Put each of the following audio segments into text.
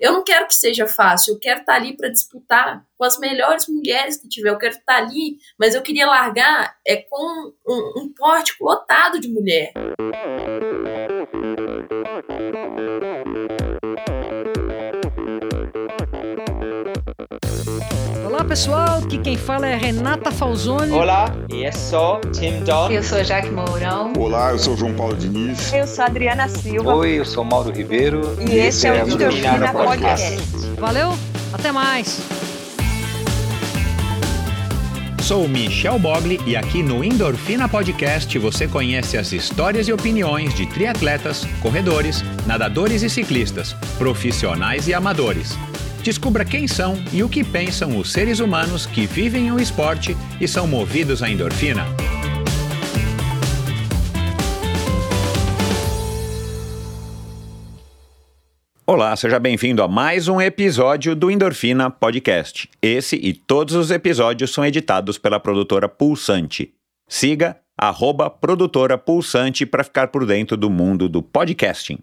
Eu não quero que seja fácil, eu quero estar ali para disputar com as melhores mulheres que tiver. Eu quero estar ali, mas eu queria largar é com um, um pórtico lotado de mulher. Pessoal, aqui quem fala é Renata Falzoni. Olá, e eu sou Tim Don. Eu sou Jaque Mourão. Olá, eu sou João Paulo Diniz. Eu sou Adriana Silva. Oi, eu sou Mauro Ribeiro. E, e esse é o Endorfina Podcast. Podcast. Valeu, até mais. Sou Michel Bogli e aqui no Endorfina Podcast você conhece as histórias e opiniões de triatletas, corredores, nadadores e ciclistas, profissionais e amadores. Descubra quem são e o que pensam os seres humanos que vivem o esporte e são movidos à endorfina. Olá, seja bem-vindo a mais um episódio do Endorfina Podcast. Esse e todos os episódios são editados pela produtora Pulsante. Siga produtora Pulsante para ficar por dentro do mundo do podcasting.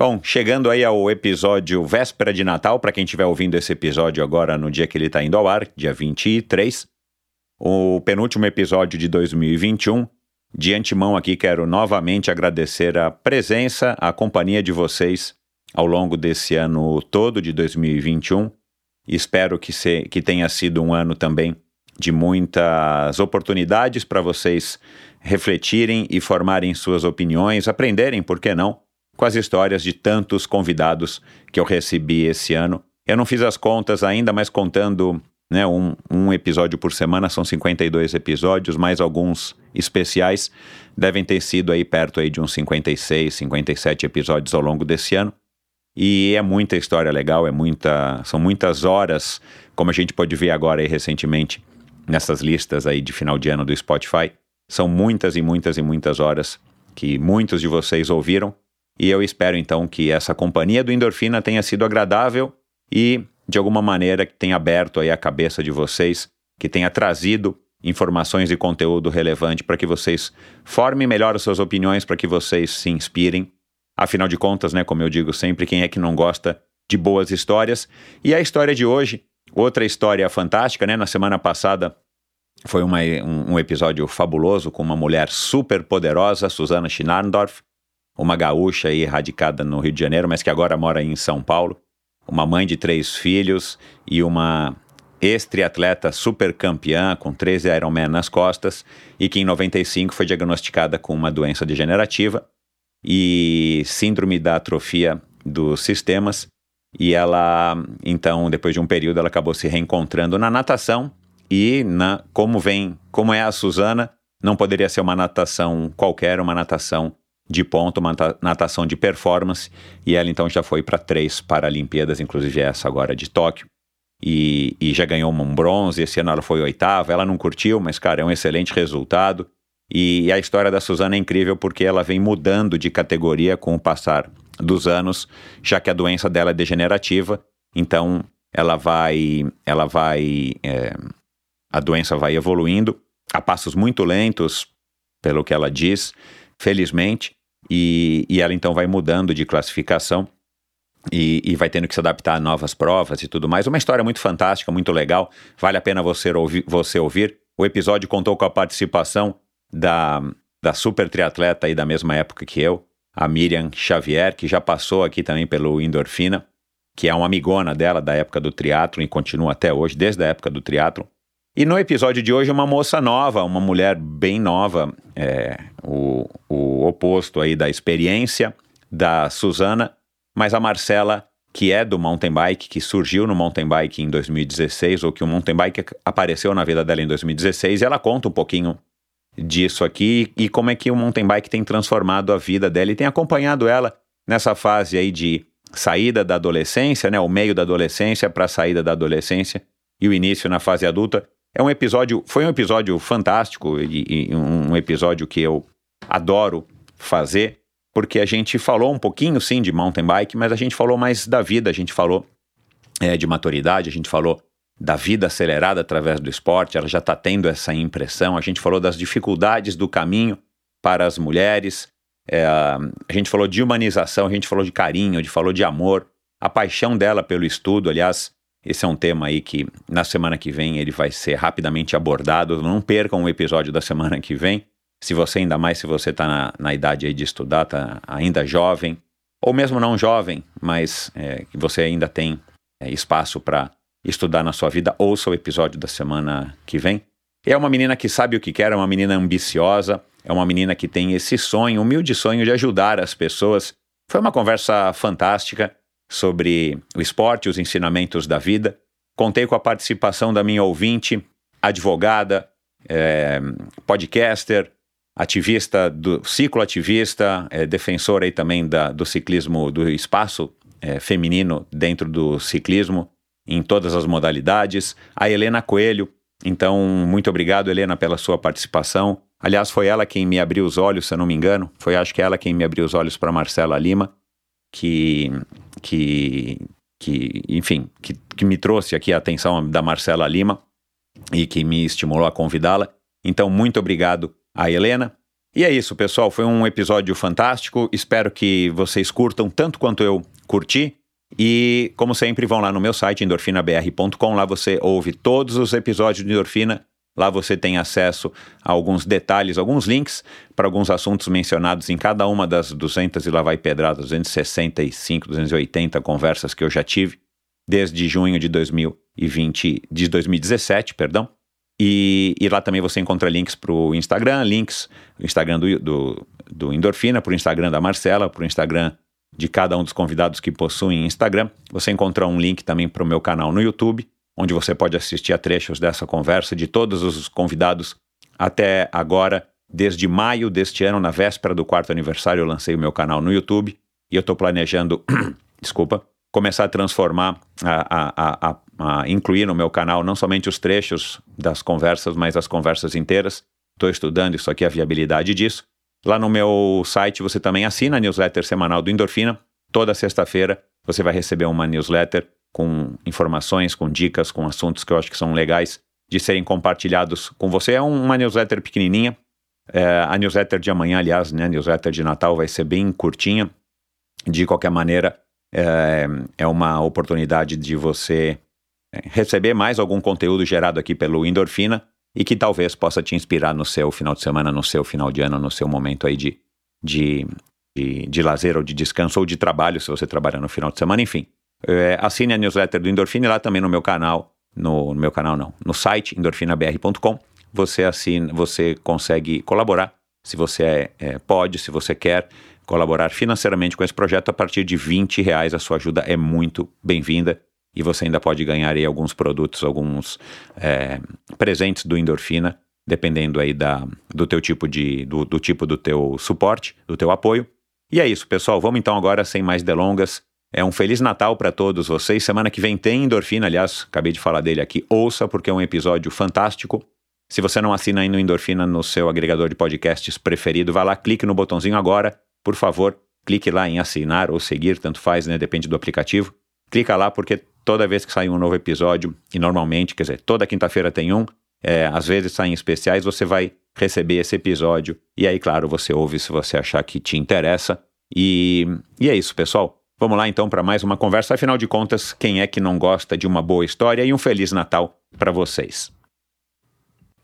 Bom, chegando aí ao episódio véspera de Natal, para quem estiver ouvindo esse episódio agora no dia que ele está indo ao ar, dia 23, o penúltimo episódio de 2021. De antemão aqui quero novamente agradecer a presença, a companhia de vocês ao longo desse ano todo de 2021. Espero que, se, que tenha sido um ano também de muitas oportunidades para vocês refletirem e formarem suas opiniões, aprenderem, por que não, com as histórias de tantos convidados que eu recebi esse ano. Eu não fiz as contas ainda, mas contando né, um, um episódio por semana, são 52 episódios, mais alguns especiais, devem ter sido aí perto aí de uns 56, 57 episódios ao longo desse ano. E é muita história legal, é muita, são muitas horas, como a gente pode ver agora recentemente nessas listas aí de final de ano do Spotify. São muitas e muitas e muitas horas que muitos de vocês ouviram e eu espero então que essa companhia do Endorfina tenha sido agradável e, de alguma maneira, que tenha aberto aí a cabeça de vocês, que tenha trazido informações e conteúdo relevante para que vocês formem melhor as suas opiniões, para que vocês se inspirem. Afinal de contas, né, como eu digo sempre, quem é que não gosta de boas histórias? E a história de hoje, outra história fantástica, né? Na semana passada foi uma, um, um episódio fabuloso com uma mulher super poderosa, Susana Schnarndorf, uma gaúcha aí radicada no Rio de Janeiro, mas que agora mora em São Paulo, uma mãe de três filhos e uma ex-triatleta super campeã com 13 Ironman nas costas e que em 95 foi diagnosticada com uma doença degenerativa e síndrome da atrofia dos sistemas. E ela então depois de um período ela acabou se reencontrando na natação e na como vem como é a Suzana não poderia ser uma natação qualquer uma natação de ponto, uma natação de performance, e ela então já foi para três Paralimpíadas, inclusive essa agora de Tóquio, e, e, já ganhou um bronze, esse ano ela foi oitava, ela não curtiu, mas cara, é um excelente resultado, e a história da Suzana é incrível porque ela vem mudando de categoria com o passar dos anos, já que a doença dela é degenerativa, então ela vai, ela vai, é, a doença vai evoluindo a passos muito lentos, pelo que ela diz, felizmente, e, e ela então vai mudando de classificação e, e, vai tendo que se adaptar a novas provas e tudo mais. Uma história muito fantástica, muito legal, vale a pena você ouvir. Você ouvir. O episódio contou com a participação da, da super triatleta aí da mesma época que eu, a Miriam Xavier, que já passou aqui também pelo Endorfina, que é uma amigona dela da época do triatlo e continua até hoje, desde a época do triatlo. E no episódio de hoje, uma moça nova, uma mulher bem nova, é, o, o oposto aí da experiência da Suzana, mas a Marcela, que é do mountain bike, que surgiu no mountain bike em 2016, ou que o mountain bike apareceu na vida dela em 2016, e ela conta um pouquinho disso aqui e como é que o mountain bike tem transformado a vida dela e tem acompanhado ela nessa fase aí de saída da adolescência, né, o meio da adolescência para a saída da adolescência e o início na fase adulta. É um episódio, foi um episódio fantástico e, e um episódio que eu adoro fazer, porque a gente falou um pouquinho sim de mountain bike, mas a gente falou mais da vida, a gente falou é, de maturidade, a gente falou da vida acelerada através do esporte, ela já está tendo essa impressão, a gente falou das dificuldades do caminho para as mulheres, é, a gente falou de humanização, a gente falou de carinho, a gente falou de amor, a paixão dela pelo estudo. Aliás, esse é um tema aí que na semana que vem ele vai ser rapidamente abordado. Não percam o episódio da semana que vem. Se você, ainda mais se você está na, na, idade aí de estudar, está ainda jovem, ou mesmo não jovem, mas é, que você ainda tem é, espaço para estudar na sua vida, ouça o episódio da semana que vem. É uma menina que sabe o que quer, é uma menina ambiciosa, é uma menina que tem esse sonho, humilde sonho de ajudar as pessoas. Foi uma conversa fantástica sobre o esporte, os ensinamentos da vida. Contei com a participação da minha ouvinte, advogada, é, podcaster, ativista do ciclo ativista, é, defensora aí também da, do ciclismo, do espaço é, feminino dentro do ciclismo, em todas as modalidades. A Helena Coelho. Então, muito obrigado, Helena, pela sua participação. Aliás, foi ela quem me abriu os olhos, se eu não me engano. Foi, acho que ela quem me abriu os olhos para Marcela Lima que, que, que enfim, que, que me trouxe aqui a atenção da Marcela Lima e que me estimulou a convidá-la. Então, muito obrigado a Helena. E é isso, pessoal. Foi um episódio fantástico. Espero que vocês curtam tanto quanto eu curti. E, como sempre, vão lá no meu site, endorfinabr.com. Lá você ouve todos os episódios de Endorfina Lá você tem acesso a alguns detalhes, alguns links para alguns assuntos mencionados em cada uma das 200 e lá vai pedrada, 265, 280 conversas que eu já tive desde junho de 2020, de 2017, perdão. E, e lá também você encontra links para o Instagram, links, o Instagram do, do, do Endorfina, para o Instagram da Marcela, para o Instagram de cada um dos convidados que possuem Instagram. Você encontra um link também para o meu canal no YouTube onde você pode assistir a trechos dessa conversa de todos os convidados até agora. Desde maio deste ano, na véspera do quarto aniversário, eu lancei o meu canal no YouTube e eu estou planejando, desculpa, começar a transformar, a, a, a, a, incluir no meu canal não somente os trechos das conversas, mas as conversas inteiras. Estou estudando isso aqui, a viabilidade disso. Lá no meu site você também assina a newsletter semanal do Endorfina. Toda sexta-feira você vai receber uma newsletter com informações, com dicas, com assuntos que eu acho que são legais de serem compartilhados com você. É uma newsletter pequenininha. É, a newsletter de amanhã, aliás, né, a newsletter de Natal vai ser bem curtinha. De qualquer maneira, é, é uma oportunidade de você é, receber mais algum conteúdo gerado aqui pelo Endorfina e que talvez possa te inspirar no seu final de semana, no seu final de ano, no seu momento aí de, de, de, de lazer ou de descanso ou de trabalho, se você trabalhar no final de semana, enfim. É, assine a newsletter do Endorfina lá também no meu canal, no, no meu canal não, no site endorfinabr.com. Você assina, você consegue colaborar, se você é, é, pode, se você quer colaborar financeiramente com esse projeto a partir de 20 reais. A sua ajuda é muito bem-vinda e você ainda pode ganhar aí alguns produtos, alguns é, presentes do Endorfina, dependendo aí da, do teu tipo de, do, do tipo do teu suporte, do teu apoio. E é isso, pessoal. Vamos então agora, sem mais delongas, é um Feliz Natal para todos vocês. Semana que vem tem Endorfina, aliás, acabei de falar dele aqui. Ouça, porque é um episódio fantástico. Se você não assina ainda o Endorfina no seu agregador de podcasts preferido, vá lá, clique no botãozinho agora, por favor. Clique lá em assinar ou seguir, tanto faz, né? Depende do aplicativo. Clica lá, porque toda vez que sai um novo episódio, e normalmente, quer dizer, toda quinta-feira tem um, é, às vezes saem especiais, você vai receber esse episódio. E aí, claro, você ouve se você achar que te interessa. E, e é isso, pessoal. Vamos lá então para mais uma conversa. Afinal de contas, quem é que não gosta de uma boa história e um Feliz Natal para vocês?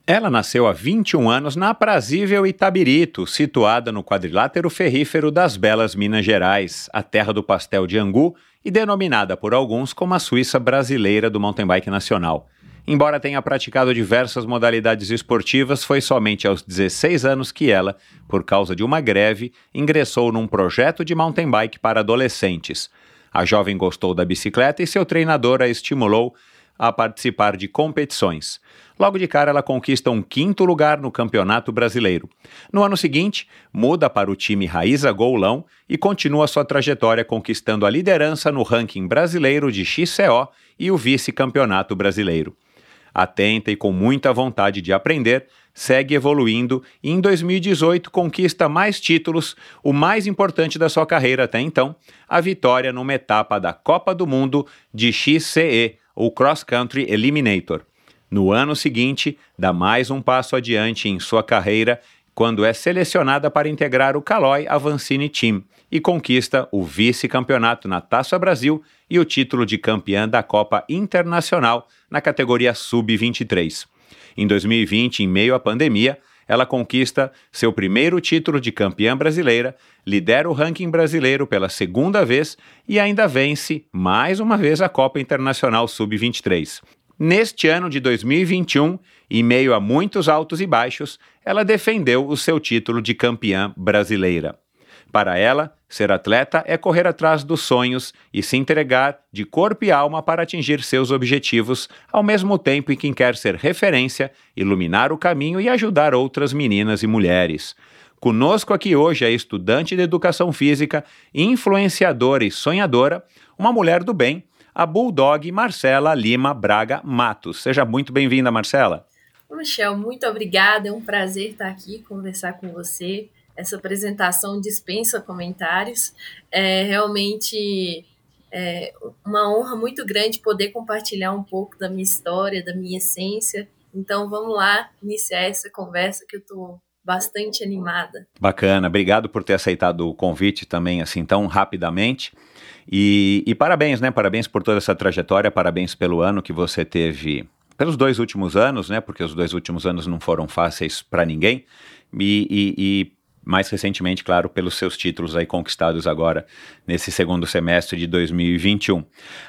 Ela nasceu há 21 anos na aprazível Itabirito, situada no quadrilátero ferrífero das Belas Minas Gerais, a terra do pastel de angu e denominada por alguns como a Suíça brasileira do mountain bike nacional. Embora tenha praticado diversas modalidades esportivas, foi somente aos 16 anos que ela, por causa de uma greve, ingressou num projeto de mountain bike para adolescentes. A jovem gostou da bicicleta e seu treinador a estimulou a participar de competições. Logo de cara, ela conquista um quinto lugar no Campeonato Brasileiro. No ano seguinte, muda para o time Raíza Goulão e continua sua trajetória conquistando a liderança no ranking brasileiro de XCO e o vice-campeonato brasileiro atenta e com muita vontade de aprender, segue evoluindo e em 2018 conquista mais títulos, o mais importante da sua carreira até então, a vitória numa etapa da Copa do Mundo de XCE, ou Cross Country Eliminator. No ano seguinte, dá mais um passo adiante em sua carreira quando é selecionada para integrar o Caloi Avancini Team e conquista o vice-campeonato na Taça Brasil e o título de campeã da Copa Internacional na categoria Sub-23. Em 2020, em meio à pandemia, ela conquista seu primeiro título de campeã brasileira, lidera o ranking brasileiro pela segunda vez e ainda vence mais uma vez a Copa Internacional Sub-23. Neste ano de 2021, em meio a muitos altos e baixos, ela defendeu o seu título de campeã brasileira. Para ela, ser atleta é correr atrás dos sonhos e se entregar de corpo e alma para atingir seus objetivos, ao mesmo tempo em que quer ser referência, iluminar o caminho e ajudar outras meninas e mulheres. Conosco aqui hoje é estudante de educação física, influenciadora e sonhadora, uma mulher do bem, a Bulldog Marcela Lima Braga Matos. Seja muito bem-vinda, Marcela. Michel, muito obrigada. É um prazer estar aqui conversar com você essa apresentação dispensa comentários. É realmente é uma honra muito grande poder compartilhar um pouco da minha história, da minha essência. Então vamos lá iniciar essa conversa que eu estou bastante animada. Bacana, obrigado por ter aceitado o convite também assim tão rapidamente. E, e parabéns, né? Parabéns por toda essa trajetória, parabéns pelo ano que você teve pelos dois últimos anos, né? Porque os dois últimos anos não foram fáceis para ninguém. E, e, e, mais recentemente, claro, pelos seus títulos aí conquistados agora nesse segundo semestre de 2021.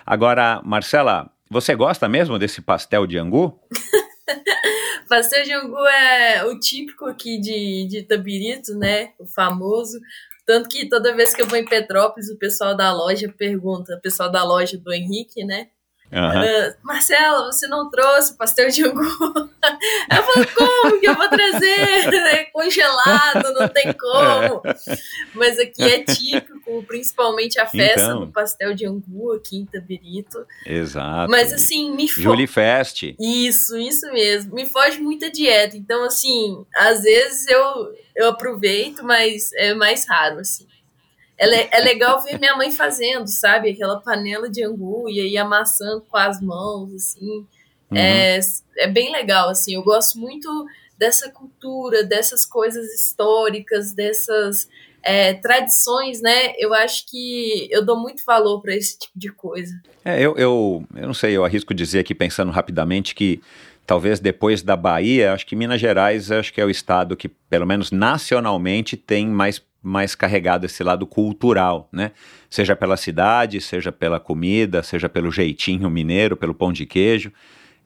Agora, Marcela, você gosta mesmo desse pastel de angu? pastel de angu é o típico aqui de, de Itabirito, né? O famoso. Tanto que toda vez que eu vou em Petrópolis, o pessoal da loja pergunta, o pessoal da loja do Henrique, né? Uhum. Uh, Marcela, você não trouxe pastel de angu? Eu falo, como que eu vou trazer? É congelado, não tem como. Mas aqui é típico, principalmente a festa então. do pastel de angu aqui em Tabirito. Exato. Mas assim, me foge. Julie Fest. Isso, isso mesmo. Me foge muita dieta. Então, assim, às vezes eu, eu aproveito, mas é mais raro, assim é, é legal ver minha mãe fazendo, sabe? Aquela panela de angu e aí amassando com as mãos, assim. Uhum. É, é bem legal, assim. Eu gosto muito dessa cultura, dessas coisas históricas, dessas é, tradições, né? Eu acho que eu dou muito valor para esse tipo de coisa. É, eu, eu, eu não sei, eu arrisco dizer aqui, pensando rapidamente, que talvez depois da Bahia, acho que Minas Gerais acho que é o estado que, pelo menos nacionalmente, tem mais mais carregado esse lado cultural, né? Seja pela cidade, seja pela comida, seja pelo jeitinho mineiro, pelo pão de queijo.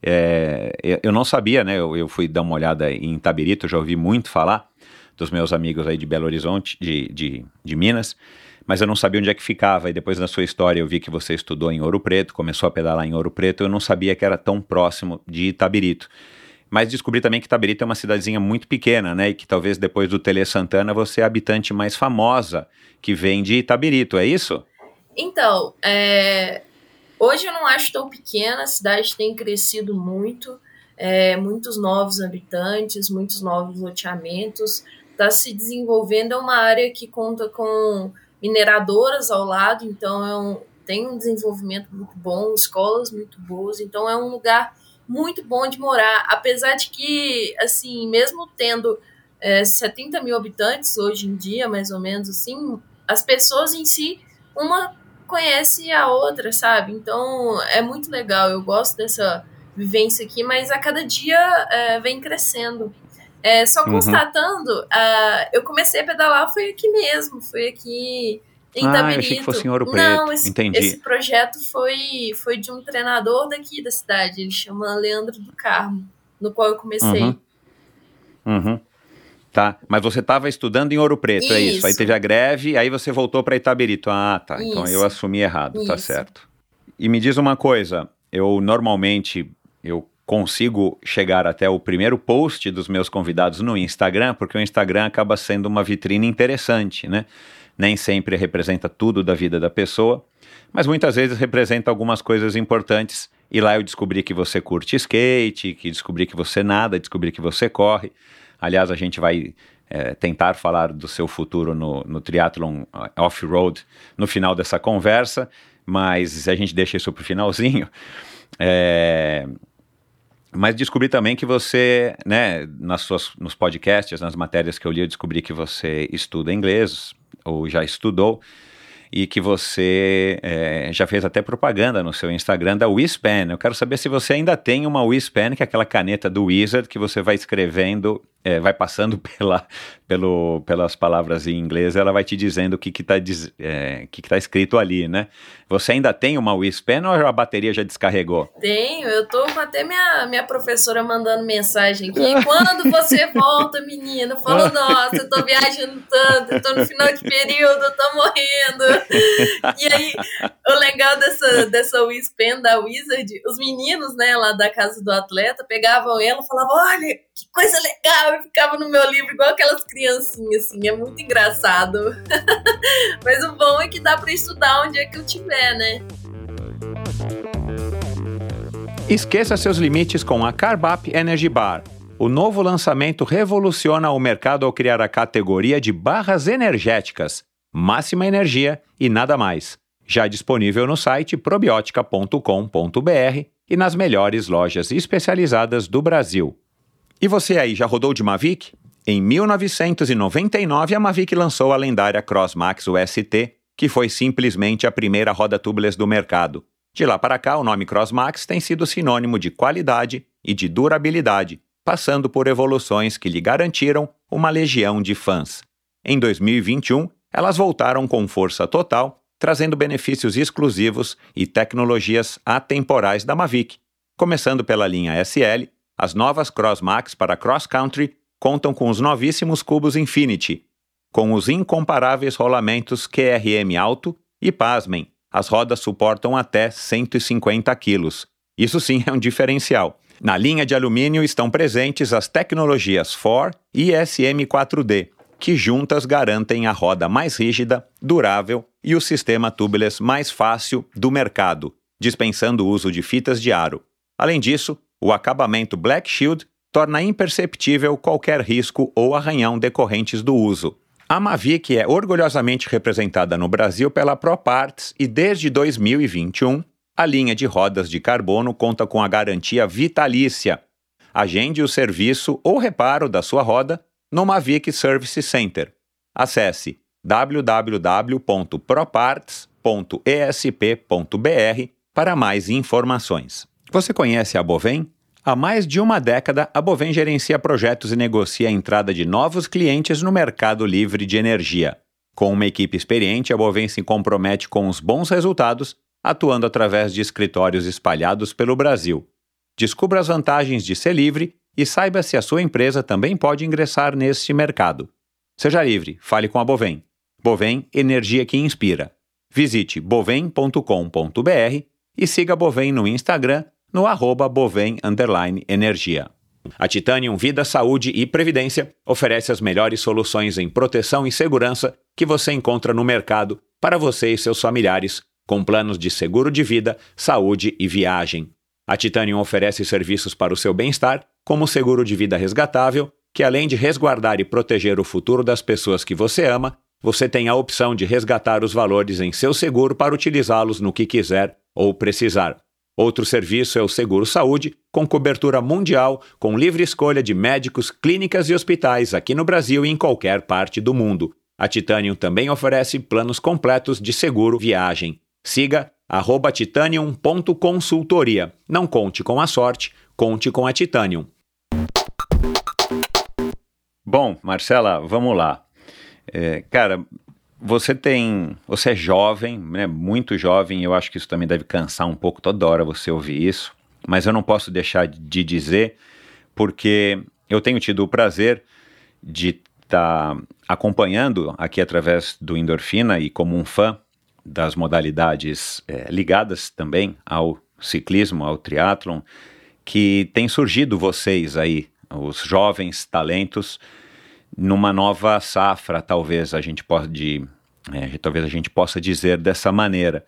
É, eu não sabia, né? Eu, eu, fui dar uma olhada em Tabirito, já ouvi muito falar dos meus amigos aí de Belo Horizonte, de, de, de Minas, mas eu não sabia onde é que ficava. E depois da sua história eu vi que você estudou em Ouro Preto, começou a pedalar em Ouro Preto, eu não sabia que era tão próximo de Itabirito. Mas descobri também que Itabirito é uma cidadezinha muito pequena, né? E que talvez depois do Tele Santana você é a habitante mais famosa que vem de Itabirito, é isso? Então, é... hoje eu não acho tão pequena, a cidade tem crescido muito, é... muitos novos habitantes, muitos novos loteamentos, está se desenvolvendo, é uma área que conta com mineradoras ao lado, então é um... tem um desenvolvimento muito bom, escolas muito boas, então é um lugar muito bom de morar, apesar de que, assim, mesmo tendo é, 70 mil habitantes hoje em dia, mais ou menos assim, as pessoas em si, uma conhece a outra, sabe? Então é muito legal, eu gosto dessa vivência aqui, mas a cada dia é, vem crescendo. É, só uhum. constatando, uh, eu comecei a pedalar foi aqui mesmo, foi aqui em ah, Tabirito. achei que fosse em Ouro Preto. Não, esse, Entendi. esse projeto foi, foi de um treinador daqui da cidade, ele chama Leandro do Carmo, no qual eu comecei. Uhum. Uhum. Tá, mas você estava estudando em Ouro Preto, isso. é isso? Aí teve a greve, aí você voltou para Itabirito. Ah, tá. Isso. Então eu assumi errado, tá isso. tá certo. E me diz uma coisa, eu normalmente eu consigo chegar até o primeiro post dos meus convidados no Instagram, porque o Instagram acaba sendo uma vitrine interessante, né? Nem sempre representa tudo da vida da pessoa, mas muitas vezes representa algumas coisas importantes. E lá eu descobri que você curte skate, que descobri que você nada, descobri que você corre. Aliás, a gente vai é, tentar falar do seu futuro no, no triathlon uh, off-road no final dessa conversa, mas a gente deixa isso para o finalzinho. É, Mas descobri também que você, né, nas suas, nos podcasts, nas matérias que eu li, eu descobri que você estuda inglês, ou já estudou, e que você é, já fez até propaganda no seu Instagram da Wispen. Eu quero saber se você ainda tem uma Wispen, que é aquela caneta do Wizard que você vai escrevendo, é, vai passando pela, pelo, pelas palavras em inglês, ela vai te dizendo o que está é, que que tá escrito ali, né? Você ainda tem uma Wispen ou a bateria já descarregou? Tenho, eu tô com até minha, minha professora mandando mensagem aqui. Quando você volta, menina? Falou, nossa, eu tô viajando tanto, eu tô no final de período, eu tô morrendo. e aí, o legal dessa, dessa Wispen da Wizard, os meninos, né, lá da casa do atleta, pegavam ela e falavam: olha, que coisa legal! E ficava no meu livro igual aquelas criancinhas, assim, é muito engraçado. Mas o bom é que dá para estudar onde é que eu tiver, né? Esqueça seus limites com a Carbap Energy Bar. O novo lançamento revoluciona o mercado ao criar a categoria de barras energéticas máxima energia e nada mais. Já disponível no site probiotica.com.br e nas melhores lojas especializadas do Brasil. E você aí, já rodou de Mavic? Em 1999, a Mavic lançou a lendária Crossmax UST, que foi simplesmente a primeira roda tubeless do mercado. De lá para cá, o nome Crossmax tem sido sinônimo de qualidade e de durabilidade, passando por evoluções que lhe garantiram uma legião de fãs. Em 2021, elas voltaram com força total, trazendo benefícios exclusivos e tecnologias atemporais da Mavic. Começando pela linha SL, as novas Crossmax para Cross Country contam com os novíssimos cubos Infinity, com os incomparáveis rolamentos QRM alto e, pasmem, as rodas suportam até 150 quilos. Isso sim é um diferencial. Na linha de alumínio estão presentes as tecnologias FOR e SM4D, que juntas garantem a roda mais rígida, durável e o sistema tubeless mais fácil do mercado, dispensando o uso de fitas de aro. Além disso, o acabamento Black Shield torna imperceptível qualquer risco ou arranhão decorrentes do uso. A Mavic é orgulhosamente representada no Brasil pela ProParts e desde 2021 a linha de rodas de carbono conta com a garantia vitalícia. Agende o serviço ou reparo da sua roda no Mavic Service Center. Acesse www.proparts.esp.br para mais informações. Você conhece a Bovem? Há mais de uma década, a Bovem gerencia projetos e negocia a entrada de novos clientes no mercado livre de energia. Com uma equipe experiente, a Bovem se compromete com os bons resultados, atuando através de escritórios espalhados pelo Brasil. Descubra as vantagens de ser livre e saiba se a sua empresa também pode ingressar neste mercado. Seja livre, fale com a Bovem. Bovem, energia que inspira. Visite bovem.com.br e siga a Bovem no Instagram no arroba bovem energia. A Titanium Vida, Saúde e Previdência oferece as melhores soluções em proteção e segurança que você encontra no mercado para você e seus familiares, com planos de seguro de vida, saúde e viagem. A Titanium oferece serviços para o seu bem-estar, como seguro de vida resgatável, que além de resguardar e proteger o futuro das pessoas que você ama, você tem a opção de resgatar os valores em seu seguro para utilizá-los no que quiser ou precisar. Outro serviço é o Seguro Saúde, com cobertura mundial, com livre escolha de médicos, clínicas e hospitais aqui no Brasil e em qualquer parte do mundo. A Titanium também oferece planos completos de seguro viagem. Siga titanium.consultoria. Não conte com a sorte, conte com a Titanium. Bom, Marcela, vamos lá. É, cara, você tem. Você é jovem, né, muito jovem, eu acho que isso também deve cansar um pouco toda hora você ouvir isso, mas eu não posso deixar de dizer, porque eu tenho tido o prazer de estar tá acompanhando aqui através do Endorfina e como um fã das modalidades é, ligadas também ao ciclismo, ao triatlon, que tem surgido vocês aí, os jovens talentos, numa nova safra, talvez a gente pode, é, talvez a gente possa dizer dessa maneira.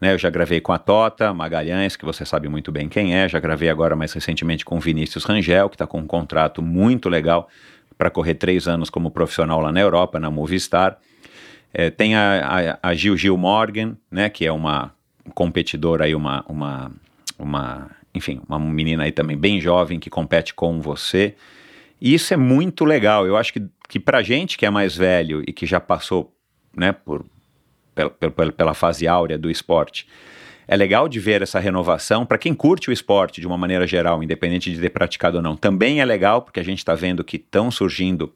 Né, eu já gravei com a Tota Magalhães, que você sabe muito bem quem é, já gravei agora mais recentemente com Vinícius Rangel, que está com um contrato muito legal para correr três anos como profissional lá na Europa, na Movistar. É, tem a, a, a, Gil Gil Morgan, né, que é uma competidora aí, uma, uma, uma enfim, uma menina aí também bem jovem que compete com você. E isso é muito legal. Eu acho que, que pra gente que é mais velho e que já passou né, por, pela, pela, pela fase áurea do esporte, é legal de ver essa renovação. Para quem curte o esporte de uma maneira geral, independente de ter praticado ou não, também é legal, porque a gente está vendo que estão surgindo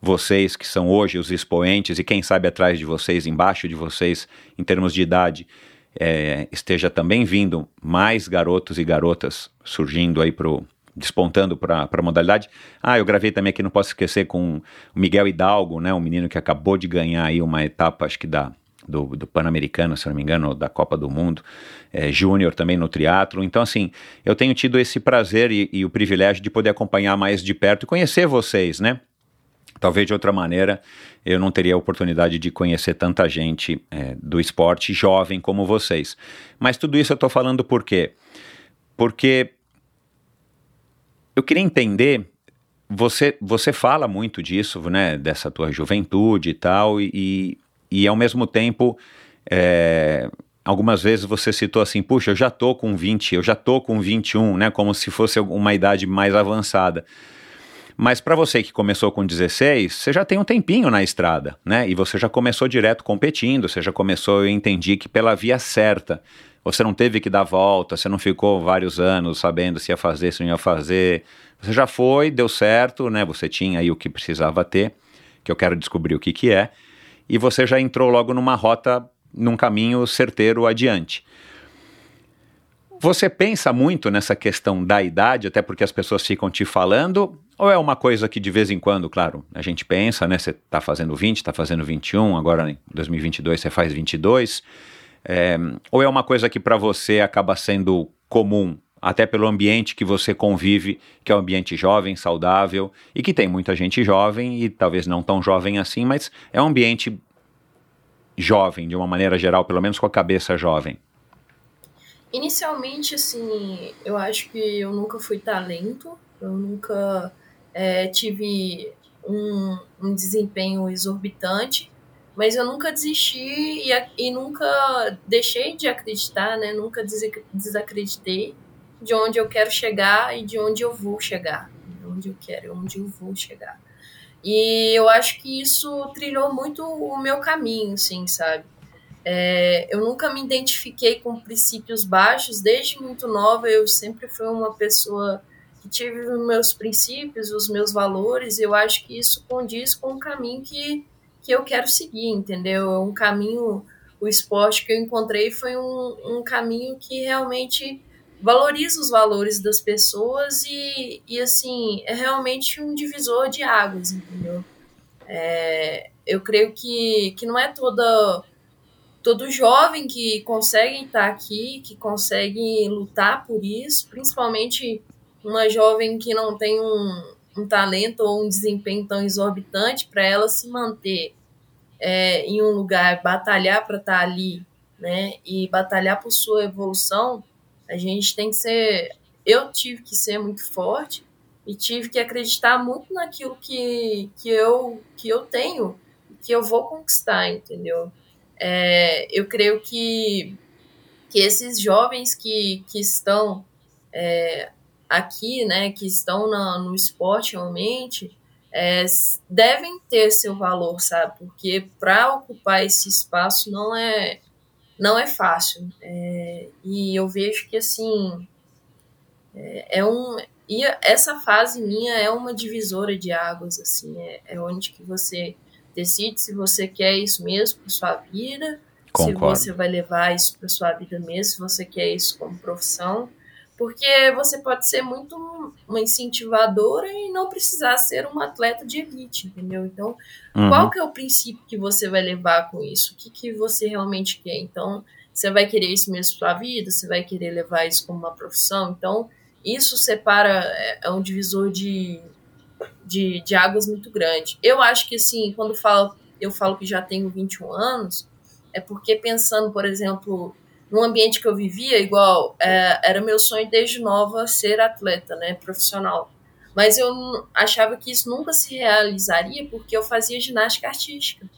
vocês que são hoje os expoentes e quem sabe atrás de vocês, embaixo de vocês, em termos de idade, é, esteja também vindo mais garotos e garotas surgindo aí pro despontando para a modalidade. Ah, eu gravei também aqui, não posso esquecer, com o Miguel Hidalgo, né, um menino que acabou de ganhar aí uma etapa, acho que da, do, do Pan-Americano, se não me engano, da Copa do Mundo, é, Júnior também no triatlo. Então, assim, eu tenho tido esse prazer e, e o privilégio de poder acompanhar mais de perto e conhecer vocês, né? Talvez de outra maneira eu não teria a oportunidade de conhecer tanta gente é, do esporte jovem como vocês. Mas tudo isso eu estou falando por quê? Porque eu queria entender. Você, você fala muito disso, né? Dessa tua juventude e tal, e, e ao mesmo tempo, é, algumas vezes você citou assim, puxa, eu já tô com 20, eu já tô com 21, né? Como se fosse uma idade mais avançada. Mas para você que começou com 16, você já tem um tempinho na estrada, né? E você já começou direto competindo, você já começou, eu entendi que pela via certa. Você não teve que dar volta, você não ficou vários anos sabendo se ia fazer, se não ia fazer. Você já foi, deu certo, né? Você tinha aí o que precisava ter, que eu quero descobrir o que que é, e você já entrou logo numa rota, num caminho certeiro adiante. Você pensa muito nessa questão da idade, até porque as pessoas ficam te falando, ou é uma coisa que de vez em quando, claro, a gente pensa, né? Você está fazendo 20, está fazendo 21, agora em 2022 você faz 22. É, ou é uma coisa que para você acaba sendo comum, até pelo ambiente que você convive, que é um ambiente jovem, saudável, e que tem muita gente jovem, e talvez não tão jovem assim, mas é um ambiente jovem, de uma maneira geral, pelo menos com a cabeça jovem. Inicialmente, assim, eu acho que eu nunca fui talento, eu nunca é, tive um, um, desempenho exorbitante, mas eu nunca desisti e, e nunca deixei de acreditar, né? Nunca desacreditei de onde eu quero chegar e de onde eu vou chegar, de onde eu quero, onde eu vou chegar. E eu acho que isso trilhou muito o meu caminho, sim, sabe? É, eu nunca me identifiquei com princípios baixos, desde muito nova eu sempre fui uma pessoa tive os meus princípios, os meus valores, eu acho que isso condiz com o caminho que, que eu quero seguir, entendeu? É um caminho, o esporte que eu encontrei foi um, um caminho que realmente valoriza os valores das pessoas e, e assim, é realmente um divisor de águas, entendeu? É, eu creio que, que não é toda todo jovem que consegue estar aqui, que consegue lutar por isso, principalmente uma jovem que não tem um, um talento ou um desempenho tão exorbitante, para ela se manter é, em um lugar, batalhar para estar ali, né, e batalhar por sua evolução, a gente tem que ser. Eu tive que ser muito forte e tive que acreditar muito naquilo que, que, eu, que eu tenho, que eu vou conquistar, entendeu? É, eu creio que, que esses jovens que, que estão é, aqui, né, que estão na, no esporte realmente, é, devem ter seu valor, sabe? Porque para ocupar esse espaço não é não é fácil. É, e eu vejo que assim é, é, um e essa fase minha é uma divisora de águas assim, é, é onde que você Decide se você quer isso mesmo para sua vida, Concordo. se você vai levar isso para sua vida mesmo, se você quer isso como profissão. Porque você pode ser muito uma incentivadora e não precisar ser uma atleta de elite, entendeu? Então, uhum. qual que é o princípio que você vai levar com isso? O que, que você realmente quer? Então, você vai querer isso mesmo para sua vida? Você vai querer levar isso como uma profissão? Então, isso separa, é, é um divisor de, de, de águas muito grande. Eu acho que, assim, quando falo, eu falo que já tenho 21 anos, é porque pensando, por exemplo, no ambiente que eu vivia, igual, é, era meu sonho desde nova ser atleta, né, profissional. Mas eu achava que isso nunca se realizaria porque eu fazia ginástica artística.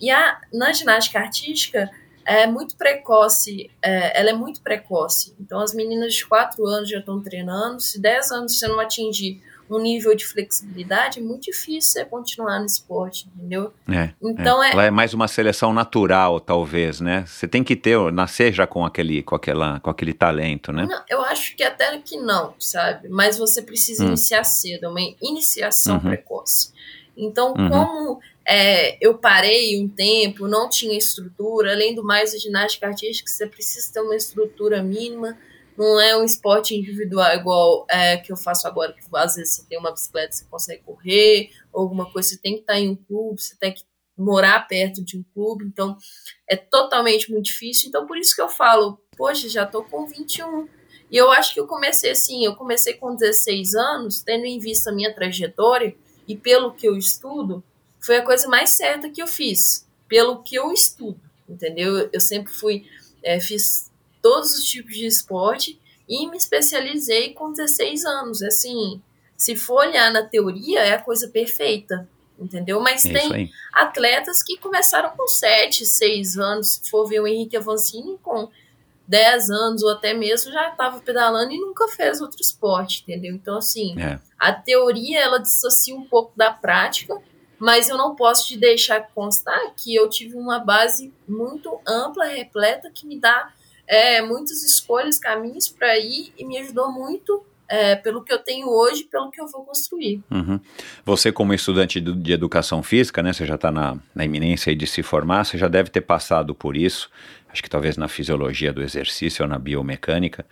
E a, na ginástica artística, é muito precoce, é, ela é muito precoce. Então, as meninas de 4 anos já estão treinando. Se 10 anos você não atingir um nível de flexibilidade, é muito difícil você continuar no esporte, entendeu? É, então é. é... Ela é mais uma seleção natural, talvez, né? Você tem que ter, nascer já com aquele, com aquela, com aquele talento, né? Não, eu acho que até que não, sabe? Mas você precisa hum. iniciar cedo, é uma iniciação uhum. precoce. Então, uhum. como é, eu parei um tempo, não tinha estrutura, além do mais, a ginástica artística, você precisa ter uma estrutura mínima não é um esporte individual igual é, que eu faço agora, que às vezes você tem uma bicicleta, você consegue correr, alguma coisa, você tem que estar em um clube, você tem que morar perto de um clube, então é totalmente muito difícil. Então, por isso que eu falo, poxa, já tô com 21. E eu acho que eu comecei assim, eu comecei com 16 anos, tendo em vista a minha trajetória e pelo que eu estudo, foi a coisa mais certa que eu fiz, pelo que eu estudo, entendeu? Eu sempre fui, é, fiz todos os tipos de esporte e me especializei com 16 anos. Assim, se for olhar na teoria, é a coisa perfeita, entendeu? Mas é tem atletas que começaram com 7, 6 anos. Se for ver o Henrique Avancini com 10 anos ou até mesmo já estava pedalando e nunca fez outro esporte, entendeu? Então, assim, é. a teoria ela dissocia um pouco da prática, mas eu não posso te deixar constar que eu tive uma base muito ampla, repleta, que me dá é, muitas escolhas, caminhos para ir e me ajudou muito é, pelo que eu tenho hoje, pelo que eu vou construir. Uhum. Você, como estudante de educação física, né, você já está na, na iminência de se formar, você já deve ter passado por isso, acho que talvez na fisiologia do exercício ou na biomecânica,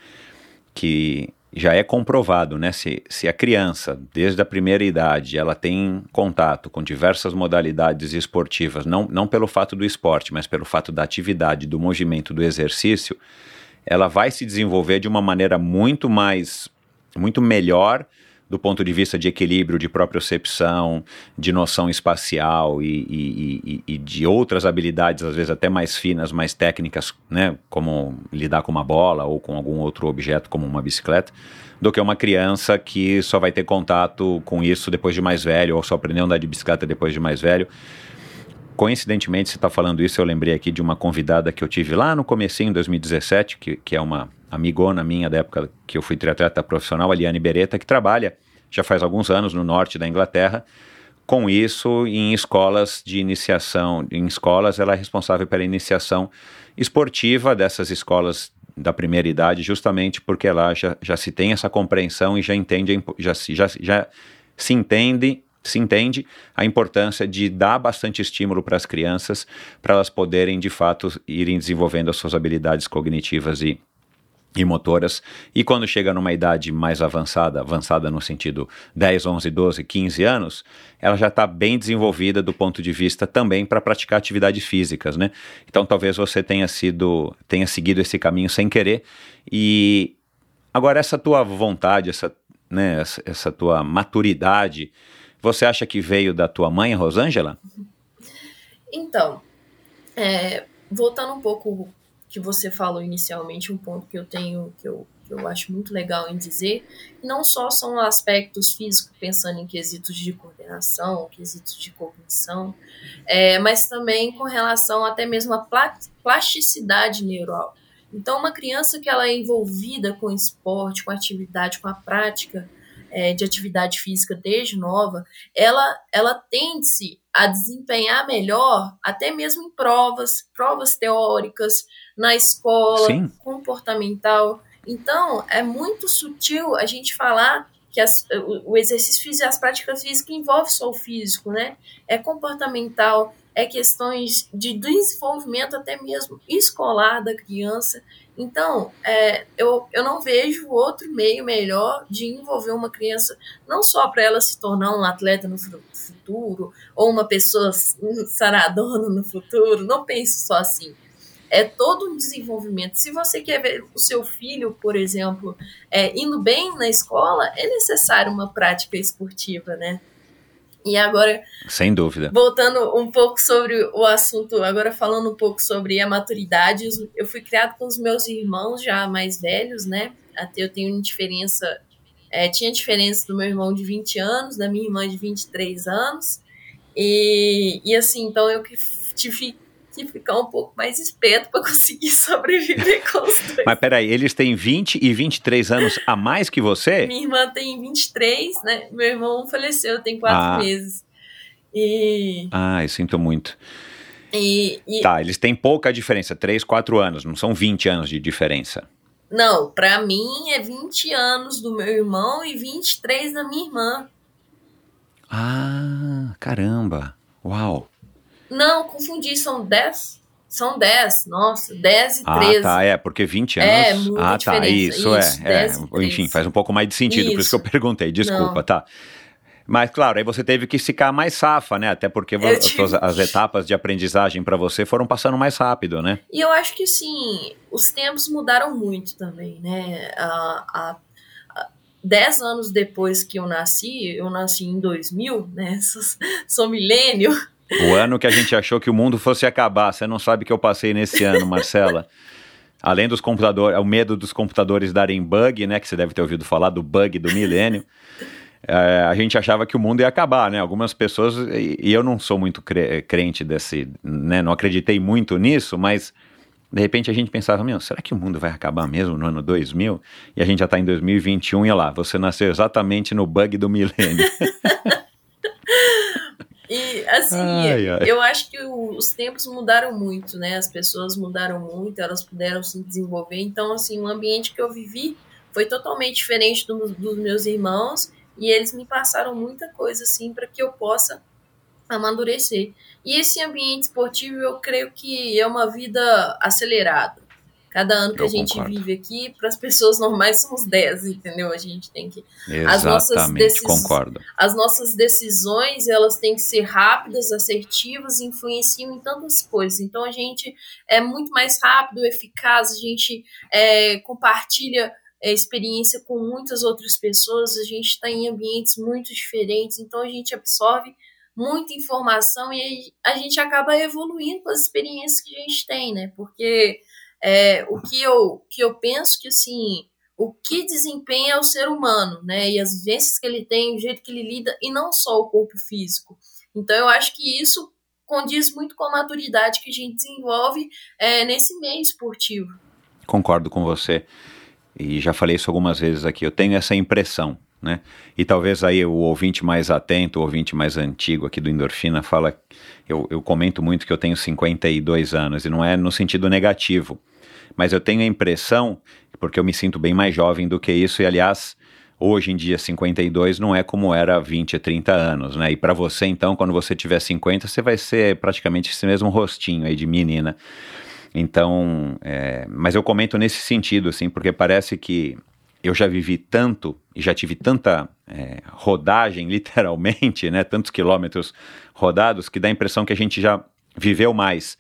que já é comprovado, né? Se, se a criança, desde a primeira idade, ela tem contato com diversas modalidades esportivas, não, não pelo fato do esporte, mas pelo fato da atividade, do movimento, do exercício, ela vai se desenvolver de uma maneira muito mais, muito melhor do ponto de vista de equilíbrio, de propriocepção, de noção espacial e, e, e, e, de outras habilidades, às vezes até mais finas, mais técnicas, né, como lidar com uma bola ou com algum outro objeto, como uma bicicleta, do que uma criança que só vai ter contato com isso depois de mais velho, ou só aprendeu a andar de bicicleta depois de mais velho. Coincidentemente, você está falando isso, eu lembrei aqui de uma convidada que eu tive lá no comecinho, em 2017, que, que é uma amigona minha da época que eu fui triatleta profissional, a Liane Beretta, que trabalha já faz alguns anos no norte da Inglaterra. Com isso, em escolas de iniciação, em escolas, ela é responsável pela iniciação esportiva dessas escolas da primeira idade, justamente porque lá já, já se tem essa compreensão e já entende, já, já, já se entende se entende a importância de dar bastante estímulo para as crianças, para elas poderem de fato irem desenvolvendo as suas habilidades cognitivas e e motoras, e quando chega numa idade mais avançada, avançada no sentido 10, 11, 12, 15 anos, ela já está bem desenvolvida do ponto de vista também para praticar atividades físicas, né? Então talvez você tenha sido, tenha seguido esse caminho sem querer, e agora essa tua vontade, essa, né, essa, essa tua maturidade, você acha que veio da tua mãe, Rosângela? Então, é, voltando um pouco que você falou inicialmente, um ponto que eu tenho, que eu, que eu acho muito legal em dizer, não só são aspectos físicos, pensando em quesitos de coordenação, quesitos de cognição, é, mas também com relação até mesmo à plasticidade neural. Então, uma criança que ela é envolvida com esporte, com atividade, com a prática é, de atividade física desde nova, ela, ela tende-se a desempenhar melhor, até mesmo em provas, provas teóricas, na escola, Sim. comportamental. Então, é muito sutil a gente falar que as, o, exercício físico e as práticas físicas envolvem só o físico, né? É comportamental, é questões de desenvolvimento até mesmo escolar da criança. Então, é, eu, eu não vejo outro meio melhor de envolver uma criança, não só para ela se tornar um atleta no futuro, ou uma pessoa saradona no futuro, não penso só assim é todo um desenvolvimento. Se você quer ver o seu filho, por exemplo, é, indo bem na escola, é necessário uma prática esportiva, né? E agora. Sem dúvida. Voltando um pouco sobre o assunto, agora falando um pouco sobre a maturidade, eu fui criado com os meus irmãos já mais velhos, né? Até eu tenho diferença. É, tinha diferença do meu irmão de 20 anos, da minha irmã de 23 anos. E, e assim, então eu tive que ficar um pouco mais esperto para conseguir sobreviver com os dois. Mas peraí, eles têm 20 e 23 anos a mais que você? Minha irmã tem 23, né? Meu irmão faleceu tem quatro Ah. meses. E, Ah, eu sinto muito. e, e Tá, eles têm pouca diferença, 3, 4 anos, não são 20 anos de diferença. não, pra mim é 20 anos do meu irmão e 23 da minha irmã. Ah, caramba. Uau. Não, confundi, são 10. São 10, nossa, 10 e 13. Ah, tá, é, porque 20 anos. É, muita ah, tá, isso, isso, é, é. 10 13. Enfim, faz um pouco mais de sentido, por isso que eu Isso. perguntei, desculpa, Não. tá. Mas claro, aí você teve que ficar mais safa, né? Até porque vo- tive as etapas de aprendizagem para você foram passando mais rápido, né? E eu acho que sim, os tempos mudaram muito também, né? A, a, a- dez anos depois que eu nasci, eu nasci em 2000, né? Sou, sou milênio. O ano que a gente achou que o mundo fosse acabar, você não sabe que eu passei nesse ano, Marcela. Além dos computadores, o medo dos computadores darem bug, né? Que você deve ter ouvido falar do bug do milênio. É, a gente achava que o mundo ia acabar, né? Algumas pessoas, e, eu não sou muito cre- crente desse, né? Não acreditei muito nisso, mas de repente a gente pensava, meu, será que o mundo vai acabar mesmo no ano 2000? E a gente já está em 2021 e lá, você nasceu exatamente no bug do milênio. E assim, Ai, ai. eu acho que os tempos mudaram muito, né? As pessoas mudaram muito, elas puderam se desenvolver. Então, assim, o ambiente que eu vivi foi totalmente diferente do- dos meus irmãos e eles me passaram muita coisa, assim, para que eu possa amadurecer. E esse ambiente esportivo, eu creio que é uma vida acelerada. Cada ano que Eu a gente concordo. vive aqui, para as pessoas normais são os 10, entendeu? A gente tem que As nossas Exatamente, decis- concordo. as nossas decisões elas têm que ser rápidas, assertivas, e influenciam em tantas coisas. Então a gente é muito mais rápido, eficaz, a gente é, compartilha é, experiência com muitas outras pessoas, a gente está em ambientes muito diferentes, então a gente absorve muita informação e a gente acaba evoluindo com as experiências que a gente tem, né? Porque é, o que eu, que eu penso que assim o que desempenha o ser humano, né? E as vivências que ele tem, o jeito que ele lida, e não só o corpo físico. Então eu acho que isso condiz muito com a maturidade que a gente desenvolve é, nesse meio esportivo. Concordo com você. E já falei isso algumas vezes aqui. Eu tenho essa impressão, né? E talvez aí o ouvinte mais atento, o ouvinte mais antigo aqui do Endorfina fala. Eu, eu comento muito que eu tenho 52 anos e não é no sentido negativo. Mas eu tenho a impressão, porque eu me sinto bem mais jovem do que isso, e aliás, hoje em dia 52 não é como era 20, 30 anos, né? E para você então, quando você tiver 50, você vai ser praticamente esse mesmo rostinho aí de menina. Então, é, mas eu comento nesse sentido, assim, porque parece que eu já vivi tanto e já tive tanta é, rodagem, literalmente, né, tantos quilômetros rodados, que dá a impressão que a gente já viveu mais.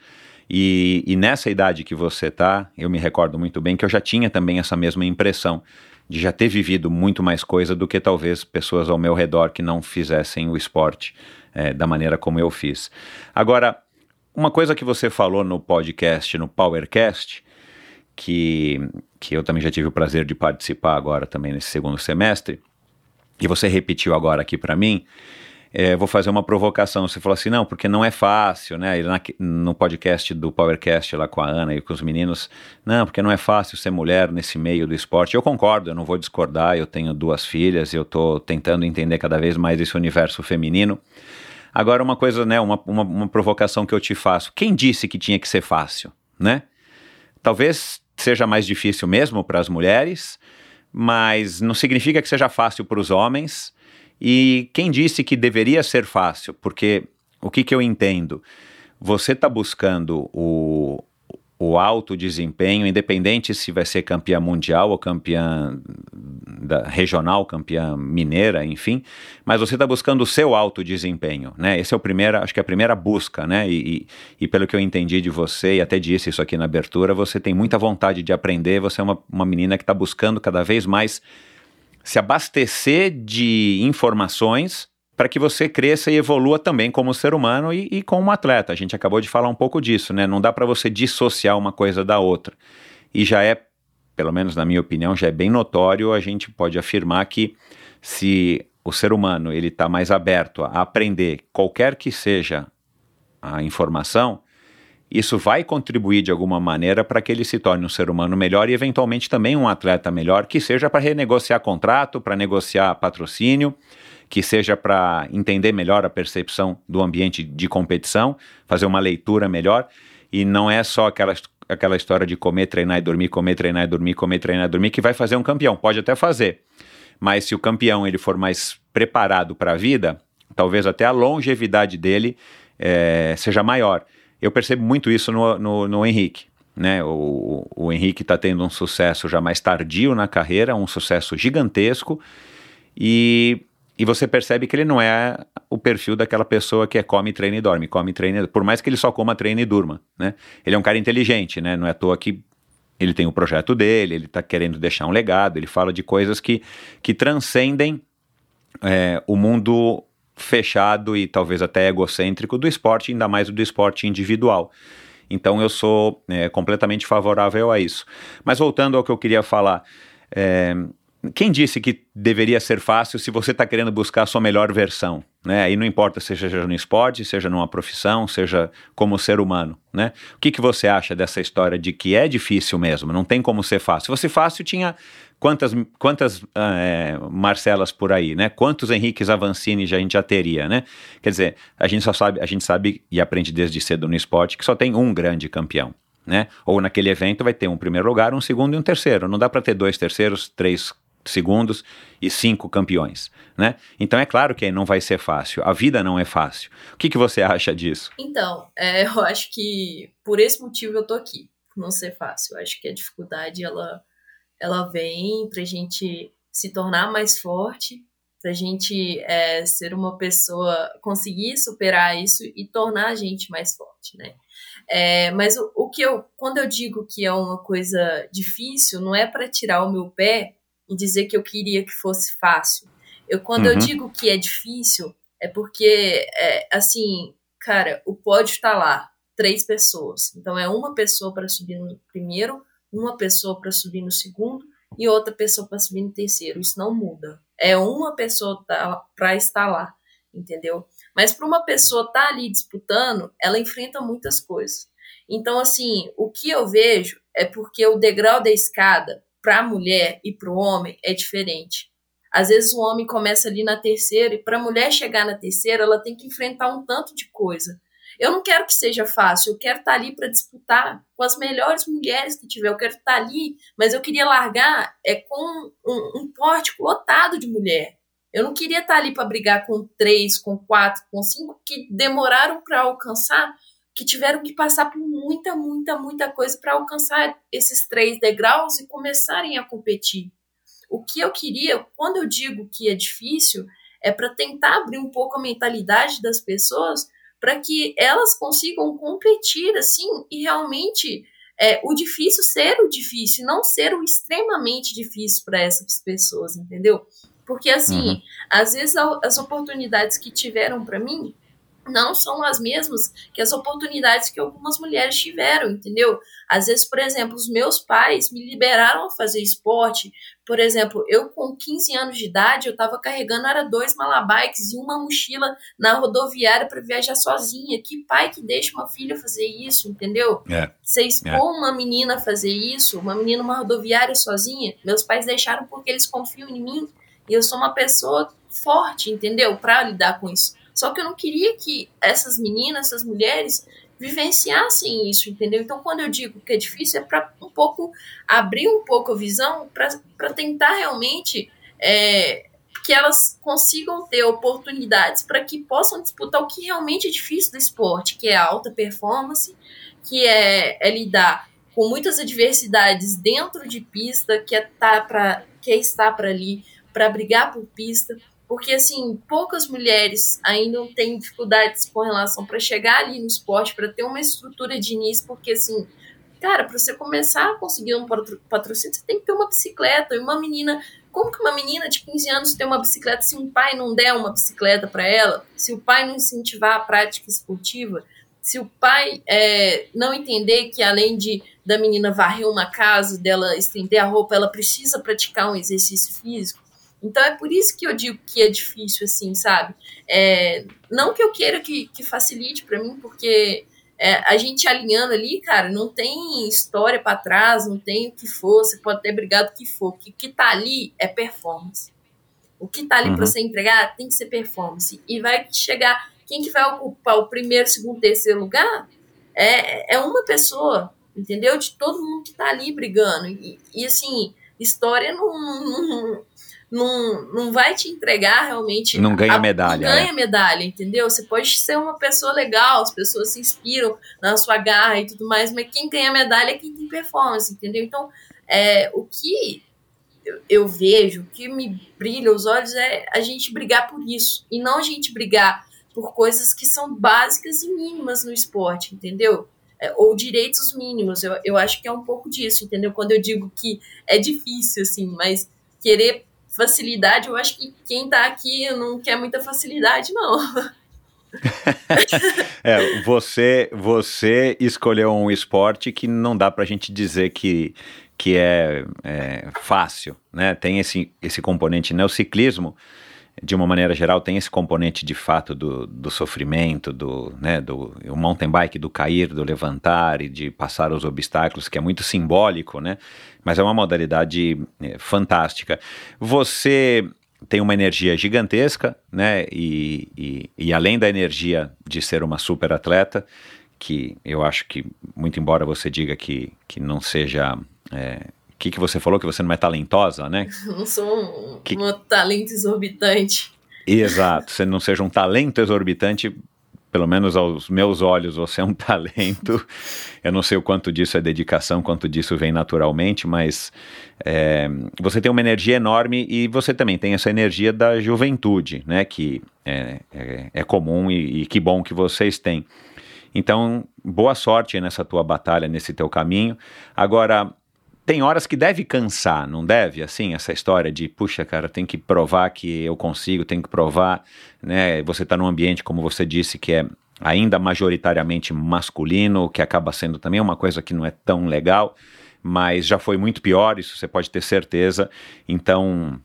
E, e nessa idade que você tá, eu me recordo muito bem que eu já tinha também essa mesma impressão de já ter vivido muito mais coisa do que talvez pessoas ao meu redor que não fizessem o esporte é, da maneira como eu fiz. Agora, uma coisa que você falou no podcast, no Powercast, que, que eu também já tive o prazer de participar agora também nesse segundo semestre, e você repetiu agora aqui para mim, é, vou fazer uma provocação. Você falou assim, não, porque não é fácil, né? Na- no podcast do Powercast lá com a Ana e com os meninos, não, porque não é fácil ser mulher nesse meio do esporte. Eu concordo, eu não vou discordar, eu tenho duas filhas, eu tô tentando entender cada vez mais esse universo feminino. Agora, uma coisa, né, uma, uma, uma provocação que eu te faço. Quem disse que tinha que ser fácil, né? Talvez seja mais difícil mesmo para as mulheres, mas não significa que seja fácil para os homens. E quem disse que deveria ser fácil? Porque o que, que eu entendo? Você está buscando o, o alto desempenho, independente se vai ser campeã mundial ou campeã da, regional, campeã mineira, enfim, mas você está buscando o seu alto desempenho, né? Esse é o primeiro, acho que é a primeira busca, né? E, e, e pelo que eu entendi de você, e até disse isso aqui na abertura, você tem muita vontade de aprender, você é uma, uma menina que está buscando cada vez mais se abastecer de informações para que você cresça e evolua também como ser humano e, e como atleta. A gente acabou de falar um pouco disso, né? Não dá para você dissociar uma coisa da outra. E já é, pelo menos na minha opinião, já é bem notório, a gente pode afirmar que se o ser humano ele está mais aberto a aprender qualquer que seja a informação, isso vai contribuir de alguma maneira para que ele se torne um ser humano melhor e, eventualmente, também um atleta melhor, que seja para renegociar contrato, para negociar patrocínio, que seja para entender melhor a percepção do ambiente de competição, fazer uma leitura melhor. E não é só aquela, aquela história de comer, treinar e dormir, comer, treinar e dormir, comer, treinar e dormir, que vai fazer um campeão. Pode até fazer. Mas se o campeão ele for mais preparado para a vida, talvez até a longevidade dele é, seja maior. Eu percebo muito isso no, no, no Henrique. Né? O, o Henrique está tendo um sucesso já mais tardio na carreira, um sucesso gigantesco, e, e você percebe que ele não é o perfil daquela pessoa que é come, treina e dorme, come, treina, por mais que ele só coma, treine e durma. Né? Ele é um cara inteligente, né? não é à toa que ele tem o projeto dele, ele está querendo deixar um legado, ele fala de coisas que, que transcendem é, o mundo fechado e talvez até egocêntrico do esporte, ainda mais do esporte individual. Então eu sou é, completamente favorável a isso. Mas voltando ao que eu queria falar, é, quem disse que deveria ser fácil se você está querendo buscar a sua melhor versão? Né? E não importa seja no esporte, seja numa profissão, seja como ser humano. Né? O que, que você acha dessa história de que é difícil mesmo, não tem como ser fácil? Se fosse fácil, tinha quantas, quantas é, Marcelas por aí, né? Quantos Henriques Avancini já, a gente já teria, né? Quer dizer, a gente só sabe, a gente sabe e aprende desde cedo no esporte que só tem um grande campeão. Né? Ou naquele evento vai ter um primeiro lugar, um segundo e um terceiro. Não dá para ter dois terceiros, três segundos e cinco campeões, né? Então é claro que não vai ser fácil. A vida não é fácil. O que, que você acha disso? Então, é, eu acho que por esse motivo eu tô aqui. Não ser fácil. Eu acho que a dificuldade ela ela vem pra gente se tornar mais forte, pra gente é, ser uma pessoa, conseguir superar isso e tornar a gente mais forte, né? É, mas o, o, que eu, quando eu digo que é uma coisa difícil, não é para tirar o meu pé e dizer que eu queria que fosse fácil. Eu, quando uhum. eu digo que é difícil, é porque, é, assim, cara, o pódio está lá, três pessoas. Então, é uma pessoa para subir no primeiro, uma pessoa para subir no segundo e outra pessoa para subir no terceiro. Isso não muda. É uma pessoa tá, para estar lá, entendeu? Mas para uma pessoa estar tá ali disputando, ela enfrenta muitas coisas. Então, assim, o que eu vejo é porque o degrau da escada para a mulher e para o homem é diferente. Às vezes o homem começa ali na terceira e para a mulher chegar na terceira, ela tem que enfrentar um tanto de coisa. Eu não quero que seja fácil, eu quero estar tá ali para disputar com as melhores mulheres que tiver. Eu quero estar tá ali, mas eu queria largar é com um, um pórtico lotado de mulher. Eu não queria estar tá ali para brigar com três, com quatro, com cinco que demoraram para alcançar, que tiveram que passar por muita, muita, muita coisa para alcançar esses três degraus e começarem a competir. O que eu queria, quando eu digo que é difícil, é para tentar abrir um pouco a mentalidade das pessoas para que elas consigam competir assim e realmente é, o difícil ser o difícil, não ser o extremamente difícil para essas pessoas, entendeu? Porque assim, uhum. às vezes as oportunidades que tiveram para mim não são as mesmas que as oportunidades que algumas mulheres tiveram, entendeu? Às vezes, por exemplo, os meus pais me liberaram a fazer esporte. Por exemplo, eu com 15 anos de idade, eu estava carregando era dois malabikes e uma mochila na rodoviária para viajar sozinha. Que pai que deixa uma filha fazer isso, entendeu? É. Você expor é. uma menina fazer isso, uma menina numa rodoviária sozinha, meus pais deixaram porque eles confiam em mim e eu sou uma pessoa forte, entendeu? Para lidar com isso. Só que eu não queria que essas meninas, essas mulheres, vivenciassem isso, entendeu? Então, quando eu digo que é difícil, é para um pouco abrir um pouco a visão, para tentar realmente é, que elas consigam ter oportunidades para que possam disputar o que realmente é difícil do esporte, que é a alta performance, que é, é lidar com muitas adversidades dentro de pista, que é, tá pra, que é estar para ali, para brigar por pista porque assim poucas mulheres ainda têm dificuldades com relação para chegar ali no esporte, para ter uma estrutura de início, porque assim, cara, para você começar a conseguir um patrocínio, você tem que ter uma bicicleta. E uma menina. Como que uma menina de 15 anos tem uma bicicleta se um pai não der uma bicicleta para ela, se o pai não incentivar a prática esportiva, se o pai é, não entender que além de da menina varrer uma casa, dela estender a roupa, ela precisa praticar um exercício físico, então é por isso que eu digo que é difícil, assim, sabe? É, não que eu queira que, que facilite para mim, porque é, a gente alinhando ali, cara, não tem história para trás, não tem o que for, você pode ter brigado o que for. O que, que tá ali é performance. O que tá ali uhum. para você entregar tem que ser performance. E vai chegar. Quem que vai ocupar o primeiro, segundo, terceiro lugar é, é uma pessoa, entendeu? De todo mundo que tá ali brigando. E, e assim, história não, não, não, não vai te entregar realmente. Não ganha a, medalha. Não ganha é. medalha, entendeu? Você pode ser uma pessoa legal, as pessoas se inspiram na sua garra e tudo mais, mas quem ganha medalha é quem tem performance, entendeu? Então, é, o que eu, eu vejo, o que me brilha os olhos é a gente brigar por isso. E não a gente brigar por coisas que são básicas e mínimas no esporte, entendeu? É, ou direitos mínimos. Eu, eu acho que é um pouco disso, entendeu? Quando eu digo que é difícil, assim, mas querer facilidade, eu acho que quem tá aqui não quer muita facilidade, não. é, você, você escolheu um esporte que não dá pra gente dizer que, que é, é fácil, né? Tem esse, esse componente, né? O ciclismo, de uma maneira geral, tem esse componente de fato do, do sofrimento, do, né, do mountain bike, do cair, do levantar e de passar os obstáculos, que é muito simbólico, né? Mas é uma modalidade é, fantástica. Você tem uma energia gigantesca, né? E, e, e além da energia de ser uma super atleta, que eu acho que, muito embora você diga que, que não seja é, que, que você falou? Que você não é talentosa, né? Não sou um, que... um talento exorbitante. Exato, você não seja um talento exorbitante, pelo menos aos meus olhos, você é um talento. Eu não sei o quanto disso é dedicação, quanto disso vem naturalmente, mas é, você tem uma energia enorme e você também tem essa energia da juventude, né? Que é, é, é comum e, e que bom que vocês têm. Então, boa sorte nessa tua batalha, nesse teu caminho. Agora, tem horas que deve cansar, não deve? Assim, essa história de, puxa, cara, tem que provar que eu consigo, tem que provar, né? Você está num ambiente, como você disse, que é ainda majoritariamente masculino, que acaba sendo também uma coisa que não é tão legal, mas já foi muito pior, isso você pode ter certeza. Então,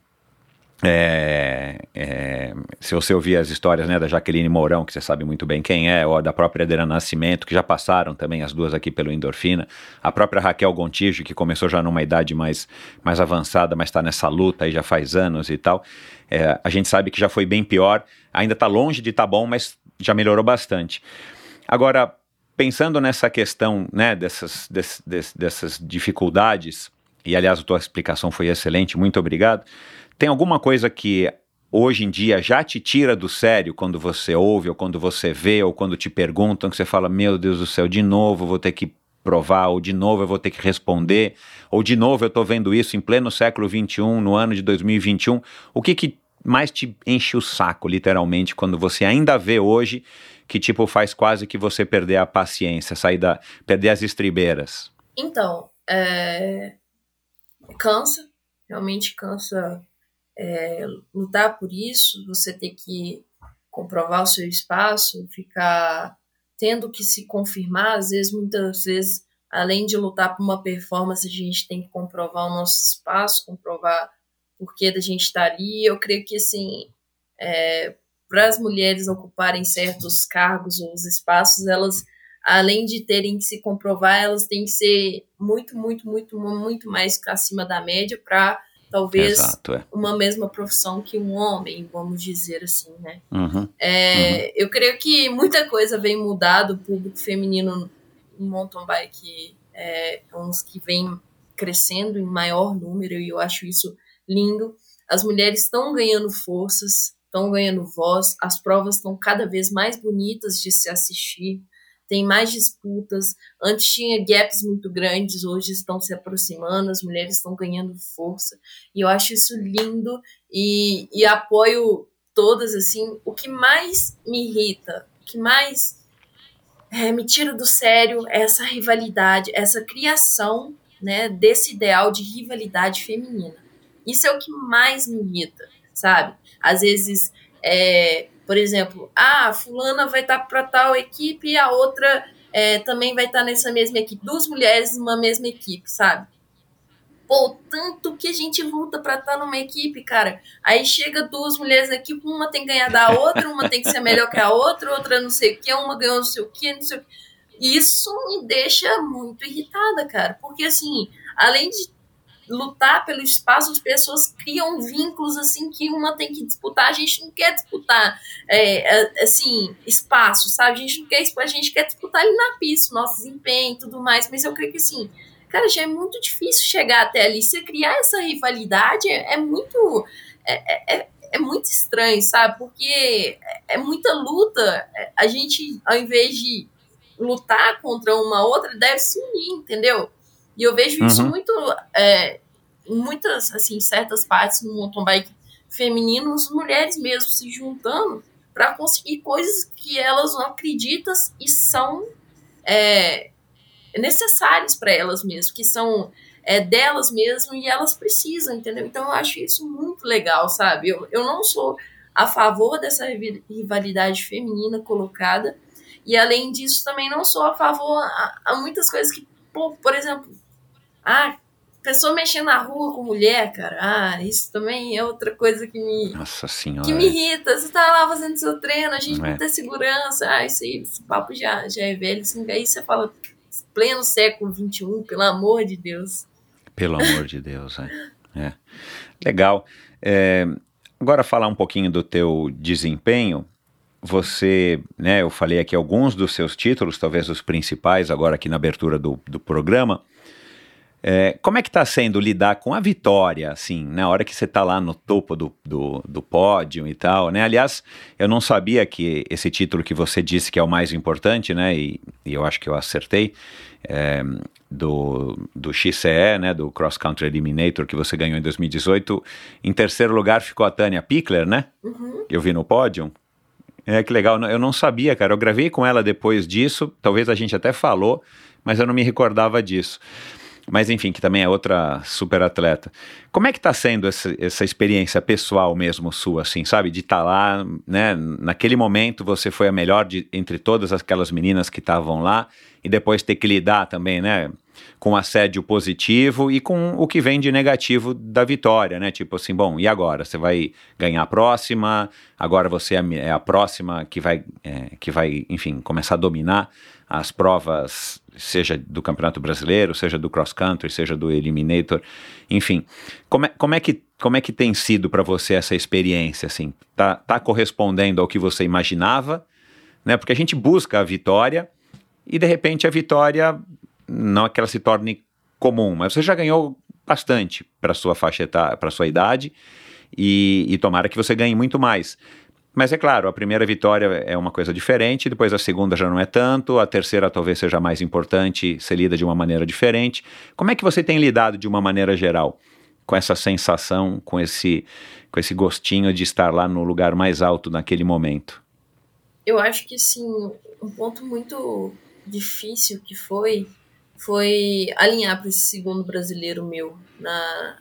é, é, se você ouvir as histórias né, da Jaqueline Mourão, que você sabe muito bem quem é, ou da própria Adriana Nascimento, que já passaram também as duas aqui pelo Endorfina, a própria Raquel Gontijo, que começou já numa idade mais, mais avançada, mas está nessa luta aí já faz anos e tal, é, a gente sabe que já foi bem pior, ainda está longe de estar tá bom, mas já melhorou bastante. Agora, pensando nessa questão né, dessas, des, des, dessas dificuldades, e aliás a tua explicação foi excelente, muito obrigado. Tem alguma coisa que hoje em dia já te tira do sério quando você ouve, ou quando você vê, ou quando te perguntam, que você fala, meu Deus do céu, de novo vou ter que provar, ou de novo eu vou ter que responder, ou de novo eu estou vendo isso em pleno século XXI, no ano de 2021. O que, que mais te enche o saco, literalmente, quando você ainda vê hoje que, tipo, faz quase que você perder a paciência, sair da, perder as estribeiras? Então, é... cansa, realmente cansa é, lutar por isso, você ter que comprovar o seu espaço, ficar tendo que se confirmar, às vezes, muitas vezes, além de lutar por uma performance, a gente tem que comprovar o nosso espaço, comprovar por que da gente estar tá ali. Eu creio que, assim, é, para as mulheres ocuparem certos cargos ou os espaços, elas, além de terem que se comprovar, elas têm que ser muito, muito, muito, muito mais acima da média para talvez Exato, é. uma mesma profissão que um homem, vamos dizer assim, né? Uhum, é, uhum. Eu creio que muita coisa vem mudar do público feminino em mountain bike, é, uns que vem crescendo em maior número e eu acho isso lindo. As mulheres estão ganhando forças, estão ganhando voz, as provas estão cada vez mais bonitas de se assistir tem mais disputas. Antes tinha gaps muito grandes, hoje estão se aproximando, as mulheres estão ganhando força. E eu acho isso lindo e, e apoio todas, assim. O que mais me irrita, o que mais é, me tira do sério é essa rivalidade, essa criação né, desse ideal de rivalidade feminina. Isso é o que mais me irrita, sabe? Às vezes é, por exemplo, ah, fulana vai estar tá para tal equipe e a outra é, também vai estar tá nessa mesma equipe. Duas mulheres numa mesma equipe, sabe? Pô, tanto que a gente luta para estar tá numa equipe, cara. Aí chega duas mulheres na equipe, uma tem que ganhar da outra, uma tem que ser melhor que a outra, outra não sei o que, uma ganhou não sei o que, não sei o que. isso me deixa muito irritada, cara, porque assim, além de lutar pelo espaço, as pessoas criam vínculos assim que uma tem que disputar. A gente não quer disputar é, é assim espaço, sabe? A gente não quer a gente quer disputar ali na pista, nosso desempenho e tudo mais. Mas eu creio que assim, cara, já é muito difícil chegar até ali. Se criar essa rivalidade é, é muito é, é, é, muito estranho, sabe? Porque é muita luta. A gente, ao invés de lutar contra uma outra, deve se unir, entendeu? E eu vejo isso uhum. muito, é, muitas, assim, certas partes no mountain bike feminino, as mulheres mesmo se juntando para conseguir coisas que elas não acreditam e são é, necessárias para elas mesmas, que são é, delas mesmo e elas precisam, entendeu? Então eu acho isso muito legal, sabe? Eu, eu não sou a favor dessa rivalidade feminina colocada e além disso também não sou a favor a, a muitas coisas que, por, por exemplo, ah, pessoa mexendo na rua com mulher, cara. Ah, isso também é outra coisa que me. Nossa senhora. Que me irrita. Você tá lá fazendo seu treino, a gente não, é. tem segurança. Ah, isso aí, esse papo já, já é velho. Assim, aí você fala, pleno século XXI, pelo amor de Deus. Pelo amor de Deus, é. é. Legal. É, agora falar um pouquinho do teu desempenho. Você, né, eu falei aqui alguns dos seus títulos, talvez os principais, agora aqui na abertura do, do programa. É, como é que está sendo lidar com a vitória, assim, na hora que você está lá no topo do, do, do, pódio e tal, né? Aliás, eu não sabia que esse título que você disse que é o mais importante, né? E, e eu acho que eu acertei, é, do, do XCE, né? Do Cross Country Eliminator que você ganhou em 2018. Em terceiro lugar ficou a Tânia Pickler, né? Uhum. Eu vi no pódio. É, que legal. Eu não sabia, cara. Eu gravei com ela depois disso. Talvez a gente até falou, mas eu não me recordava disso mas enfim, que também é outra super atleta. Como é que está sendo essa, essa experiência pessoal mesmo sua, assim, sabe? De estar tá lá, né? Naquele momento você foi a melhor de, entre todas aquelas meninas que estavam lá e depois ter que lidar também, né? Com assédio positivo e com o que vem de negativo da vitória, né? Tipo assim, bom, e agora? Você vai ganhar a próxima, agora você é a, é próxima que vai, é, que vai, enfim, começar a dominar as provas, seja do Campeonato Brasileiro, seja do Cross Country, seja do Eliminator, enfim. Como é, como é, que, como é que tem sido para você essa experiência? Assim? Tá, tá correspondendo ao que você imaginava? Né? Porque a gente busca a vitória e de repente a vitória não é que ela se torne comum, mas você já ganhou bastante para sua faixa para sua idade e, e tomara que você ganhe muito mais. Mas é claro, a primeira vitória é uma coisa diferente, depois a segunda já não é tanto, a terceira talvez seja mais importante, ser lida de uma maneira diferente. Como é que você tem lidado de uma maneira geral com essa sensação, com esse, com esse gostinho de estar lá no lugar mais alto naquele momento? Eu acho que sim, um ponto muito difícil que foi foi alinhar para esse segundo brasileiro meu na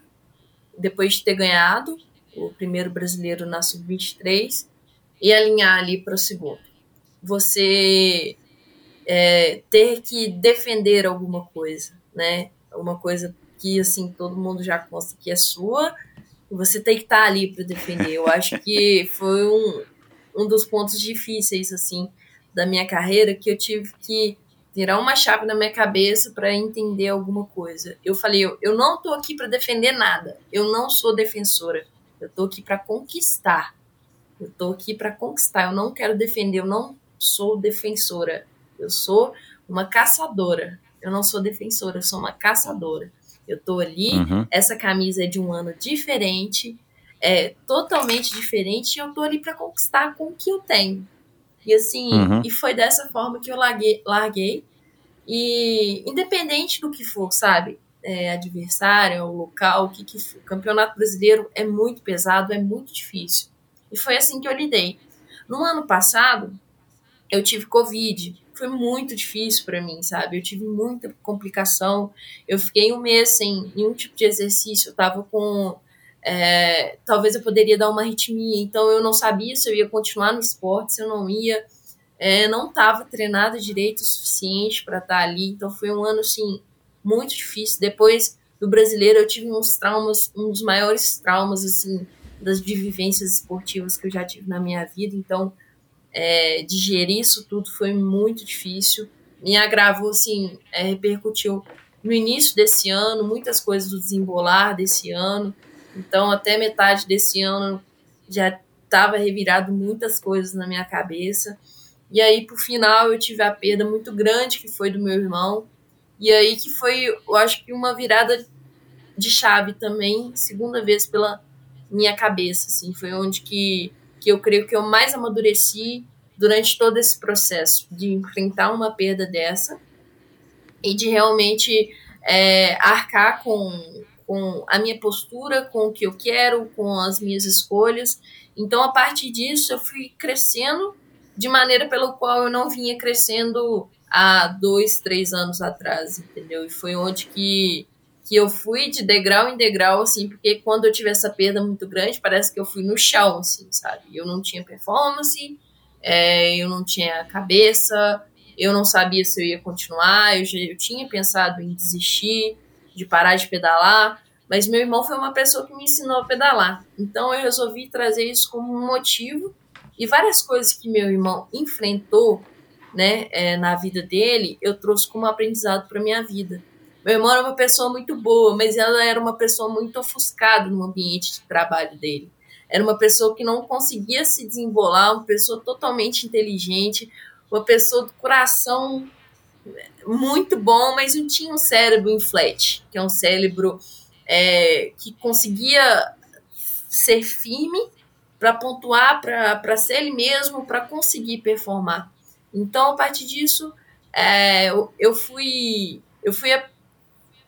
depois de ter ganhado o primeiro brasileiro na sub-23 e alinhar ali para o segundo. Você é, ter que defender alguma coisa, né? Alguma coisa que assim todo mundo já consta que é sua, você tem que estar tá ali para defender. Eu acho que foi um, um dos pontos difíceis assim da minha carreira que eu tive que virar uma chave na minha cabeça para entender alguma coisa. Eu falei, eu, eu não tô aqui para defender nada. Eu não sou defensora. Eu tô aqui para conquistar. Eu tô aqui para conquistar. Eu não quero defender. Eu não sou defensora. Eu sou uma caçadora. Eu não sou defensora. Eu sou uma caçadora. Eu tô ali. Uhum. Essa camisa é de um ano diferente, é totalmente diferente. E eu tô ali para conquistar com o que eu tenho. E assim, uhum. e foi dessa forma que eu larguei, larguei. E independente do que for, sabe? É, adversário, o local, o que, que for. O campeonato brasileiro é muito pesado, é muito difícil. E foi assim que eu lidei. No ano passado, eu tive Covid. Foi muito difícil para mim, sabe? Eu tive muita complicação. Eu fiquei um mês sem nenhum tipo de exercício. Eu tava com. É, talvez eu poderia dar uma arritmia. Então eu não sabia se eu ia continuar no esporte, se eu não ia. É, não estava treinada direito o suficiente para estar tá ali. Então foi um ano, assim, muito difícil. Depois do brasileiro, eu tive uns traumas, um dos maiores traumas, assim, das vivências esportivas que eu já tive na minha vida. Então, é, digerir isso tudo foi muito difícil. me agravou, assim, é, repercutiu no início desse ano, muitas coisas do desembolar desse ano. Então, até metade desse ano já estava revirado muitas coisas na minha cabeça. E aí, por final, eu tive a perda muito grande que foi do meu irmão. E aí que foi, eu acho que uma virada de chave também, segunda vez pela minha cabeça, assim, foi onde que, que eu creio que eu mais amadureci durante todo esse processo de enfrentar uma perda dessa e de realmente é, arcar com, com a minha postura, com o que eu quero, com as minhas escolhas. Então, a partir disso, eu fui crescendo de maneira pelo qual eu não vinha crescendo há dois, três anos atrás, entendeu? E foi onde que, que eu fui de degrau em degrau, assim, porque quando eu tive essa perda muito grande, parece que eu fui no chão, assim, sabe? Eu não tinha performance, é, eu não tinha cabeça, eu não sabia se eu ia continuar, eu, já, eu tinha pensado em desistir, de parar de pedalar, mas meu irmão foi uma pessoa que me ensinou a pedalar. Então eu resolvi trazer isso como um motivo e várias coisas que meu irmão enfrentou, né, é, na vida dele, eu trouxe como aprendizado para minha vida. Meu irmão era uma pessoa muito boa, mas ela era uma pessoa muito ofuscada no ambiente de trabalho dele. Era uma pessoa que não conseguia se desenrolar, uma pessoa totalmente inteligente, uma pessoa do coração muito bom, mas não tinha um cérebro em flat, que é um cérebro é, que conseguia ser firme para pontuar, para ser ele mesmo, para conseguir performar. Então, a partir disso, é, eu, eu, fui eu fui,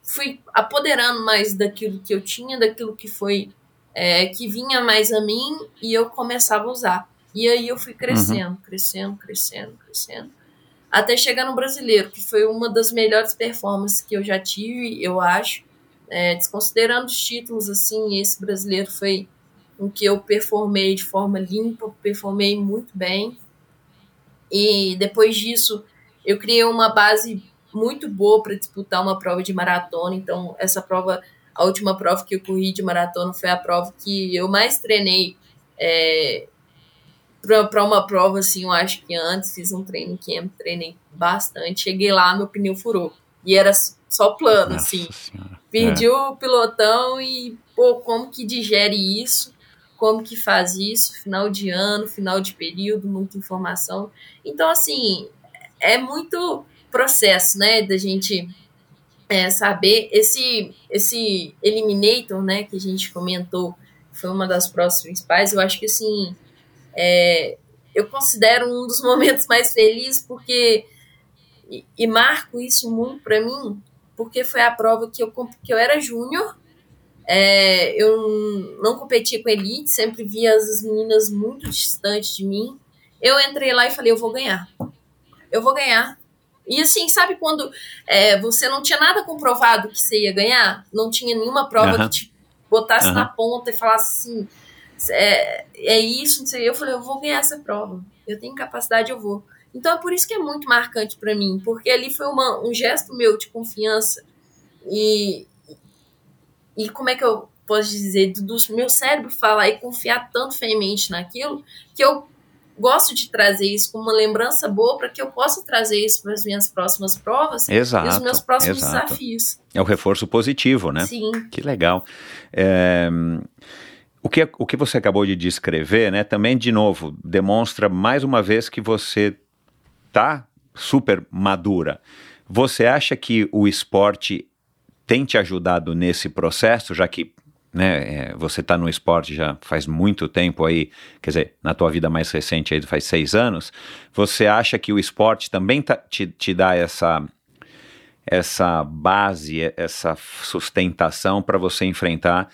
fui apoderando mais daquilo que eu tinha, daquilo que foi é, que vinha mais a mim e eu começava a usar. E aí eu fui crescendo, uhum. crescendo, crescendo, crescendo. Até chegar no brasileiro, que foi uma das melhores performances que eu já tive, eu acho. É, desconsiderando os títulos, assim, esse brasileiro foi um que eu performei de forma limpa, performei muito bem. E depois disso, eu criei uma base muito boa para disputar uma prova de maratona. Então, essa prova a última prova que eu corri de maratona foi a prova que eu mais treinei é, para uma prova, assim, eu acho que antes fiz um treino camp, treinei bastante. Cheguei lá, meu pneu furou. E era só plano, Nossa assim. Senhora. Perdi é. o pilotão e, pô, como que digere isso? Como que faz isso? Final de ano, final de período, muita informação. Então, assim, é muito processo, né, da gente é, saber esse esse Eliminator, né, que a gente comentou, foi uma das provas principais. Eu acho que assim, é, eu considero um dos momentos mais felizes porque e, e marco isso muito para mim, porque foi a prova que eu que eu era júnior. É, eu não competia com elite, sempre via as meninas muito distantes de mim. Eu entrei lá e falei, eu vou ganhar. Eu vou ganhar. E assim, sabe quando é, você não tinha nada comprovado que você ia ganhar? Não tinha nenhuma prova que te botasse na ponta e falasse assim, é, é isso, não sei. Eu falei, eu vou ganhar essa prova. Eu tenho capacidade, eu vou. Então é por isso que é muito marcante para mim, porque ali foi uma, um gesto meu de confiança e, e como é que eu posso dizer, do, do meu cérebro falar e confiar tanto fermente naquilo, que eu gosto de trazer isso como uma lembrança boa para que eu possa trazer isso para as minhas próximas provas exato, e os meus próximos exato. desafios. É o reforço positivo, né? Sim. Que legal. É, o, que, o que você acabou de descrever, né, também, de novo, demonstra mais uma vez que você tá super madura. Você acha que o esporte tem te ajudado nesse processo, já que né? É, você está no esporte já faz muito tempo aí, quer dizer, na tua vida mais recente aí faz seis anos, você acha que o esporte também tá, te, te dá essa essa base, essa sustentação para você enfrentar,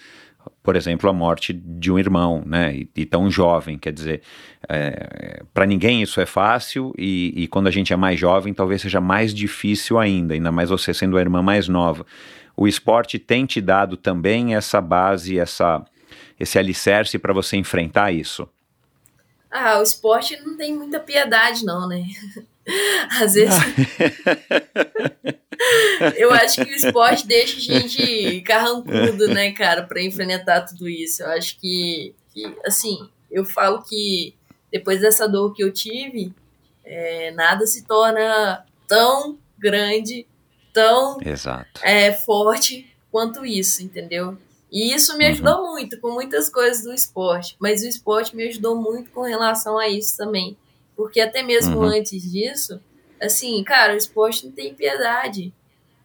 por exemplo, a morte de um irmão, né? E, e tão jovem, quer dizer, é, para ninguém isso é fácil e, e quando a gente é mais jovem, talvez seja mais difícil ainda, ainda mais você sendo a irmã mais nova o esporte tem te dado também essa base, essa, esse alicerce para você enfrentar isso? Ah, o esporte não tem muita piedade, não, né? Às vezes. eu acho que o esporte deixa a gente carrancudo, né, cara, para enfrentar tudo isso. Eu acho que, que, assim, eu falo que depois dessa dor que eu tive, é, nada se torna tão grande, tão é, forte quanto isso, entendeu? E isso me ajudou muito com muitas coisas do esporte, mas o esporte me ajudou muito com relação a isso também. Porque até mesmo Uhum. antes disso, assim, cara, o esporte não tem piedade.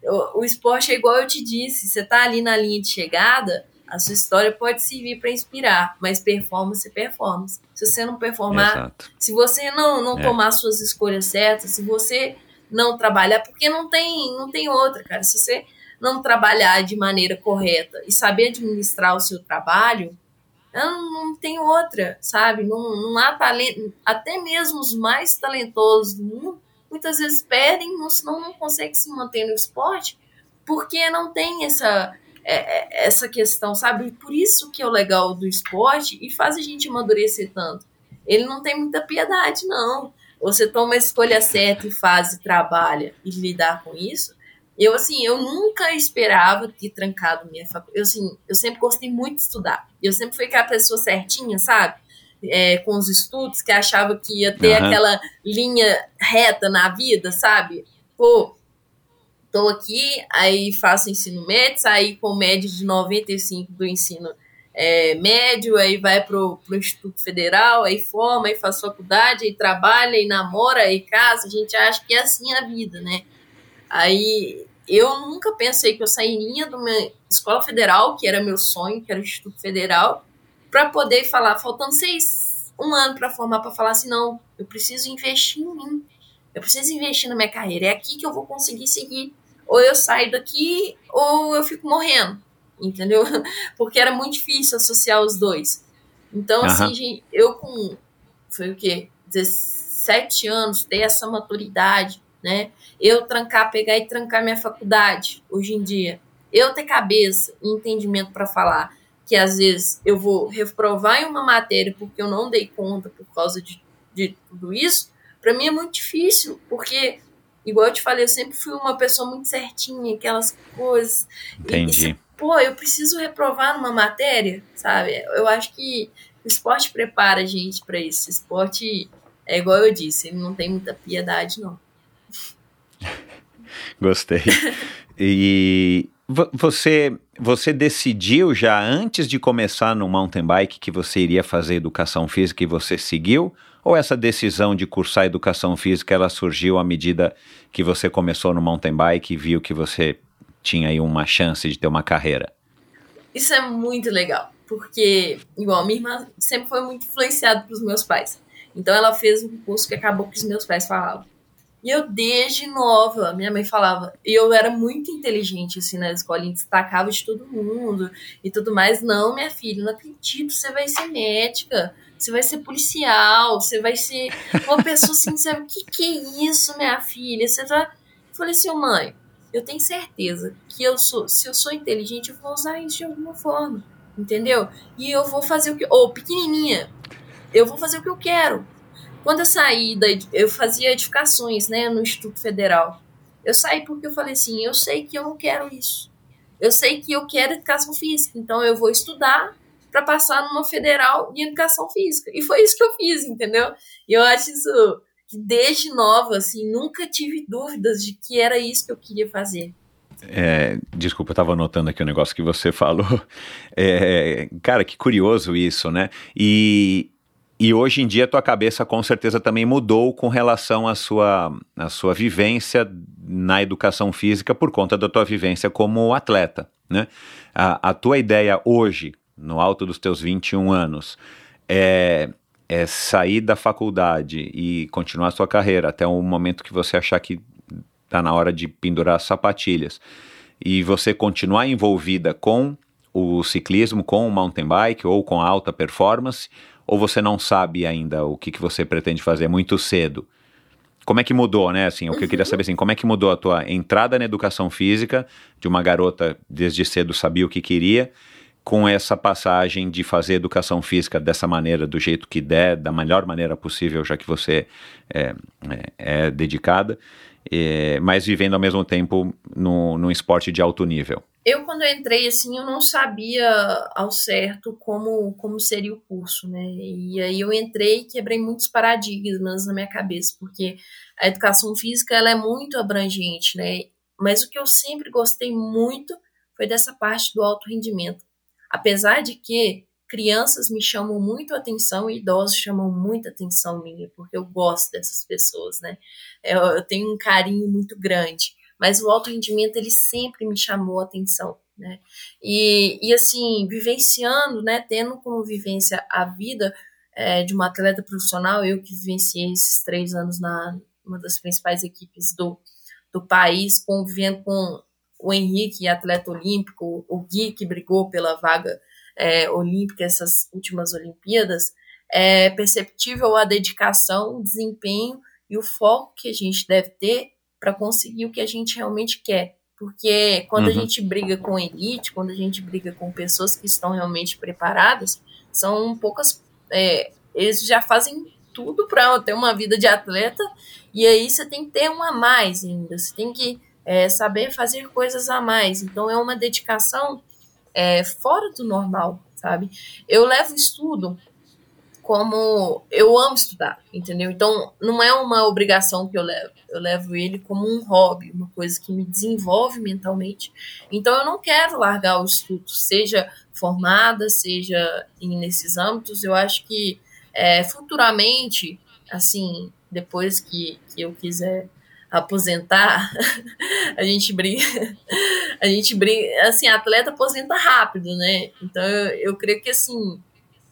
O, o esporte é igual eu te disse, você tá ali na linha de chegada, a sua história pode servir para inspirar, mas performance é performance. Se você não performar, Exato. se você não, não É. tomar suas escolhas certas, se você não trabalhar, porque não tem, não tem outra, cara. Se você não trabalhar de maneira correta e saber administrar o seu trabalho, não, não tem outra, sabe? Não, não há talento. Até mesmo os mais talentosos do mundo muitas vezes perdem, não, senão não conseguem se manter no esporte, porque não tem essa, é, é, essa questão, sabe? Por isso que é o legal do esporte e faz a gente amadurecer tanto. Ele não tem muita piedade, não. Você toma a escolha certa e faz e trabalha e lidar com isso. Eu, assim, eu nunca esperava ter trancado minha faculdade. Eu, assim, eu sempre gostei muito de estudar. Eu sempre fui aquela pessoa certinha, sabe? É, com os estudos, que achava que ia ter Aham. aquela linha reta na vida, sabe? Pô, tô aqui, aí faço ensino médio, saí com média de 95 do ensino é, médio, aí vai pro, pro Instituto Federal, aí forma, aí faz faculdade, aí trabalha, aí namora, aí casa. A gente acha que é assim a vida, né? Aí eu nunca pensei que eu sairia de uma escola federal, que era meu sonho, que era o Instituto Federal, para poder falar, faltando seis, um ano para formar, para falar assim: não, eu preciso investir em mim, eu preciso investir na minha carreira, é aqui que eu vou conseguir seguir. Ou eu saio daqui, ou eu fico morrendo, entendeu? Porque era muito difícil associar os dois. Então, Aham. assim, gente, eu com. Foi o quê? 17 anos, ter essa maturidade, né? Eu trancar, pegar e trancar minha faculdade hoje em dia. Eu ter cabeça e entendimento para falar que às vezes eu vou reprovar em uma matéria porque eu não dei conta por causa de, de tudo isso, para mim é muito difícil, porque, igual eu te falei, eu sempre fui uma pessoa muito certinha, aquelas coisas. E- e Entendi. se- pô, eu preciso reprovar numa matéria, sabe? Eu acho que o esporte prepara a gente para isso. O esporte, é igual eu disse, ele não tem muita piedade, não. Gostei. E vo- você, você decidiu já antes de começar no mountain bike que você iria fazer educação física e você seguiu? Ou essa decisão de cursar educação física ela surgiu à medida que você começou no mountain bike e viu que você tinha aí uma chance de ter uma carreira? Isso é muito legal, porque, igual, minha irmã sempre foi muito influenciada pelos meus pais. Então ela fez um curso que acabou que os meus pais falavam. E eu, desde nova, minha mãe falava, e eu era muito inteligente, assim, na escola, e destacava de todo mundo e tudo mais. Não, minha filha, não acredito, você vai ser médica, você vai ser policial, você vai ser uma pessoa assim, sabe? O que, que é isso, minha filha? Você tá. Eu falei assim, mãe, eu tenho certeza que eu sou, se eu sou inteligente, eu vou usar isso de alguma forma, entendeu? E eu vou fazer o que, ou pequenininha, eu vou fazer o que eu quero. Quando eu saí da, eu fazia edificações, né, no Instituto Federal. Eu saí porque eu falei assim, eu sei que eu não quero isso. Eu sei que eu quero educação física, então eu vou estudar para passar numa federal de educação física. E foi isso que eu fiz, entendeu? E eu acho isso que desde nova, assim, nunca tive dúvidas de que era isso que eu queria fazer. É, desculpa, eu estava anotando aqui o negócio que você falou. É, cara, que curioso isso, né? E, e hoje em dia a tua cabeça com certeza também mudou com relação à sua, à sua vivência na educação física por conta da tua vivência como atleta, né? A, a tua ideia hoje, no alto dos teus 21 anos, é, é sair da faculdade e continuar a sua carreira até o momento que você achar que tá na hora de pendurar as sapatilhas e você continuar envolvida com o ciclismo, com o mountain bike ou com a alta performance, ou você não sabe ainda o que, que você pretende fazer muito cedo? Como é que mudou, né? Assim, o que eu queria saber assim, como é que mudou a tua entrada na educação física, de uma garota desde cedo sabia o que queria, com essa passagem de fazer educação física dessa maneira, do jeito que der, da melhor maneira possível, já que você é, é, é dedicada, é, mas vivendo ao mesmo tempo no esporte de alto nível? Eu, quando eu entrei, assim, eu não sabia ao certo como, como seria o curso, né? E aí eu entrei e quebrei muitos paradigmas na minha cabeça, porque a educação física, ela é muito abrangente, né? Mas o que eu sempre gostei muito foi dessa parte do alto rendimento. Apesar de que crianças me chamam muito atenção e idosos chamam muita atenção minha, porque eu gosto dessas pessoas, né? Eu, eu tenho um carinho muito grande. Mas o alto rendimento, ele sempre me chamou atenção, né? E, e assim, vivenciando, né? Tendo como vivência a vida é, de uma atleta profissional, eu que vivenciei esses três anos na uma das principais equipes do, do país, convivendo com o Henrique, atleta olímpico, o Gui, que brigou pela vaga é, olímpica essas últimas Olimpíadas, é perceptível a dedicação, o desempenho e o foco que a gente deve ter para conseguir o que a gente realmente quer. Porque quando uhum. a gente briga com elite, quando a gente briga com pessoas que estão realmente preparadas, são poucas. É, eles já fazem tudo para ter uma vida de atleta, e aí você tem que ter um a mais ainda. Você tem que é, saber fazer coisas a mais. Então é uma dedicação é, fora do normal, sabe? Eu levo estudo como eu amo estudar, entendeu? Então não é uma obrigação que eu levo, eu levo ele como um hobby, uma coisa que me desenvolve mentalmente. Então eu não quero largar o estudo, seja formada, seja nesses âmbitos. Eu acho que é, futuramente, assim, depois que, que eu quiser aposentar, a gente briga, a gente briga, assim, atleta aposenta rápido, né? Então eu, eu creio que assim,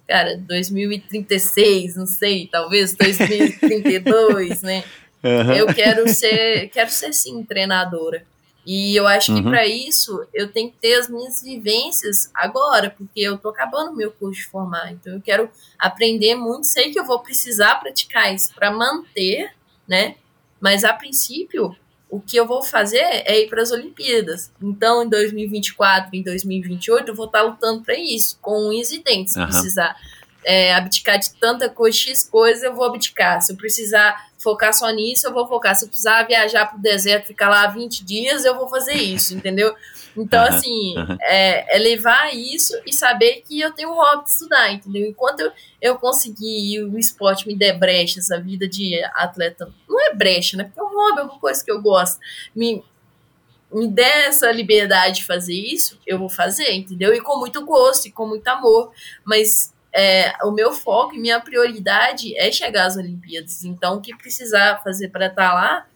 cara, 2036, não sei, talvez 2032, né? Uhum. Eu quero ser, quero ser sim treinadora. E eu acho que uhum. para isso eu tenho que ter as minhas vivências agora, porque eu tô acabando o meu curso de formar. Então eu quero aprender muito, sei que eu vou precisar praticar isso para manter, né? Mas a princípio, o que eu vou fazer é ir para as Olimpíadas. Então, em 2024, em 2028, eu vou estar lutando para isso, com unhas e dentes. Se uhum. precisar é, abdicar de tanta coisa, X coisas, eu vou abdicar. Se eu precisar focar só nisso, eu vou focar. Se eu precisar viajar para o deserto, ficar lá 20 dias, eu vou fazer isso, entendeu? Então, uhum, assim, uhum. É, é, levar isso e saber que eu tenho o hobby de estudar, entendeu? Enquanto eu, eu conseguir o esporte me der brecha, essa vida de atleta, não é brecha, né? Porque é um hobby, é uma coisa que eu gosto, me, me der essa liberdade de fazer isso, eu vou fazer, entendeu? E com muito gosto e com muito amor, mas é, o meu foco e minha prioridade é chegar às Olimpíadas. Então, o que precisar fazer para estar tá lá,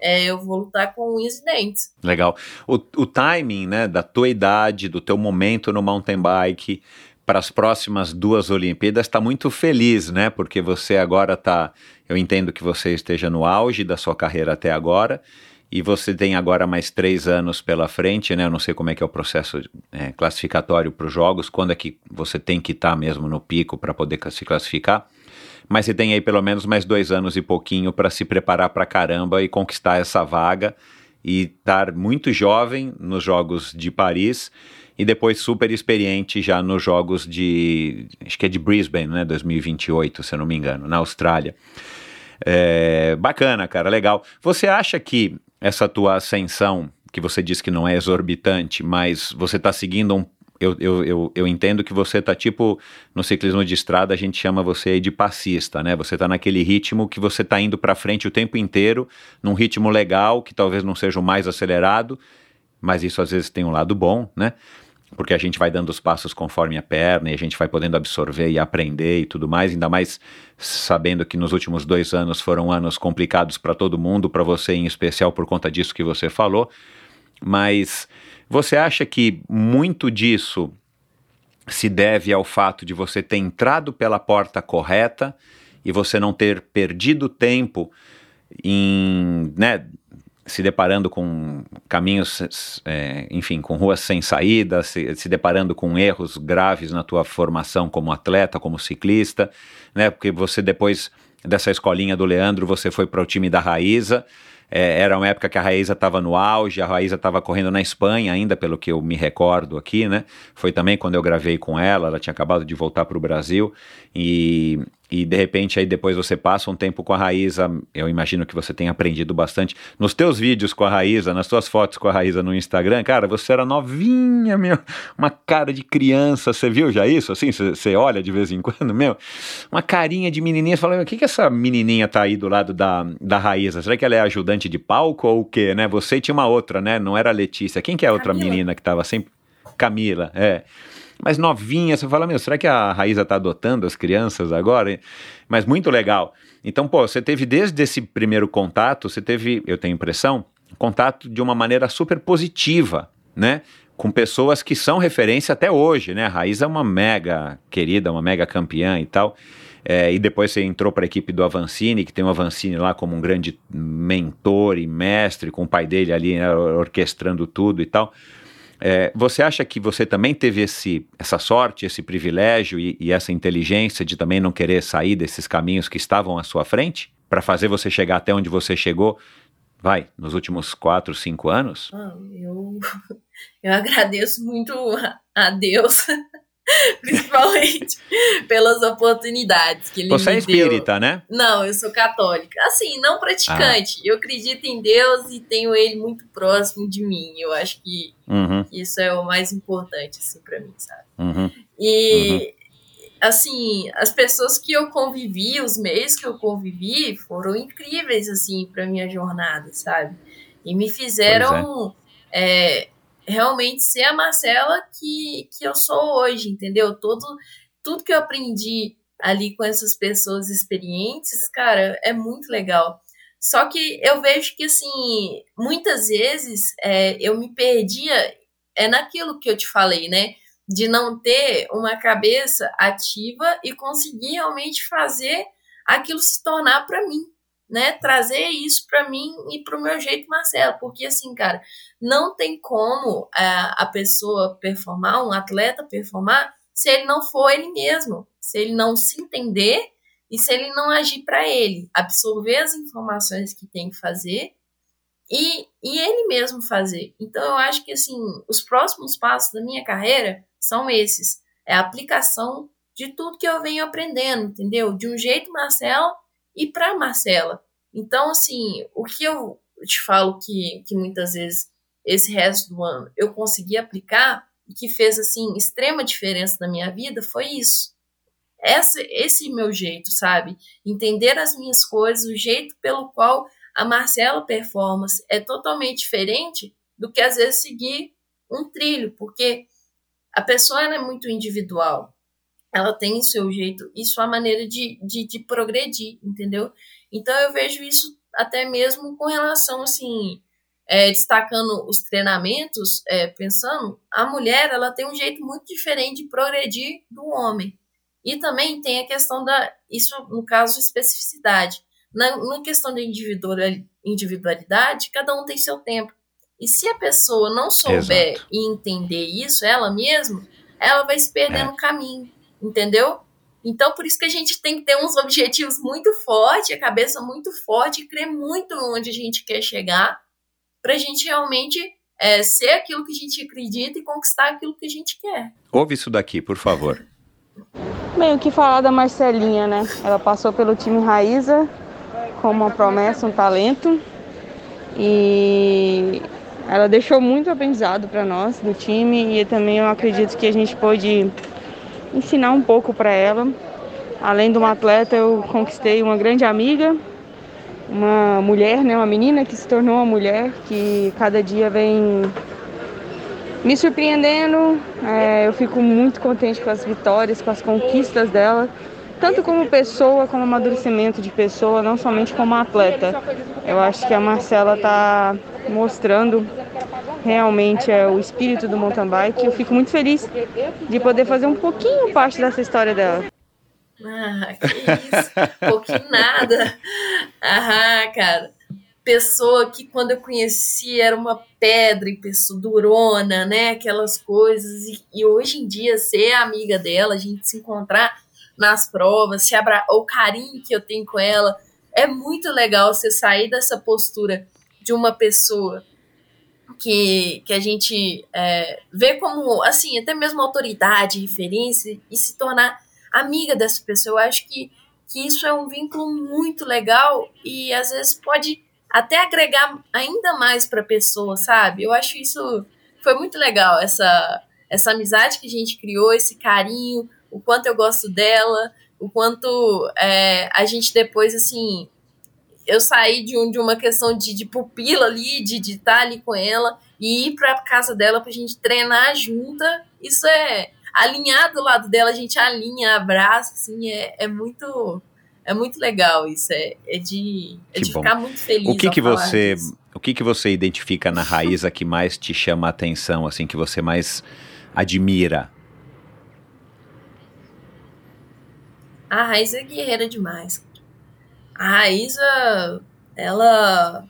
é, eu vou lutar com unhas e dentes. Legal. O, o timing, né, da tua idade, do teu momento no mountain bike para as próximas duas Olimpíadas está muito feliz, né? Porque você agora está, eu entendo que você esteja no auge da sua carreira até agora e você tem agora mais três anos pela frente, né? Eu não sei como é que é o processo é, classificatório para os jogos, quando é que você tem que estar tá mesmo no pico para poder se classificar mas você tem aí pelo menos mais dois anos e pouquinho para se preparar para caramba e conquistar essa vaga e estar muito jovem nos Jogos de Paris e depois super experiente já nos Jogos de, acho que é de Brisbane, né, 2028, se eu não me engano, na Austrália. É, bacana, cara, legal. Você acha que essa tua ascensão, que você diz que não é exorbitante, mas você está seguindo um eu, eu, eu, eu, entendo que você tá tipo, no ciclismo de estrada a gente chama você de passista, né? Você tá naquele ritmo que você tá indo para frente o tempo inteiro, num ritmo legal, que talvez não seja o mais acelerado, mas isso às vezes tem um lado bom, né? Porque a gente vai dando os passos conforme a perna e a gente vai podendo absorver e aprender e tudo mais, ainda mais sabendo que nos últimos dois anos foram anos complicados para todo mundo, para você em especial por conta disso que você falou, mas você acha que muito disso se deve ao fato de você ter entrado pela porta correta e você não ter perdido tempo em, né, se deparando com caminhos, é, enfim, com ruas sem saída, se, se, deparando com erros graves na tua formação como atleta, como ciclista, né? Porque você depois dessa escolinha do Leandro, você foi para o time da Raíza, É, era uma época que a Raíza estava no auge, a Raíza estava correndo na Espanha ainda, pelo que eu me recordo aqui, né? Foi também quando eu gravei com ela, ela tinha acabado de voltar para o Brasil e, e de repente aí depois você passa um tempo com a Raíza, eu imagino que você tenha aprendido bastante. Nos teus vídeos com a Raíza, nas tuas fotos com a Raíza no Instagram, cara, você era novinha, meu, uma cara de criança, você viu já isso? Assim, você olha de vez em quando, meu, uma carinha de menininha, você fala, o que que essa menininha tá aí do lado da, da Raíza? Será que ela é ajudante de palco ou o quê, né? Você tinha uma outra, né? Não era a Letícia. Quem que é a outra Camila. menina que tava sempre... Camila, é mas novinha, você fala, meu, será que a Raíza tá adotando as crianças agora? Mas muito legal. Então, pô, você teve desde esse primeiro contato, você teve, eu tenho impressão, contato de uma maneira super positiva, né? Com pessoas que são referência até hoje, né? A Raíza é uma mega querida, uma mega campeã e tal. É, e depois você entrou para a equipe do Avancini, que tem o Avancini lá como um grande mentor e mestre, com o pai dele ali né, orquestrando tudo e tal. É, você acha que você também teve esse, essa sorte, esse privilégio e, e, essa inteligência de também não querer sair desses caminhos que estavam à sua frente para fazer você chegar até onde você chegou? Vai, nos últimos quatro, cinco anos? Ah, eu, eu agradeço muito a Deus, principalmente pelas oportunidades que ele você me é espírita, deu. né? Não, eu sou católica. Assim, não praticante. Ah. Eu acredito em Deus e tenho ele muito próximo de mim. Eu acho que uhum. isso é o mais importante, assim, para mim, sabe? Uhum. E, uhum. assim, as pessoas que eu convivi, os meses que eu convivi, foram incríveis, assim, para minha jornada, sabe? E me fizeram é. É, realmente ser a Marcela que, que eu sou hoje, entendeu? Todo, tudo que eu aprendi ali com essas pessoas experientes, cara, é muito legal. Só que eu vejo que, assim, muitas vezes é, eu me perdia é naquilo que eu te falei, né? De não ter uma cabeça ativa e conseguir realmente fazer aquilo se tornar para mim, né? Trazer isso para mim e para o meu jeito, Marcelo. Porque, assim, cara, não tem como a, a pessoa performar, um atleta performar, se ele não for ele mesmo, se ele não se entender e se ele não agir para ele, absorver as informações que tem que fazer e, e ele mesmo fazer. Então eu acho que assim, os próximos passos da minha carreira são esses. É a aplicação de tudo que eu venho aprendendo, entendeu? De um jeito Marcela e para Marcela. Então, assim, o que eu te falo que, que muitas vezes esse resto do ano eu consegui aplicar e que fez assim extrema diferença na minha vida foi isso. Essa, esse meu jeito, sabe? Entender as minhas coisas, o jeito pelo qual a Marcela Performance é totalmente diferente do que às vezes seguir um trilho, porque a pessoa é muito individual. Ela tem o seu jeito e sua maneira de, de, de progredir, entendeu? Então eu vejo isso até mesmo com relação assim é, destacando os treinamentos, é, pensando, a mulher ela tem um jeito muito diferente de progredir do homem. E também tem a questão da, isso no caso, especificidade. Na, na questão da individualidade, cada um tem seu tempo. E se a pessoa não souber Exato. e entender isso, ela mesma, ela vai se perder É. no caminho, entendeu? Então, por isso que a gente tem que ter uns objetivos muito fortes, a cabeça muito forte, crer muito onde a gente quer chegar, para a gente realmente é, ser aquilo que a gente acredita e conquistar aquilo que a gente quer. Ouve isso daqui, por favor. Bem, o que falar da Marcelinha, né? Ela passou pelo time Raíza como uma promessa, um talento. E ela deixou muito aprendizado para nós do time e também eu acredito que a gente pôde ensinar um pouco para ela. Além de uma atleta, eu conquistei uma grande amiga, uma mulher, né, uma menina que se tornou uma mulher que cada dia vem me surpreendendo. É, eu fico muito contente com as vitórias, com as conquistas dela, tanto como pessoa, como amadurecimento de pessoa, não somente como atleta. Eu acho que a Marcela está mostrando realmente é, o espírito do mountain bike. Eu fico muito feliz de poder fazer um pouquinho parte dessa história dela. Ah, que isso, pouquinho nada. Ah, cara, pessoa que quando eu conheci era uma pedra e pessoa durona, né? Aquelas coisas. E, e hoje em dia, ser amiga dela, a gente se encontrar nas provas, se abra... o carinho que eu tenho com ela, é muito legal você sair dessa postura de uma pessoa que, que a gente é, vê como, assim, até mesmo autoridade, referência, e se tornar amiga dessa pessoa. Eu acho que, que isso é um vínculo muito legal e às vezes pode até agregar ainda mais para a pessoa, sabe? Eu acho isso foi muito legal, essa, essa amizade que a gente criou, esse carinho, o quanto eu gosto dela, o quanto é, a gente depois, assim, eu saí de, um, de uma questão de, de pupila ali, de estar tá ali com ela e ir para casa dela pra gente treinar junta. Isso é alinhar do lado dela, a gente alinha, abraça, assim, é, é muito é muito legal isso, é, é de, é de ficar muito feliz. O que que você disso. o que que você identifica na Raíza que mais te chama a atenção, assim, que você mais admira? A Raíza é guerreira demais. A Raíza, ela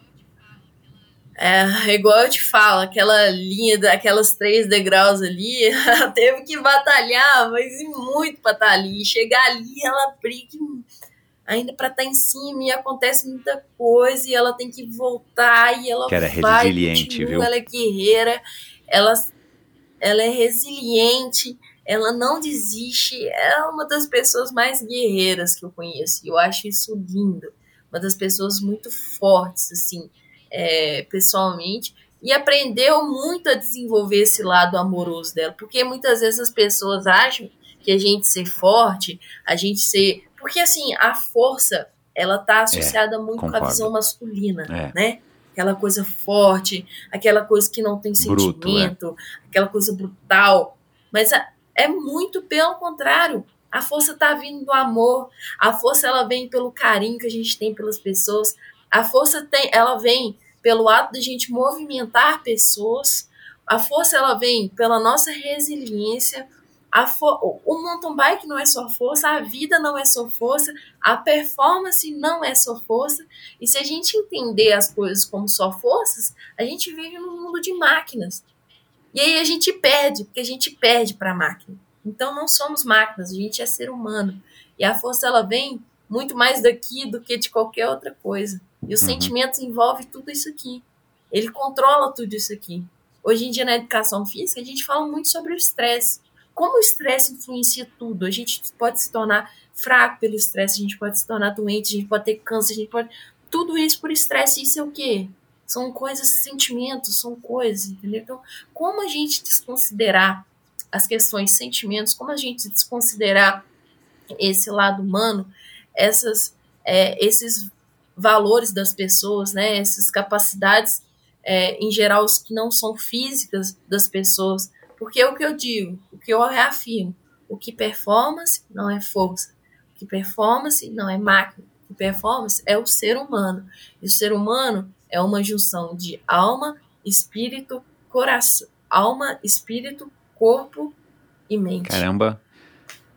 é igual eu te falo, aquela linha daquelas três degraus ali, ela teve que batalhar, mas muito pra estar tá ali. Chegar ali, ela briga ainda para estar tá em cima e acontece muita coisa e ela tem que voltar e ela que era vai, resiliente, continua, viu? ela é guerreira, ela, ela é resiliente, ela não desiste, é uma das pessoas mais guerreiras que eu conheço e eu acho isso lindo, uma das pessoas muito fortes, assim, é, pessoalmente, e aprendeu muito a desenvolver esse lado amoroso dela, porque muitas vezes as pessoas acham que a gente ser forte, a gente ser porque, assim, a força, ela tá associada é, muito concordo. com a visão masculina, é. né? Aquela coisa forte, aquela coisa que não tem Bruto, sentimento, é. aquela coisa brutal. Mas a, é muito pelo contrário. A força tá vindo do amor. A força, ela vem pelo carinho que a gente tem pelas pessoas. A força tem, ela vem pelo ato de a gente movimentar pessoas. A força, ela vem pela nossa resiliência, o mountain bike não é só força, a vida não é só força, a performance não é só força. E se a gente entender as coisas como só forças, a gente vive num mundo de máquinas. E aí a gente perde, porque a gente perde para a máquina. Então não somos máquinas, a gente é ser humano. E a força ela vem muito mais daqui do que de qualquer outra coisa. E os uhum. sentimentos envolvem tudo isso aqui. Ele controla tudo isso aqui. Hoje em dia na educação física a gente fala muito sobre o estresse como o estresse influencia tudo. A gente pode se tornar fraco pelo estresse, a gente pode se tornar doente, a gente pode ter câncer, a gente pode. Tudo isso por estresse, isso é o quê? São coisas, sentimentos, são coisas, entendeu? Então, como a gente desconsiderar as questões sentimentos, como a gente desconsiderar esse lado humano, essas, é, esses valores das pessoas, né, essas capacidades, é, em geral, que não são físicas das pessoas, porque é o que eu digo, o que eu reafirmo, o que performance não é força, o que performance não é máquina, o que performance é o ser humano. E o ser humano é uma junção de alma, espírito, coração, alma, espírito, corpo e mente. Caramba.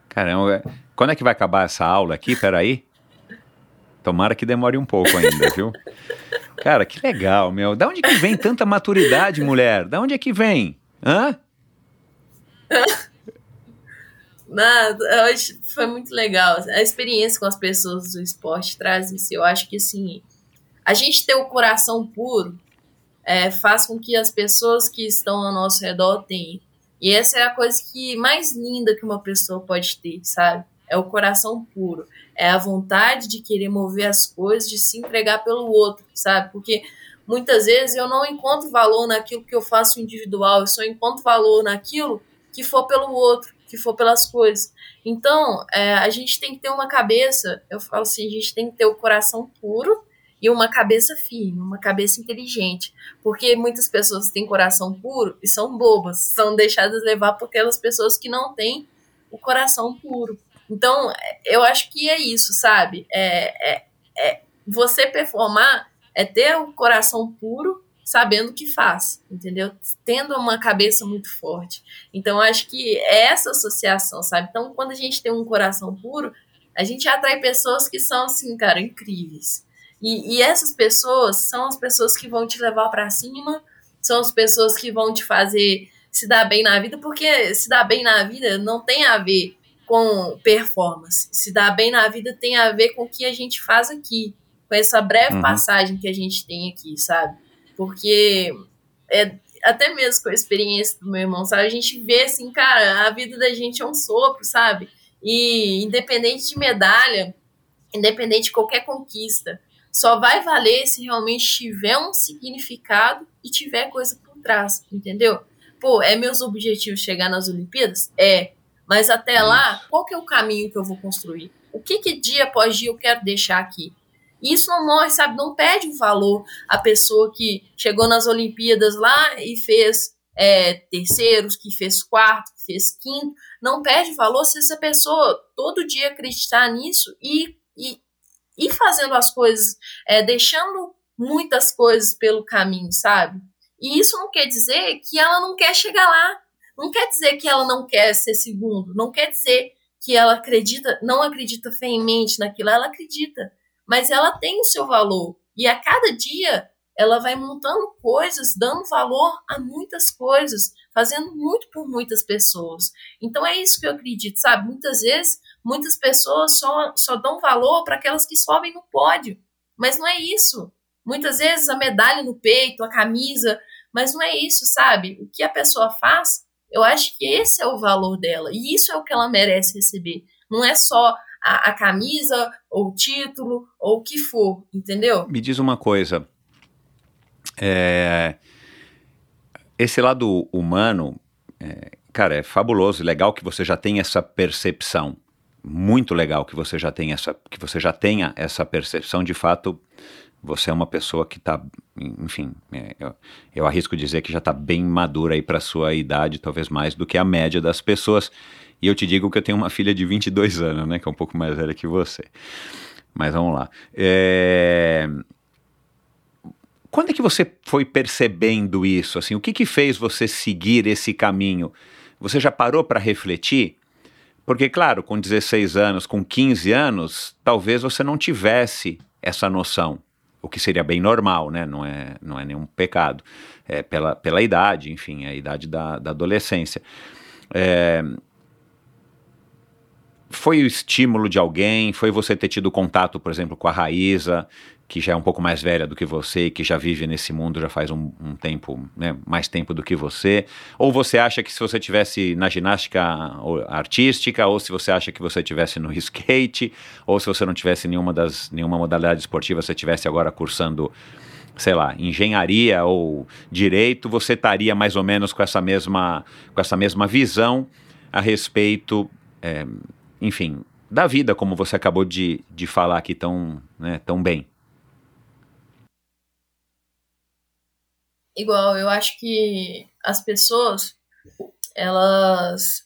Caramba. Quando é que vai acabar essa aula aqui? Peraí. Tomara que demore um pouco ainda, viu? Cara, que legal, meu. Da onde que vem tanta maturidade, mulher? Da onde é que vem? Hã? Nada, hoje foi muito legal. A experiência com as pessoas do esporte traz isso. Eu acho que assim, a gente ter o coração puro é, faz com que as pessoas que estão ao nosso redor tenham. E essa é a coisa que mais linda que uma pessoa pode ter, sabe? É o coração puro. É a vontade de querer mover as coisas, de se entregar pelo outro, sabe? Porque muitas vezes eu não encontro valor naquilo que eu faço individual, eu só encontro valor naquilo que for pelo outro, que for pelas coisas. Então, é, a gente tem que ter uma cabeça, eu falo assim, a gente tem que ter o coração puro e uma cabeça firme, uma cabeça inteligente. Porque muitas pessoas têm coração puro e são bobas, são deixadas levar por aquelas pessoas que não têm o coração puro. Então, eu acho que é isso, sabe? É, é, é você performar é ter o coração puro sabendo o que faz, entendeu? Tendo uma cabeça muito forte. Então, acho que é essa associação, sabe? Então, quando a gente tem um coração puro, a gente atrai pessoas que são, assim, cara, incríveis. E, e essas pessoas são as pessoas que vão te levar para cima, são as pessoas que vão te fazer se dar bem na vida, porque se dar bem na vida não tem a ver com performance. Se dar bem na vida tem a ver com o que a gente faz aqui, com essa breve uhum. passagem que a gente tem aqui, sabe? Porque é, até mesmo com a experiência do meu irmão, sabe? A gente vê assim, cara, a vida da gente é um sopro, sabe? E independente de medalha, independente de qualquer conquista, só vai valer se realmente tiver um significado e tiver coisa por trás, entendeu? Pô, é meus objetivos chegar nas Olimpíadas? É. Mas até lá, qual que é o caminho que eu vou construir? O que, que dia após dia eu quero deixar aqui? Isso não morre, sabe? Não perde o valor a pessoa que chegou nas Olimpíadas lá e fez é, terceiros, que fez quarto, que fez quinto. Não perde valor se essa pessoa todo dia acreditar nisso e, e, e fazendo as coisas, é, deixando muitas coisas pelo caminho, sabe? E isso não quer dizer que ela não quer chegar lá. Não quer dizer que ela não quer ser segundo. Não quer dizer que ela acredita, não acredita feamente naquilo. Ela acredita mas ela tem o seu valor. E a cada dia ela vai montando coisas, dando valor a muitas coisas, fazendo muito por muitas pessoas. Então é isso que eu acredito, sabe? Muitas vezes, muitas pessoas só, só dão valor para aquelas que sobem no pódio. Mas não é isso. Muitas vezes a medalha no peito, a camisa, mas não é isso, sabe? O que a pessoa faz, eu acho que esse é o valor dela. E isso é o que ela merece receber. Não é só a, a camisa, ou o título, ou o que for, entendeu? Me diz uma coisa. É, esse lado humano, é, cara, é fabuloso, legal que você já tem essa percepção. Muito legal que você já tenha essa, que você já tenha essa percepção. De fato, você é uma pessoa que está, enfim, é, eu, eu, arrisco dizer que já está bem madura aí para sua idade, talvez mais do que a média das pessoas. E eu te digo que eu tenho uma filha de 22 anos, né? Que é um pouco mais velha que você. Mas vamos lá. É... Quando é que você foi percebendo isso? Assim, o que, que fez você seguir esse caminho? Você já parou para refletir? Porque, claro, com 16 anos, com 15 anos, talvez você não tivesse essa noção, o que seria bem normal, né? Não é, não é nenhum pecado. É pela, pela idade, enfim, a idade da, da adolescência. É, foi o estímulo de alguém? Foi você ter tido contato, por exemplo, com a Raíza, que já é um pouco mais velha do que você, que já vive nesse mundo já faz um, um tempo, né, mais tempo do que você? Ou você acha que se você tivesse na ginástica artística, ou se você acha que você tivesse no skate, ou se você não tivesse nenhuma das nenhuma modalidade esportiva, você tivesse agora cursando sei lá, engenharia ou direito, você estaria mais ou menos com essa mesma, com essa mesma visão a respeito é, enfim, da vida, como você acabou de, de falar aqui tão, né, tão bem. Igual, eu acho que as pessoas, elas,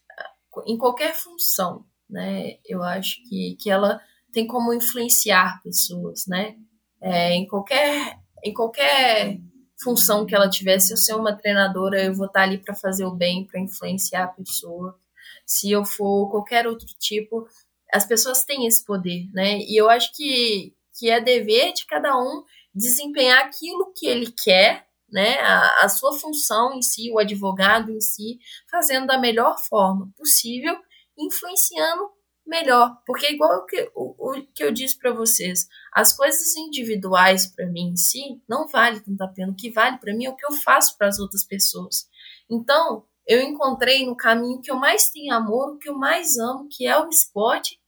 em qualquer função, né, eu acho que, que ela tem como influenciar pessoas, né, é, em qualquer, em qualquer função que ela tivesse, se eu ser uma treinadora, eu vou estar ali para fazer o bem, para influenciar a pessoa se eu for qualquer outro tipo, as pessoas têm esse poder, né? E eu acho que, que é dever de cada um desempenhar aquilo que ele quer, né? A, a sua função em si, o advogado em si, fazendo da melhor forma possível, influenciando melhor. Porque, igual o que, o, o que eu disse para vocês, as coisas individuais para mim em si não vale tanto a pena. O que vale para mim é o que eu faço para as outras pessoas. Então, eu encontrei no caminho que eu mais tenho amor, que eu mais amo, que é o esporte,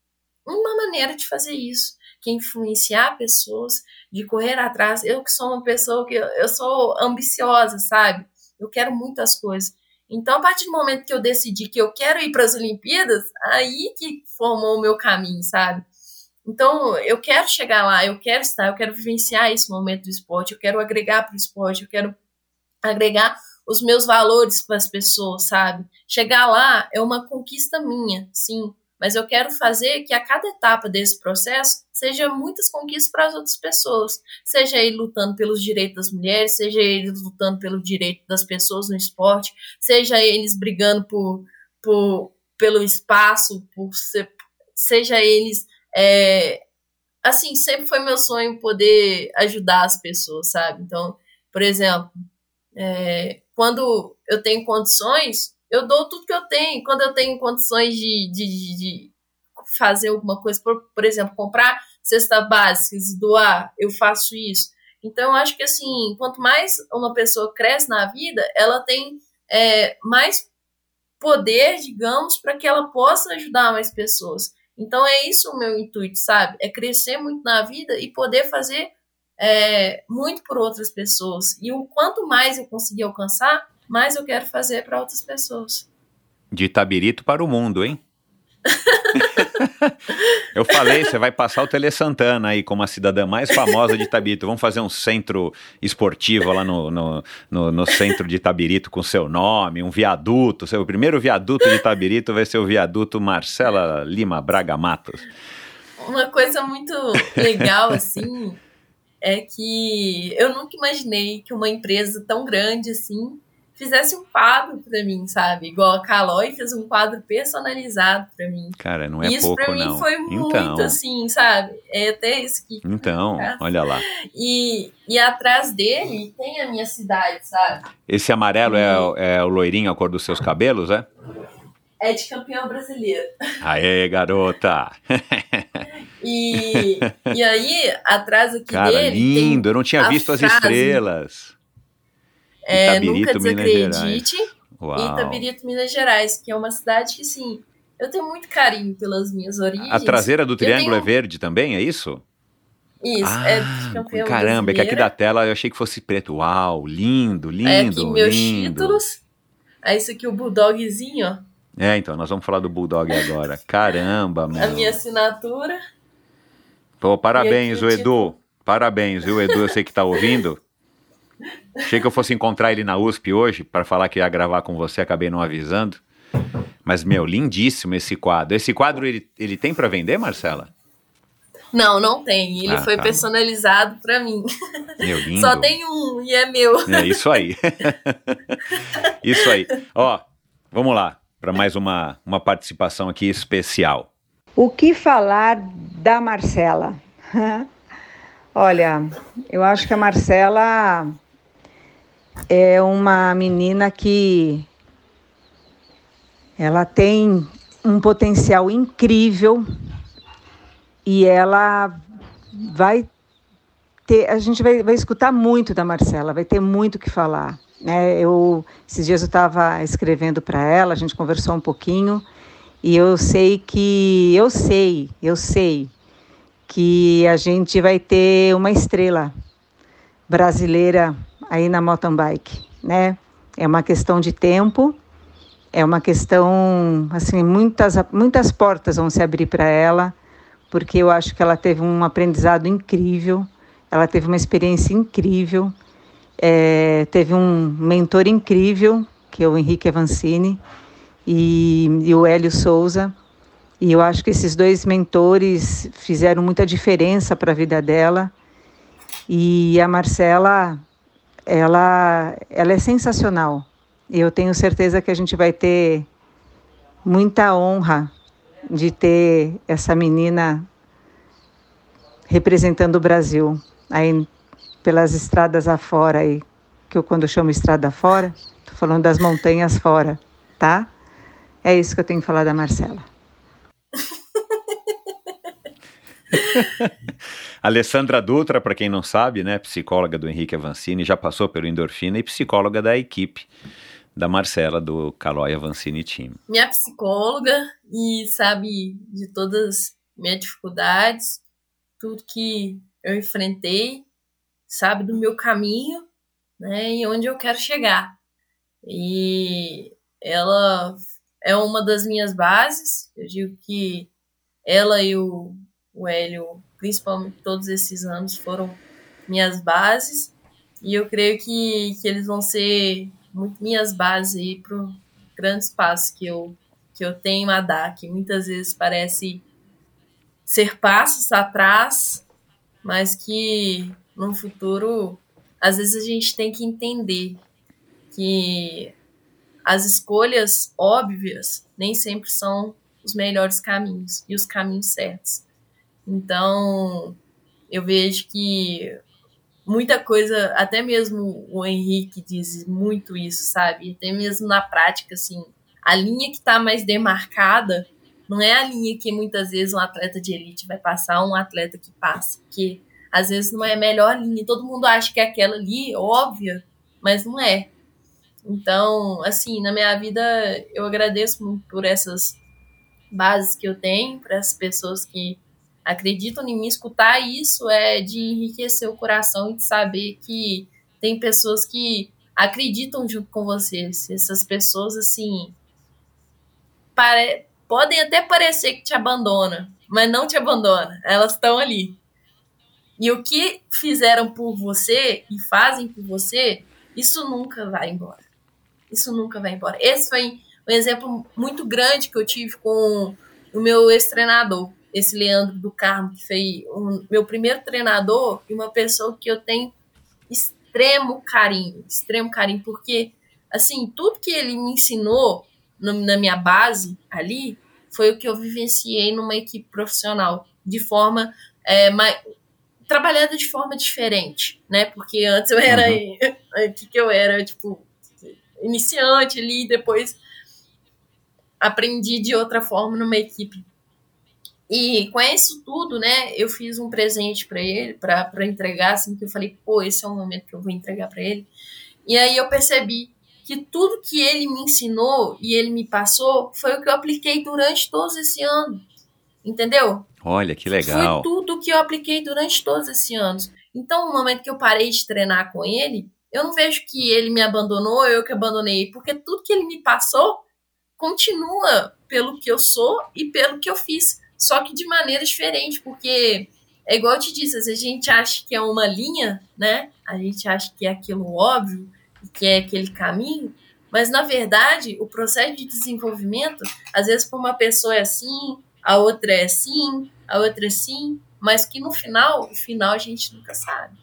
uma maneira de fazer isso, que influenciar pessoas, de correr atrás. Eu que sou uma pessoa que eu sou ambiciosa, sabe? Eu quero muitas coisas. Então, a partir do momento que eu decidi que eu quero ir para as Olimpíadas, aí que formou o meu caminho, sabe? Então, eu quero chegar lá, eu quero estar, eu quero vivenciar esse momento do esporte, eu quero agregar para o esporte, eu quero agregar os meus valores para as pessoas, sabe? Chegar lá é uma conquista minha, sim, mas eu quero fazer que a cada etapa desse processo seja muitas conquistas para as outras pessoas. Seja ele lutando pelos direitos das mulheres, seja eles lutando pelo direito das pessoas no esporte, seja eles brigando por, por pelo espaço, por ser, seja eles é, assim, sempre foi meu sonho poder ajudar as pessoas, sabe? Então, por exemplo, é, quando eu tenho condições, eu dou tudo que eu tenho. Quando eu tenho condições de, de, de fazer alguma coisa, por, por exemplo, comprar cesta básica e doar, eu faço isso. Então, eu acho que, assim, quanto mais uma pessoa cresce na vida, ela tem é, mais poder, digamos, para que ela possa ajudar mais pessoas. Então, é isso o meu intuito, sabe? É crescer muito na vida e poder fazer é, muito por outras pessoas. E o quanto mais eu conseguir alcançar, mais eu quero fazer para outras pessoas. De Itabirito para o mundo, hein? Eu falei, você vai passar o Tele Santana aí como a cidadã mais famosa de Itabirito. Vamos fazer um centro esportivo lá no, no, no, no centro de Itabirito com seu nome, um viaduto. Seu, o primeiro viaduto de Itabirito vai ser o viaduto Marcela Lima Braga Matos. Uma coisa muito legal, assim, é que eu nunca imaginei que uma empresa tão grande assim fizesse um quadro para mim, sabe? Igual a Caloi fez um quadro personalizado para mim. Cara, não é isso pouco, pra mim não. foi então, muito assim, sabe? É até isso que. Então, olha lá. E, e atrás dele tem a minha cidade, sabe? Esse amarelo é, o- é o loirinho, a cor dos seus cabelos, é? É de campeão brasileiro. Aê, garota! E, e aí, atrás aqui Cara, dele. lindo! Eu não tinha visto as frase, estrelas. É, nunca desacredite. Uau. Itabirito, Minas Gerais, que é uma cidade que, assim, eu tenho muito carinho pelas minhas origens. A traseira do triângulo tenho- é verde também, é isso? Isso, ah, é de campeão caramba, é que aqui brasileira. da tela eu achei que fosse preto. Uau, lindo, lindo, É aqui meus lindo. títulos. Aí isso aqui o bulldogzinho, ó. É, então, nós vamos falar do Bulldog agora. Caramba, A meu. minha assinatura. Pô, parabéns, o Edu. Parabéns, viu, Edu? Eu sei que tá ouvindo. Achei que eu fosse encontrar ele na USP hoje para falar que ia gravar com você, acabei não avisando. Mas, meu, lindíssimo esse quadro. Esse quadro ele, ele tem para vender, Marcela? Não, não tem. Ele Ah, foi tá. personalizado pra mim. Meu lindo. Só tem um e é meu. É isso aí. isso aí. Ó, vamos lá para mais uma, uma participação aqui especial. O que falar da Marcela? Olha, eu acho que a Marcela é uma menina que ela tem um potencial incrível e ela vai ter, a gente vai, vai escutar muito da Marcela, vai ter muito que falar. Né? Eu, esses dias eu estava escrevendo para ela, a gente conversou um pouquinho e eu sei que, eu sei, eu sei que a gente vai ter uma estrela brasileira aí na mountain bike, né? É uma questão de tempo, é uma questão, assim, muitas, muitas portas vão se abrir para ela, porque eu acho que ela teve um aprendizado incrível, ela teve uma experiência incrível, é, teve um mentor incrível, que é o Henrique Avancini, e, e o Hélio Souza. E eu acho que esses dois mentores fizeram muita diferença para a vida dela. E a Marcela, ela, ela é sensacional. E eu tenho certeza que a gente vai ter muita honra de ter essa menina representando o Brasil aí pelas estradas afora aí, que eu quando chamo estrada fora, tô falando das montanhas fora, tá? É isso que eu tenho que falar da Marcela. Alessandra Dutra, para quem não sabe, né, psicóloga do Henrique Avancini, já passou pelo Endorfina e psicóloga da equipe da Marcela do Calói Avancini Team. Minha psicóloga e sabe de todas minhas dificuldades, tudo que eu enfrentei, sabe do meu caminho, né, e onde eu quero chegar. E ela é uma das minhas bases. Eu digo que ela e o, o Hélio, principalmente todos esses anos, foram minhas bases. E eu creio que, que eles vão ser muito minhas bases para o grande espaço que eu, que eu tenho a dar, que muitas vezes parece ser passos atrás, mas que no futuro, às vezes a gente tem que entender que as escolhas óbvias nem sempre são os melhores caminhos e os caminhos certos. Então, eu vejo que muita coisa, até mesmo o Henrique diz muito isso, sabe? Até mesmo na prática, assim, a linha que está mais demarcada não é a linha que muitas vezes um atleta de elite vai passar, um atleta que passa, porque Às vezes não é a melhor linha. Todo mundo acha que é aquela ali, óbvia, mas não é. Então, assim, na minha vida, eu agradeço muito por essas bases que eu tenho, para as pessoas que acreditam em mim. Escutar isso é de enriquecer o coração e de saber que tem pessoas que acreditam junto com vocês. Essas pessoas, assim, pare... podem até parecer que te abandonam, mas não te abandonam. Elas estão ali. E o que fizeram por você e fazem por você, isso nunca vai embora. Isso nunca vai embora. Esse foi um exemplo muito grande que eu tive com o meu ex-treinador, esse Leandro do Carmo, que foi o meu primeiro treinador e uma pessoa que eu tenho extremo carinho, extremo carinho, porque, assim, tudo que ele me ensinou no, na minha base ali foi o que eu vivenciei numa equipe profissional, de forma é, mais, trabalhando de forma diferente, né? Porque antes eu era, uhum. o que, que eu era, tipo, iniciante ali, depois aprendi de outra forma numa equipe. E com isso tudo, né, eu fiz um presente para ele, para entregar, assim, que eu falei, pô, esse é o momento que eu vou entregar para ele. E aí eu percebi que tudo que ele me ensinou e ele me passou foi o que eu apliquei durante todos esse ano. Entendeu? Olha, que legal. Foi tudo que eu apliquei durante todos esses anos. Então, no momento que eu parei de treinar com ele, eu não vejo que ele me abandonou, eu que abandonei, porque tudo que ele me passou continua pelo que eu sou e pelo que eu fiz, só que de maneira diferente, porque é igual eu te disse, a gente acha que é uma linha, né? A gente acha que é aquilo óbvio, que é aquele caminho, mas na verdade, o processo de desenvolvimento, às vezes para uma pessoa é assim, a outra é assim, a outra é assim, mas que no final, o final a gente nunca sabe.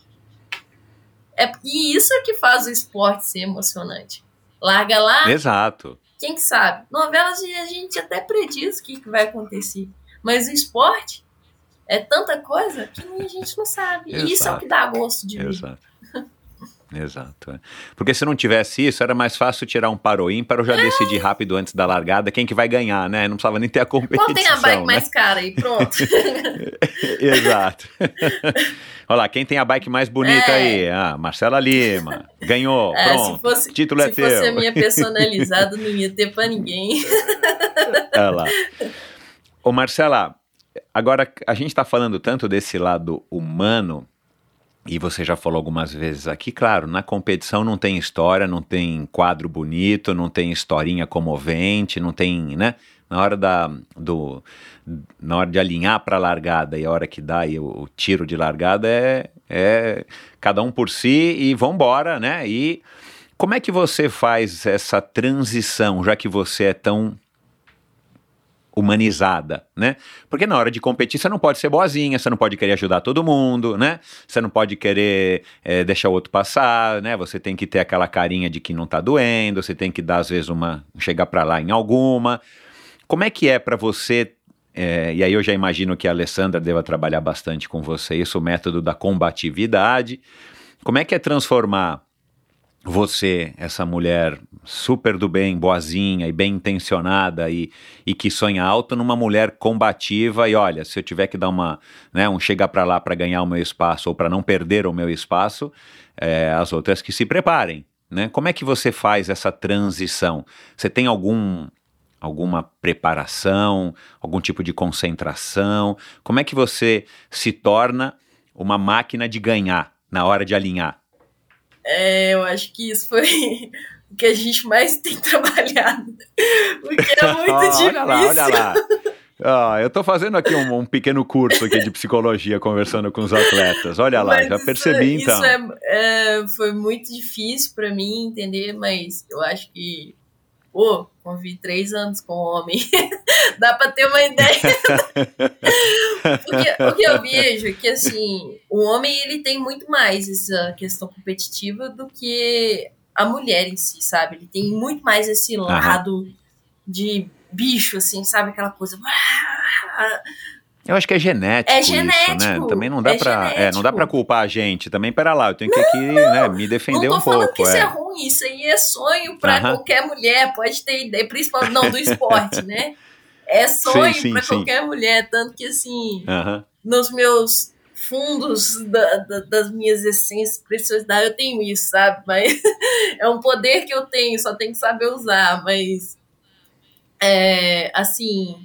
É, e isso é que faz o esporte ser emocionante. Larga lá. Exato. Quem que sabe? Novelas a gente até prediz o que, que vai acontecer. Mas o esporte é tanta coisa que a gente não sabe. Exato. E isso é o que dá gosto de. Exato. Exato. É. Porque se não tivesse isso, era mais fácil tirar um ímpar ou já é. decidir rápido antes da largada quem que vai ganhar, né? Não precisava nem ter a competição. Qual tem a bike né? mais cara e pronto. Exato. Olha lá, quem tem a bike mais bonita é. aí? Ah, Marcela Lima. Ganhou, é, pronto. Se fosse, Título é teu. Se fosse a minha personalizada, não ia ter pra ninguém. Olha lá. Ô Marcela, agora a gente está falando tanto desse lado humano e você já falou algumas vezes aqui, claro, na competição não tem história, não tem quadro bonito, não tem historinha comovente, não tem, né? Na hora da do na hora de alinhar para a largada e a hora que dá e o, o, tiro de largada é, é cada um por si e vambora, né? E como é que você faz essa transição, já que você é tão humanizada, né? Porque na hora de competir você não pode ser boazinha, você não pode querer ajudar todo mundo, né? Você não pode querer é, deixar o outro passar, né? Você tem que ter aquela carinha de que não tá doendo, você tem que dar às vezes uma chegar para lá em alguma. Como é que é para você? É, e aí eu já imagino que a Alessandra deva trabalhar bastante com você isso, o método da combatividade. Como é que é transformar você, essa mulher super do bem, boazinha e bem intencionada e, e que sonha alto, numa mulher combativa e olha, se eu tiver que dar uma, né, um chegar para lá para ganhar o meu espaço ou para não perder o meu espaço, é, as outras que se preparem, né? Como é que você faz essa transição? Você tem algum alguma preparação, algum tipo de concentração? Como é que você se torna uma máquina de ganhar na hora de alinhar? É, eu acho que isso foi o que a gente mais tem trabalhado. Porque é muito oh, difícil. Olha lá, olha lá. Ah, eu estou fazendo aqui um, um, pequeno curso aqui de psicologia conversando com os atletas. Olha lá, mas já percebi isso, então. Isso é, é, foi muito difícil para mim entender, mas eu acho que pô, convivi três anos com homem. Dá para ter uma ideia. Porque o que eu vejo é que, assim, o homem, ele tem muito mais essa questão competitiva do que a mulher em si, sabe? Ele tem muito mais esse lado de bicho, assim, sabe? Aquela coisa... Eu acho que é genético, é genético isso, né? Também não dá é para, é, não dá para culpar a gente. Também pera lá, eu tenho que aqui, né, me defender um pouco. Não tô falando que isso é. é ruim, isso aí é sonho para uh -huh. qualquer mulher, pode ter ideia, principalmente não do esporte, né? É sonho para qualquer mulher, tanto que assim, uh -huh. nos meus fundos da, da, das minhas essências, preciosidade, eu tenho isso, sabe? Mas é um poder que eu tenho, só tenho que saber usar. Mas, é, assim,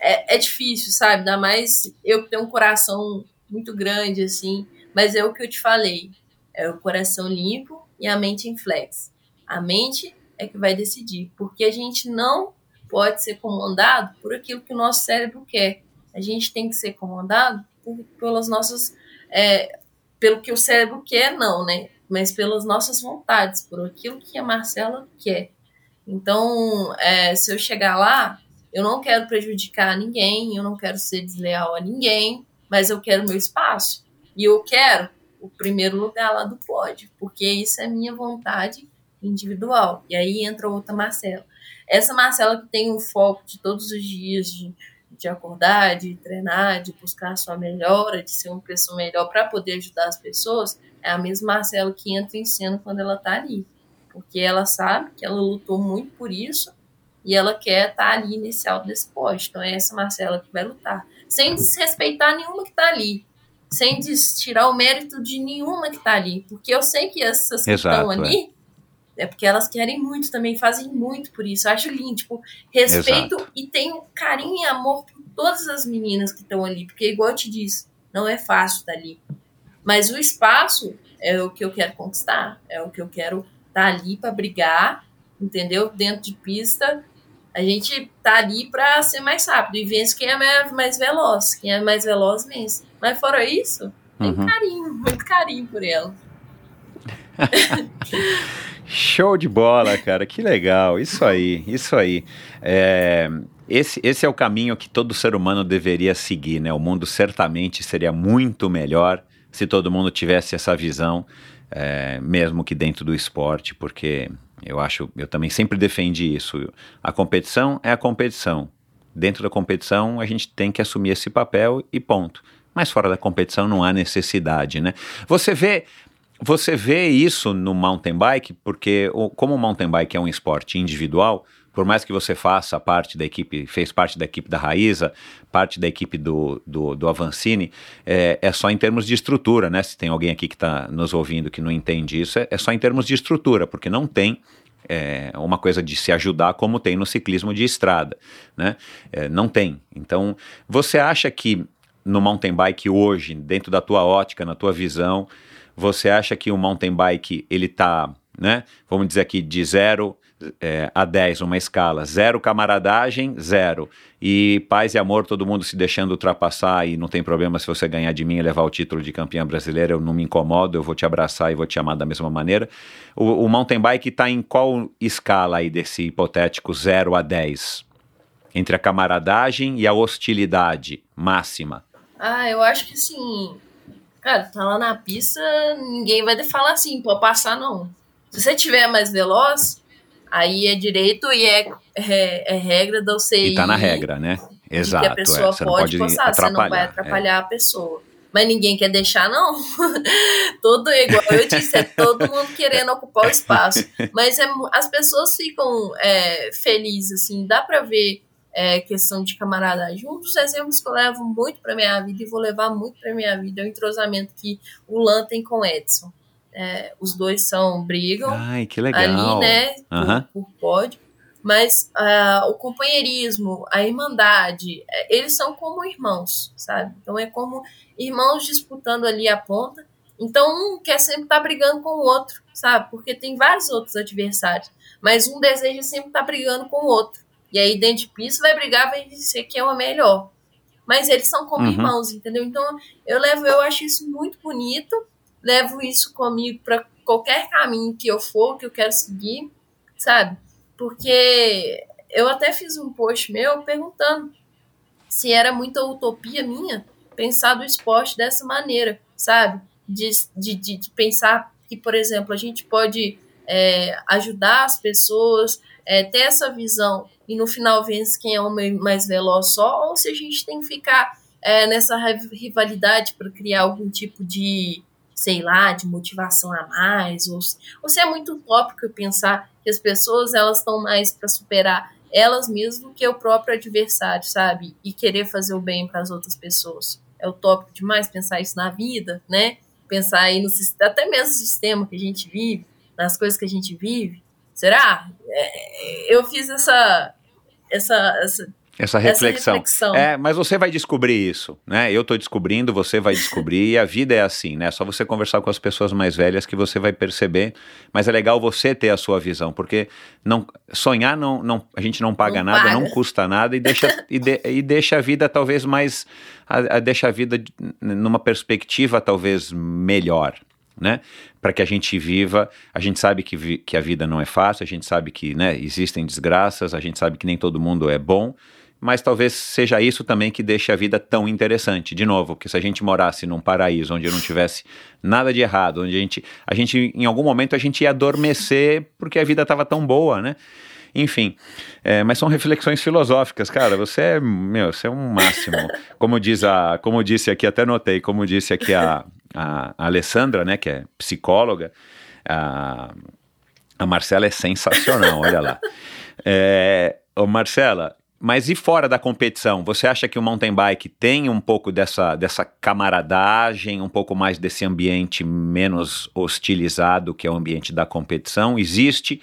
é, é difícil, sabe? Ainda mais eu que tenho um coração muito grande, assim. Mas é o que eu te falei: é o coração limpo e a mente em flex. A mente é que vai decidir, porque a gente não pode ser comandado por aquilo que o nosso cérebro quer. A gente tem que ser comandado por, pelas nossas. É, pelo que o cérebro quer, não, né? Mas pelas nossas vontades, por aquilo que a Marcela quer. Então, é, se eu chegar lá, eu não quero prejudicar ninguém, eu não quero ser desleal a ninguém, mas eu quero meu espaço. E eu quero o primeiro lugar lá do pódio, porque isso é minha vontade individual. E aí entra outra Marcela. Essa Marcela que tem o foco de todos os dias de, de acordar, de treinar, de buscar a sua melhora, de ser uma pessoa melhor para poder ajudar as pessoas, é a mesma Marcela que entra em cena quando ela tá ali. Porque ela sabe que ela lutou muito por isso e ela quer estar tá ali nesse alto desse pódio. Então é essa Marcela que vai lutar. Sem desrespeitar nenhuma que tá ali sem tirar o mérito de nenhuma que tá ali. Porque eu sei que essas que estão ali é. é. porque elas querem muito também, fazem muito por isso. Eu acho lindo, tipo, respeito Exato. e tenho carinho e amor por todas as meninas que estão ali. Porque, igual eu te disse, não é fácil estar tá ali. Mas o espaço é o que eu quero conquistar, é o que eu quero estar tá ali para brigar, entendeu? Dentro de pista a gente tá ali para ser mais rápido e vence quem é mais veloz. Quem é mais veloz vence. Mas fora isso, tem uhum. carinho, muito carinho por ela. Show de bola, cara. Que legal. Isso aí, isso aí. É, esse, esse é o caminho que todo ser humano deveria seguir, né? O mundo certamente seria muito melhor se todo mundo tivesse essa visão, é, mesmo que dentro do esporte, porque eu acho, eu também sempre defendi isso. A competição é a competição. Dentro da competição, a gente tem que assumir esse papel e ponto. Mas fora da competição não há necessidade, né? Você vê, você vê isso no mountain bike, porque como o mountain bike é um esporte individual, por mais que você faça parte da equipe, fez parte da equipe da Raíza, parte da equipe do, do, do Avancini, é, é, só em termos de estrutura, né? Se tem alguém aqui que está nos ouvindo que não entende isso, é, é, só em termos de estrutura, porque não tem é, uma coisa de se ajudar como tem no ciclismo de estrada, né? É, não tem. Então, você acha que no mountain bike hoje, dentro da tua ótica, na tua visão, você acha que o mountain bike ele está, né? Vamos dizer aqui de zero é, a 10, uma escala, zero camaradagem, zero. E paz e amor, todo mundo se deixando ultrapassar e não tem problema se você ganhar de mim e levar o título de campeã brasileira, eu não me incomodo, eu vou te abraçar e vou te amar da mesma maneira. O, o mountain bike está em qual escala aí desse hipotético 0 a 10? Entre a camaradagem e a hostilidade máxima? Ah, eu acho que assim, cara, tá lá na pista, ninguém vai falar assim, pode passar não. Se você tiver mais veloz, Aí é direito e é, é, é regra da UCI. E tá na regra, né? Exato. Que a pessoa é. você pode, pode passar, você não vai atrapalhar é. a pessoa. Mas ninguém quer deixar, não. todo, igual eu disse, é todo mundo querendo ocupar o espaço. Mas é, as pessoas ficam é, felizes, assim, dá pra ver é, questão de camaradagem. Um dos exemplos que eu levo muito pra minha vida e vou levar muito pra minha vida é o entrosamento que o Lan tem com o Edson. É, os dois são brigam Ai, que legal. ali, né? Por, por pódio. Mas uh, o companheirismo, a irmandade, é, eles são como irmãos, sabe? Então é como irmãos disputando ali a ponta. Então um quer sempre estar tá brigando com o outro, sabe? Porque tem vários outros adversários. Mas um deseja sempre estar tá brigando com o outro. E aí, dentro de pista, vai brigar, vai dizer que é o melhor. Mas eles são como uhum. irmãos, entendeu? Então eu levo, eu acho isso muito bonito levo isso comigo para qualquer caminho que eu for, que eu quero seguir, sabe? Porque eu até fiz um post meu perguntando se era muita utopia minha pensar do esporte dessa maneira, sabe? De, de, de, de pensar que, por exemplo, a gente pode é, ajudar as pessoas, é, ter essa visão e no final vence quem é o mais veloz só, ou se a gente tem que ficar é, nessa rivalidade para criar algum tipo de sei lá, de motivação a mais, ou, ou se é muito utópico pensar que as pessoas elas estão mais para superar elas mesmas do que o próprio adversário, sabe? E querer fazer o bem para as outras pessoas. é utópico demais pensar isso na vida, né? Pensar aí no até mesmo no sistema que a gente vive, nas coisas que a gente vive. Será? É, eu fiz essa, essa, essa essa reflexão. essa reflexão. É, mas você vai descobrir isso, né? Eu estou descobrindo, você vai descobrir, e a vida é assim, né? Só você conversar com as pessoas mais velhas que você vai perceber. Mas é legal você ter a sua visão, porque não, sonhar não, não, a gente não paga não nada, paga. não custa nada e deixa, e, de, e deixa a vida talvez mais. A, a deixa a vida numa perspectiva talvez melhor, né? Para que a gente viva, a gente sabe que, vi, que a vida não é fácil, a gente sabe que né, existem desgraças, a gente sabe que nem todo mundo é bom, mas talvez seja isso também que deixe a vida tão interessante. De novo, que se a gente morasse num paraíso onde não tivesse nada de errado, onde a gente, a gente em algum momento a gente ia adormecer porque a vida estava tão boa, né? Enfim, é, mas são reflexões filosóficas, cara. Você é, meu, você é um máximo. Como diz a, como disse aqui, até notei, como disse aqui a, a, a Alessandra, né, que é psicóloga, a, a Marcela é sensacional, olha lá. É, ô Marcela, mas e fora da competição, você acha que o mountain bike tem um pouco dessa, dessa camaradagem, um pouco mais desse ambiente menos hostilizado que é o ambiente da competição? Existe?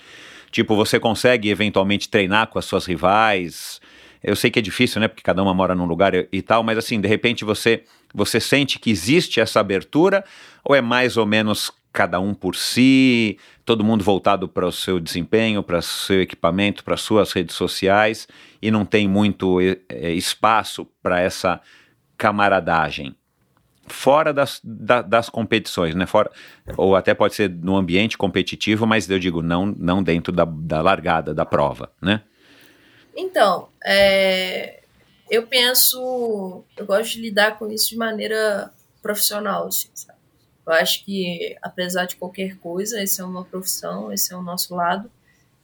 Tipo, você consegue eventualmente treinar com as suas rivais? Eu sei que é difícil, né? Porque cada uma mora num lugar e, e tal, mas assim, de repente você, você sente que existe essa abertura ou é mais ou menos cada um por si, todo mundo voltado para o seu desempenho, para o seu equipamento, para suas redes sociais e não tem muito é, espaço para essa camaradagem fora das, da, das competições, né? Fora, ou até pode ser no ambiente competitivo, mas eu digo não, não dentro da, da largada da prova, né? Então, é, eu penso, eu gosto de lidar com isso de maneira profissional, assim, sabe? Eu acho que, apesar de qualquer coisa, esse é uma profissão, esse é o nosso lado.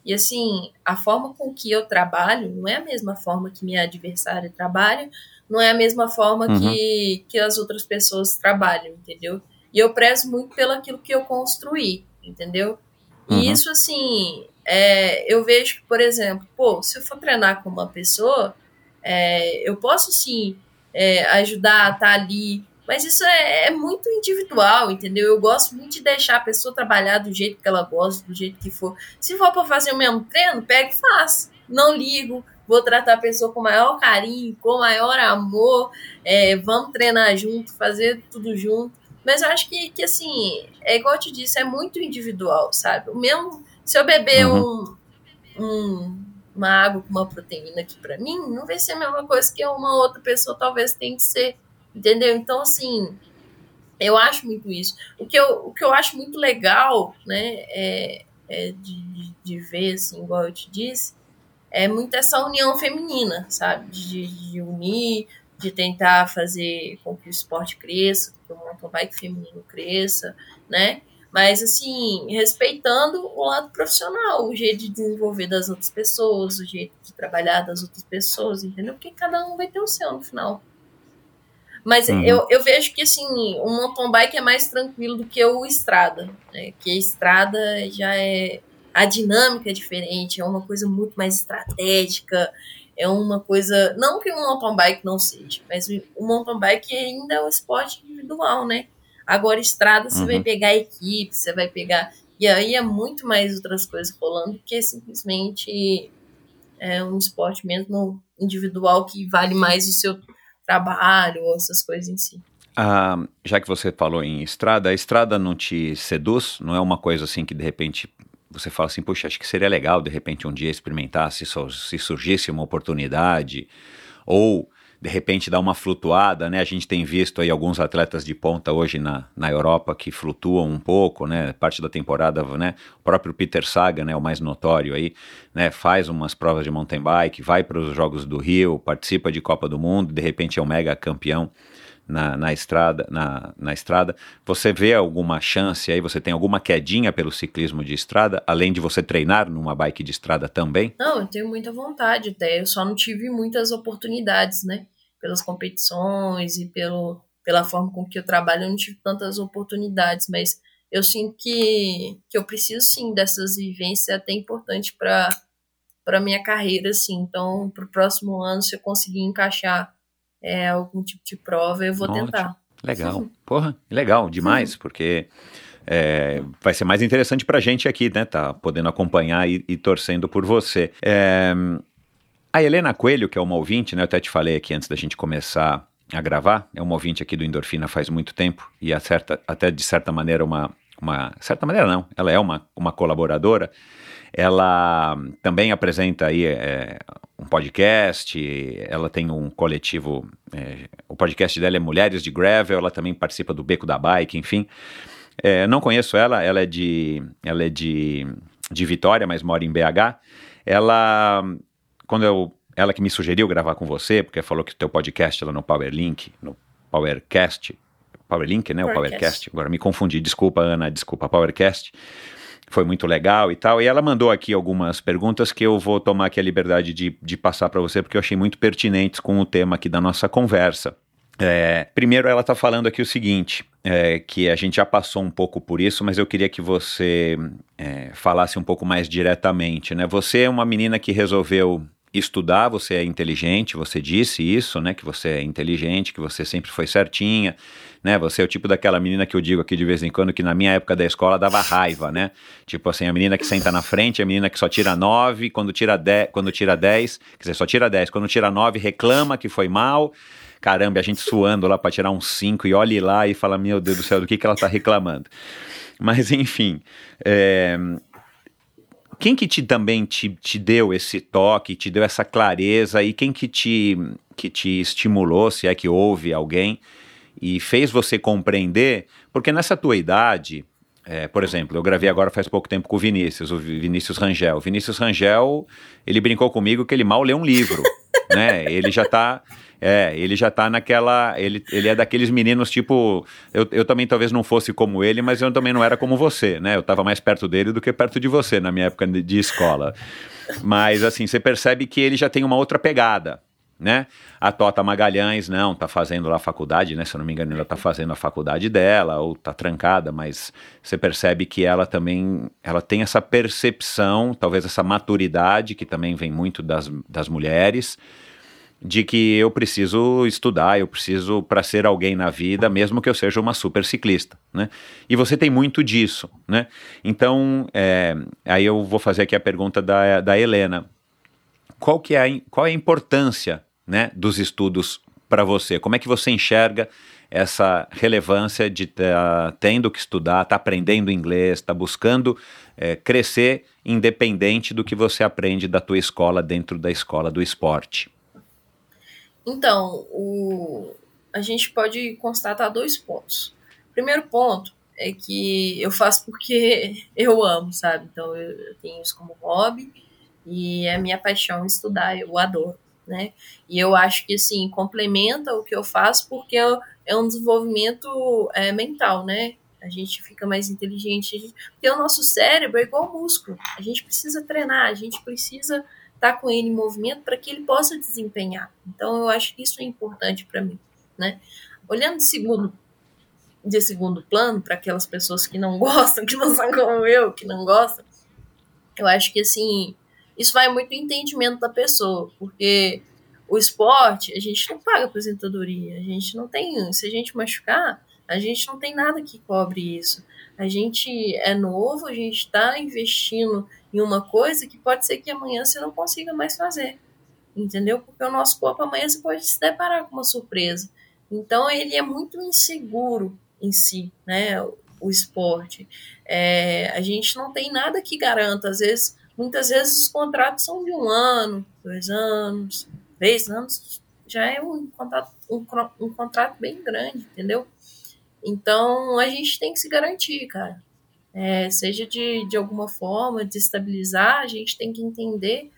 E, assim, a forma com que eu trabalho não é a mesma forma que minha adversária trabalha, não é a mesma forma uhum. que, que as outras pessoas trabalham, entendeu? E eu prezo muito pelo aquilo que eu construí, entendeu? Uhum. E isso, assim, é, eu vejo que, por exemplo, pô, se eu for treinar com uma pessoa, é, eu posso, sim, é, ajudar a estar tá ali mas isso é, é, muito individual, entendeu? Eu gosto muito de deixar a pessoa trabalhar do jeito que ela gosta, do jeito que for. Se for para fazer o mesmo treino, pega e faz. Não ligo, vou tratar a pessoa com maior carinho, com maior amor, é, vamos treinar junto, fazer tudo junto. Mas eu acho que, que, assim, é igual eu te disse, é muito individual, sabe? O mesmo, se eu beber uhum. um, um, uma água com uma proteína aqui para mim, não vai ser a mesma coisa que uma outra pessoa talvez tenha que ser Entendeu? Então, assim, eu acho muito isso. O que eu, o que eu acho muito legal, né, é, é de, de, ver, assim, igual eu te disse, é muito essa união feminina, sabe? De, de unir, de tentar fazer com que o esporte cresça, que o mountain bike feminino cresça, né? Mas, assim, respeitando o lado profissional, o jeito de desenvolver das outras pessoas, o jeito de trabalhar das outras pessoas, entendeu? Porque cada um vai ter o seu no final. Mas uhum. eu, eu vejo que assim, o mountain bike é mais tranquilo do que o estrada. Né? Que a estrada já é. A dinâmica é diferente, é uma coisa muito mais estratégica, é uma coisa. Não que o mountain bike não seja, mas o mountain bike ainda é um esporte individual, né? Agora, estrada, você uhum. vai pegar equipe, você vai pegar. E aí é muito mais outras coisas rolando que simplesmente é um esporte mesmo individual que vale mais o seu trabalho, essas coisas em si. Ah, já que você falou em estrada, a estrada não te seduz? Não é uma coisa assim que de repente você fala assim, puxa, acho que seria legal de repente um dia experimentar se, se surgisse uma oportunidade? Ou de repente dar uma flutuada, né? A gente tem visto aí alguns atletas de ponta hoje na, na Europa que flutuam um pouco, né? Parte da temporada, né? O próprio Peter Saga, né? O mais notório aí, né? Faz umas provas de mountain bike, vai para os Jogos do Rio, participa de Copa do Mundo, de repente é um mega campeão na, na estrada, na, na estrada. Você vê alguma chance aí? Você tem alguma quedinha pelo ciclismo de estrada, além de você treinar numa bike de estrada também? Não, eu tenho muita vontade até. Eu só não tive muitas oportunidades, né? Pelas competições e pelo, pela forma com que eu trabalho, eu não tive tantas oportunidades, mas eu sinto que, que eu preciso sim dessas vivências, é até importante para para minha carreira, assim. Então, para o próximo ano, se eu conseguir encaixar é, algum tipo de prova, eu vou Ótimo. tentar. Legal. Porra, legal demais, porque é, vai ser mais interessante pra gente aqui, né? Tá podendo acompanhar e, e torcendo por você. É, a Helena Coelho, que é uma ouvinte, né? Eu até te falei aqui antes da gente começar a gravar, é uma ouvinte aqui do Endorfina faz muito tempo e certa, até de certa maneira uma, uma certa maneira não, ela é uma, uma colaboradora. Ela também apresenta aí é, um podcast, ela tem um coletivo, é, o podcast dela é Mulheres de Gravel, ela também participa do Beco da Bike, enfim. É, não conheço ela, ela é de, ela é de, de Vitória, mas mora em BH. Ela, quando eu, ela que me sugeriu gravar com você, porque falou que o teu podcast lá no Powerlink, no Powercast, Powerlink, né, o Powercast. Powercast, agora me confundi, desculpa Ana, desculpa, Powercast, foi muito legal e tal, e ela mandou aqui algumas perguntas que eu vou tomar aqui a liberdade de, de passar para você, porque eu achei muito pertinentes com o tema aqui da nossa conversa. É, primeiro, ela está falando aqui o seguinte: é, que a gente já passou um pouco por isso, mas eu queria que você é, falasse um pouco mais diretamente. Né? Você é uma menina que resolveu estudar, você é inteligente, você disse isso, né? Que você é inteligente, que você sempre foi certinha, né? Você é o tipo daquela menina que eu digo aqui de vez em quando que na minha época da escola dava raiva, né? Tipo assim, a menina que senta na frente, a menina que só tira 9, quando tira 10, quando tira 10, quer dizer, só tira 10, quando tira 9 reclama que foi mal. Caramba, a gente suando lá para tirar um 5 e olhe lá e fala, meu Deus do céu, do que, que ela tá reclamando? Mas enfim, é, quem que te também te, te deu esse toque, te deu essa clareza e quem que te, que te estimulou, se é que houve alguém, e fez você compreender, porque nessa tua idade, é, por exemplo, eu gravei agora faz pouco tempo com o Vinícius, o Vinícius Rangel. O Vinícius Rangel, ele brincou comigo que ele mal lê um livro, né? Ele já tá, é, ele já tá naquela, ele, ele é daqueles meninos tipo, eu, eu também talvez não fosse como ele, mas eu também não era como você, né? Eu tava mais perto dele do que perto de você na minha época de, escola. Mas assim, você percebe que ele já tem uma outra pegada, né? A Tota Magalhães, não, tá fazendo lá a faculdade, né? Se eu não me engano, ela tá fazendo a faculdade dela, ou tá trancada, mas você percebe que ela também, ela tem essa percepção, talvez essa maturidade, que também vem muito das, das mulheres, de que eu preciso estudar, eu preciso para ser alguém na vida, mesmo que eu seja uma super ciclista, né? E você tem muito disso, né? Então, é, aí eu vou fazer aqui a pergunta da, da Helena. Qual que é a, qual é a importância, né, dos estudos para você? Como é que você enxerga essa relevância de estar tá tendo que estudar, tá aprendendo inglês, tá buscando é, crescer independente do que você aprende da tua escola dentro da escola do esporte? Então, o, a gente pode constatar dois pontos. Primeiro ponto é que eu faço porque eu amo, sabe? Então eu, eu tenho isso como hobby e é minha paixão estudar, eu adoro, né? E eu acho que assim complementa o que eu faço porque é um desenvolvimento é, mental, né? A gente fica mais inteligente, gente, porque o nosso cérebro é igual músculo. A gente precisa treinar, a gente precisa estar com ele em movimento para que ele possa desempenhar. Então eu acho que isso é importante para mim, né? Olhando de segundo de segundo plano para aquelas pessoas que não gostam, que não são como eu, que não gostam, eu acho que assim isso vai muito do entendimento da pessoa, porque o esporte a gente não paga aposentadoria, a gente não tem, se a gente machucar, a gente não tem nada que cobre isso. A gente é novo, a gente está investindo em uma coisa que pode ser que amanhã você não consiga mais fazer. Entendeu? Porque o nosso corpo amanhã você pode se deparar com uma surpresa. Então ele é muito inseguro em si, né? O esporte. É, a gente não tem nada que garanta. Às vezes, muitas vezes os contratos são de um ano, dois anos, três anos. Já é um contrato, um, um contrato bem grande, entendeu? Então a gente tem que se garantir, cara. É, seja de, de alguma forma, destabilizar, a gente tem que entender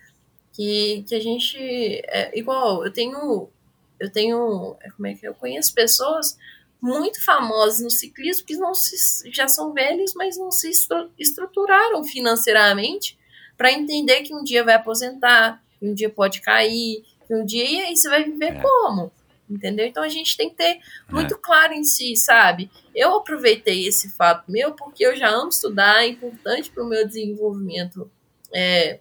que, que a gente. É, igual, eu tenho. Eu tenho. Como é que é? Eu conheço pessoas muito famosas no ciclismo que não se, já são velhos, mas não se estru, estruturaram financeiramente para entender que um dia vai aposentar, que um dia pode cair, que um dia. E aí você vai viver é. como? Entendeu? Então a gente tem que ter muito é. claro em si, sabe? Eu aproveitei esse fato meu porque eu já amo estudar, é importante para o meu desenvolvimento é,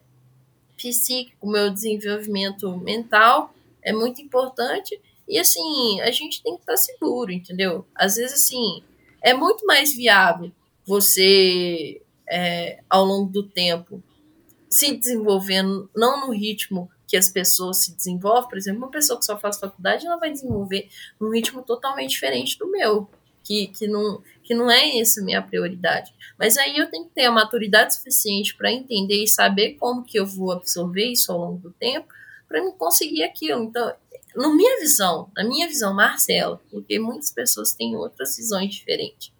psíquico, meu desenvolvimento mental, é muito importante. E assim, a gente tem que estar seguro, entendeu? Às vezes, assim, é muito mais viável você, é, ao longo do tempo, se desenvolvendo, não no ritmo que as pessoas se desenvolvem. Por exemplo, uma pessoa que só faz faculdade, ela vai desenvolver num ritmo totalmente diferente do meu, que, que, não, que não é essa minha prioridade. Mas aí eu tenho que ter a maturidade suficiente para entender e saber como que eu vou absorver isso ao longo do tempo para me conseguir aquilo. Então, na minha visão, na minha visão, Marcela, porque muitas pessoas têm outras visões diferentes.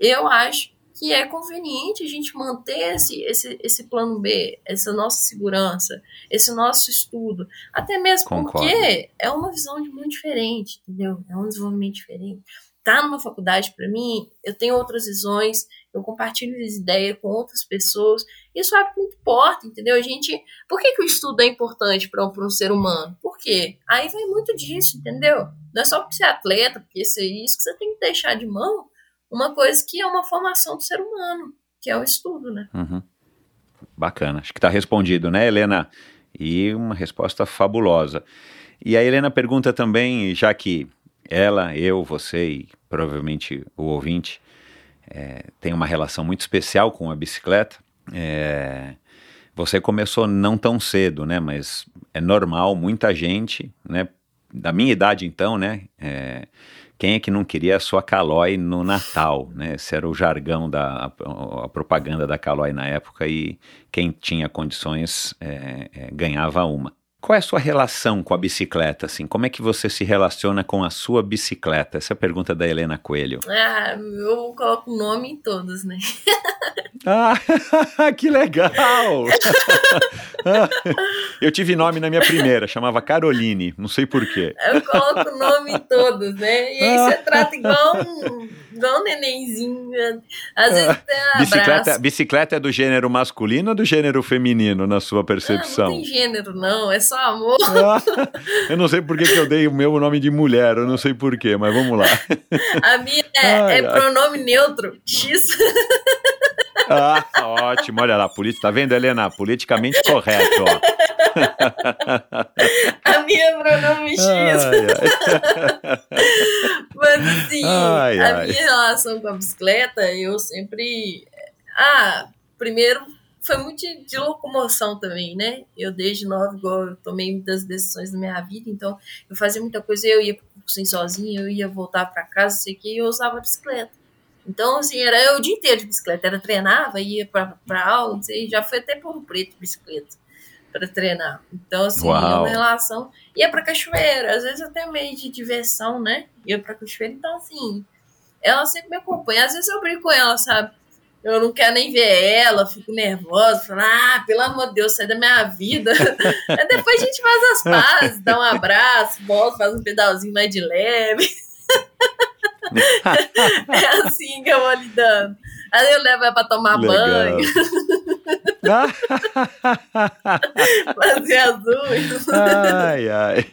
Eu acho que é conveniente a gente manter esse, esse, esse plano B, essa nossa segurança, esse nosso estudo, até mesmo Concordo. porque é uma visão de muito diferente, entendeu? É um desenvolvimento diferente. Tá numa faculdade, para mim, eu tenho outras visões, eu compartilho as ideias com outras pessoas, isso é muito importa, entendeu? A gente, por que, que o estudo é importante para um, um ser humano? Por quê? Aí vem muito disso, entendeu? Não é só porque você é atleta, porque isso é isso que você tem que deixar de mão, uma coisa que é uma formação do ser humano, que é o estudo, né? Uhum. Bacana. Acho que está respondido, né, Helena? E uma resposta fabulosa. E a Helena pergunta também, já que ela, eu, você e provavelmente o ouvinte é, tem uma relação muito especial com a bicicleta. É, você começou não tão cedo, né? Mas é normal, muita gente, né? Da minha idade, então, né? É, quem é que não queria a sua Caloi no Natal, né? Esse era o jargão da a, a propaganda da Caloi na época e quem tinha condições é, é, ganhava uma. Qual é a sua relação com a bicicleta, assim? Como é que você se relaciona com a sua bicicleta? Essa é a pergunta da Helena Coelho. Ah, eu coloco o nome em todos, né? ah, que legal! eu tive nome na minha primeira, chamava Caroline, não sei porquê. Eu coloco o nome em todos, né? E aí você trata igual um, igual um nenenzinho. Às vezes tem um bicicleta, bicicleta é do gênero masculino ou do gênero feminino, na sua percepção? Não, não tem gênero, não, é só amor. eu não sei por que, que eu dei o meu nome de mulher, eu não sei porquê, mas vamos lá. A minha é, ai, é ai. pronome neutro, X. Ah, ótimo, olha lá, política, tá vendo, Helena? Politicamente correto, ó. A minha é pronome X. Ai, Mas assim, a minha relação com a bicicleta, eu sempre. Ah, primeiro foi muito de, de, locomoção também, né? Eu desde nova, igual eu tomei muitas decisões na minha vida, então eu fazia muita coisa, eu ia sem sozinho, eu ia voltar para casa, sei que, e eu usava bicicleta. Então, assim, era eu o dia inteiro de bicicleta, era treinava, ia para aula, não sei, já foi até por preto bicicleta para treinar. Então, assim, é uma relação. Ia para cachoeira, às vezes até meio de diversão, né? Ia para cachoeira, então, assim, ela sempre me acompanha. Às vezes eu brinco com ela, sabe? Eu não quero nem ver ela, fico nervosa, falo, ah, pelo amor de Deus, sai da minha vida. Aí depois a gente faz as pazes, dá um abraço, volta, faz um pedalzinho mais de leve. é assim que eu vou lidando. Aí eu levo ela pra tomar Legal. banho. Fazer unhas. Ai, ai.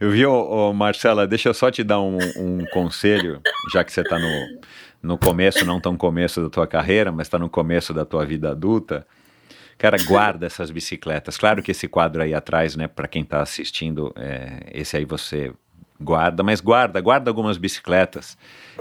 Eu vi, ô, ô, Marcela, deixa eu só te dar um, um conselho, já que você tá no no começo, não tão começo da tua carreira, mas está no começo da tua vida adulta, cara, guarda essas bicicletas. Claro que esse quadro aí atrás, né, para quem está assistindo, é, esse aí você guarda, mas guarda, guarda algumas bicicletas.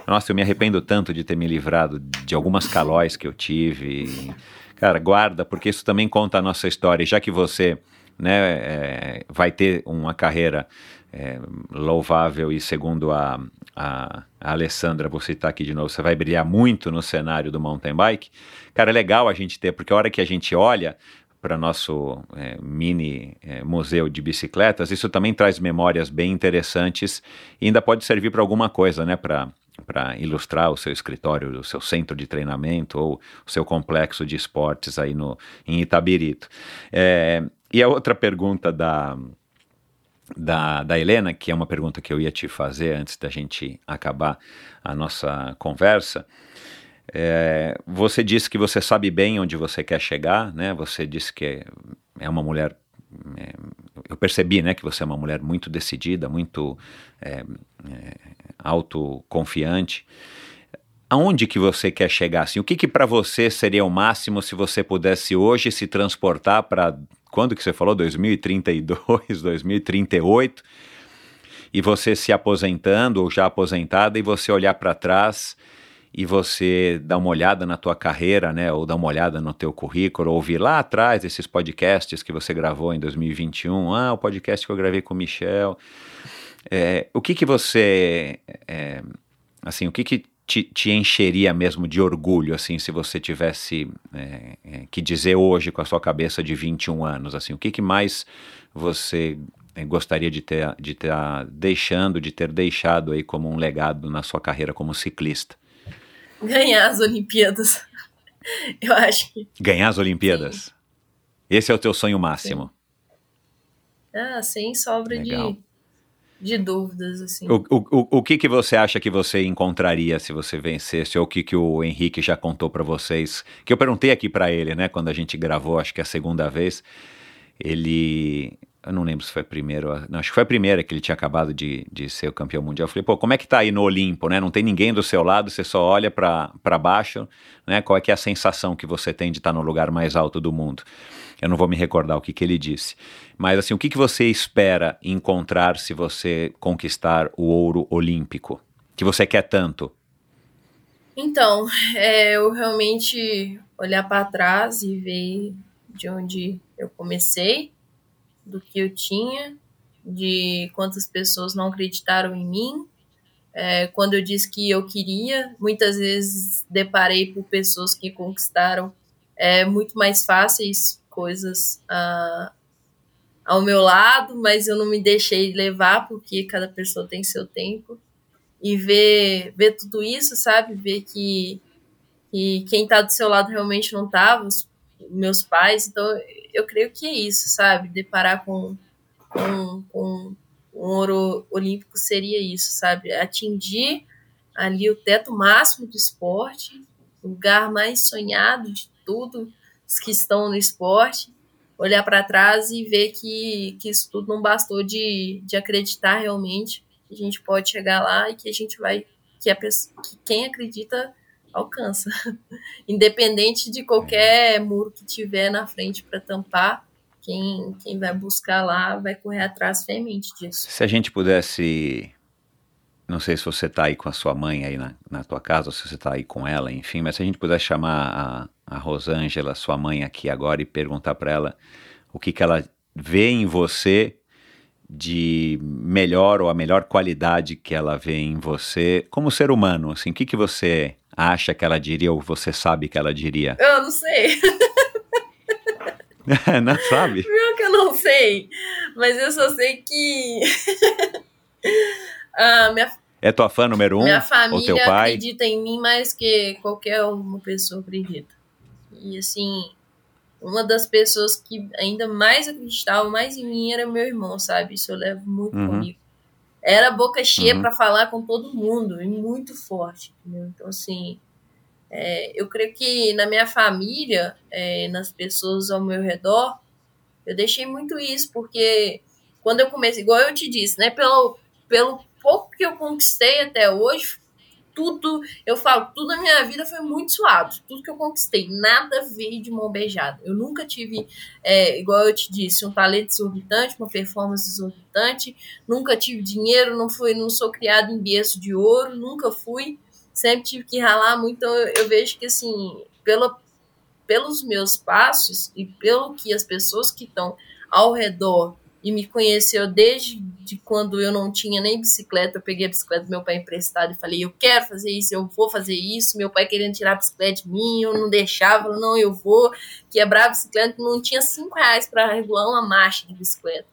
Nossa, eu me arrependo tanto de ter me livrado de algumas calóis que eu tive. Cara, guarda, porque isso também conta a nossa história. Já que você né, é, vai ter uma carreira é, louvável e segundo a, a, a Alessandra, vou citar aqui de novo, você vai brilhar muito no cenário do mountain bike. Cara, é legal a gente ter, porque a hora que a gente olha para nosso é, mini é, museu de bicicletas, isso também traz memórias bem interessantes e ainda pode servir para alguma coisa, né? Para para ilustrar o seu escritório, o seu centro de treinamento ou o seu complexo de esportes aí no, em Itabirito. É, e a outra pergunta da, da, da Helena, que é uma pergunta que eu ia te fazer antes da gente acabar a nossa conversa. É, você disse que você sabe bem onde você quer chegar, né? Você disse que é uma mulher. É, eu percebi, né, que você é uma mulher muito decidida, muito é, é autoconfiante. Aonde que você quer chegar? Assim, o que que para você seria o máximo se você pudesse hoje se transportar para quando que você falou? 2032, 2038. E você se aposentando ou já aposentada e você olhar para trás e você dar uma olhada na tua carreira, né, ou dar uma olhada no teu currículo, ouvir lá atrás esses podcasts que você gravou em 2021, ah, o podcast que eu gravei com o Michel, é, o que que você, é, assim, o que que te, te, encheria mesmo de orgulho, assim, se você tivesse é, é que dizer hoje com a sua cabeça de 21 anos, assim, o que que mais você é, gostaria de ter, de ter deixando, de ter deixado aí como um legado na sua carreira como ciclista? ganhar as Olimpíadas. Eu acho que. Ganhar as Olimpíadas? Sim. Esse é o teu sonho máximo? Sim. Ah, sem sobra de, de dúvidas, assim. O, o, o que, que você acha que você encontraria se você vencesse? Ou o que, que o Henrique já contou para vocês? Que eu perguntei aqui para ele, né, quando a gente gravou, acho que é a segunda vez. Ele eu não lembro se foi a primeira, não, acho que foi a primeira que ele tinha acabado de, de ser o campeão mundial. Eu falei, pô, como é que tá aí no Olimpo, né? Não tem ninguém do seu lado, você só olha para baixo, né? Qual é que é a sensação que você tem de estar no lugar mais alto do mundo? Eu não vou me recordar o que, que ele disse. Mas assim, o que, que você espera encontrar se você conquistar o ouro olímpico? Que você quer tanto? Então, é, eu realmente olhar para trás e ver de onde eu comecei do que eu tinha, de quantas pessoas não acreditaram em mim. É, quando eu disse que eu queria, muitas vezes deparei por pessoas que conquistaram é, muito mais fáceis coisas ah, ao meu lado, mas eu não me deixei levar porque cada pessoa tem seu tempo. E ver, ver tudo isso, sabe? Ver que, que quem está do seu lado realmente não estava, os meus pais. Então, eu creio que é isso, sabe? Deparar com, com, com um ouro olímpico seria isso, sabe? Atingir ali o teto máximo do esporte, o lugar mais sonhado de tudo, que estão no esporte, olhar para trás e ver que, que isso tudo não bastou de, de acreditar realmente que a gente pode chegar lá e que a gente vai, que, a pessoa, que quem acredita alcança. Independente de qualquer muro que tiver na frente para tampar, quem, quem vai buscar lá vai correr atrás fermente disso. Se a gente pudesse. Não sei se você está aí com a sua mãe aí na, na tua casa, ou se você está aí com ela, enfim, mas se a gente pudesse chamar a, a Rosângela, sua mãe, aqui agora e perguntar para ela o que, que ela vê em você de melhor ou a melhor qualidade que ela vê em você como ser humano, assim, o que, que você acha que ela diria ou você sabe que ela diria? Eu não sei. não sabe? Pior que eu não sei. Mas eu só sei que. ah, minha... É tua fã número um? Minha família ou teu pai? acredita em mim mais que qualquer uma pessoa acredita. E assim, uma das pessoas que ainda mais acreditava mais em mim era meu irmão, sabe? Isso eu levo muito uhum. comigo era boca cheia uhum. para falar com todo mundo e muito forte, entendeu? Então, assim, é, eu creio que na minha família, é, nas pessoas ao meu redor, eu deixei muito isso, porque quando eu comecei, igual eu te disse, né, pelo, pelo pouco que eu conquistei até hoje, tudo, eu falo, tudo na minha vida foi muito suave. Tudo que eu conquistei, nada veio de mão beijada. Eu nunca tive, é, igual eu te disse, um talento exorbitante, uma performance exorbitante. Nunca tive dinheiro, não fui, não sou criado em berço de ouro, nunca fui. Sempre tive que ralar muito. Então eu, eu vejo que assim, pela, pelos meus passos e pelo que as pessoas que estão ao redor e me conheceu desde de quando eu não tinha nem bicicleta. Eu peguei a bicicleta do meu pai emprestada e falei: Eu quero fazer isso, eu vou fazer isso. Meu pai querendo tirar a bicicleta de mim, eu não deixava, falei, não, eu vou. Quebrar a bicicleta, não tinha cinco reais para regular uma marcha de bicicleta.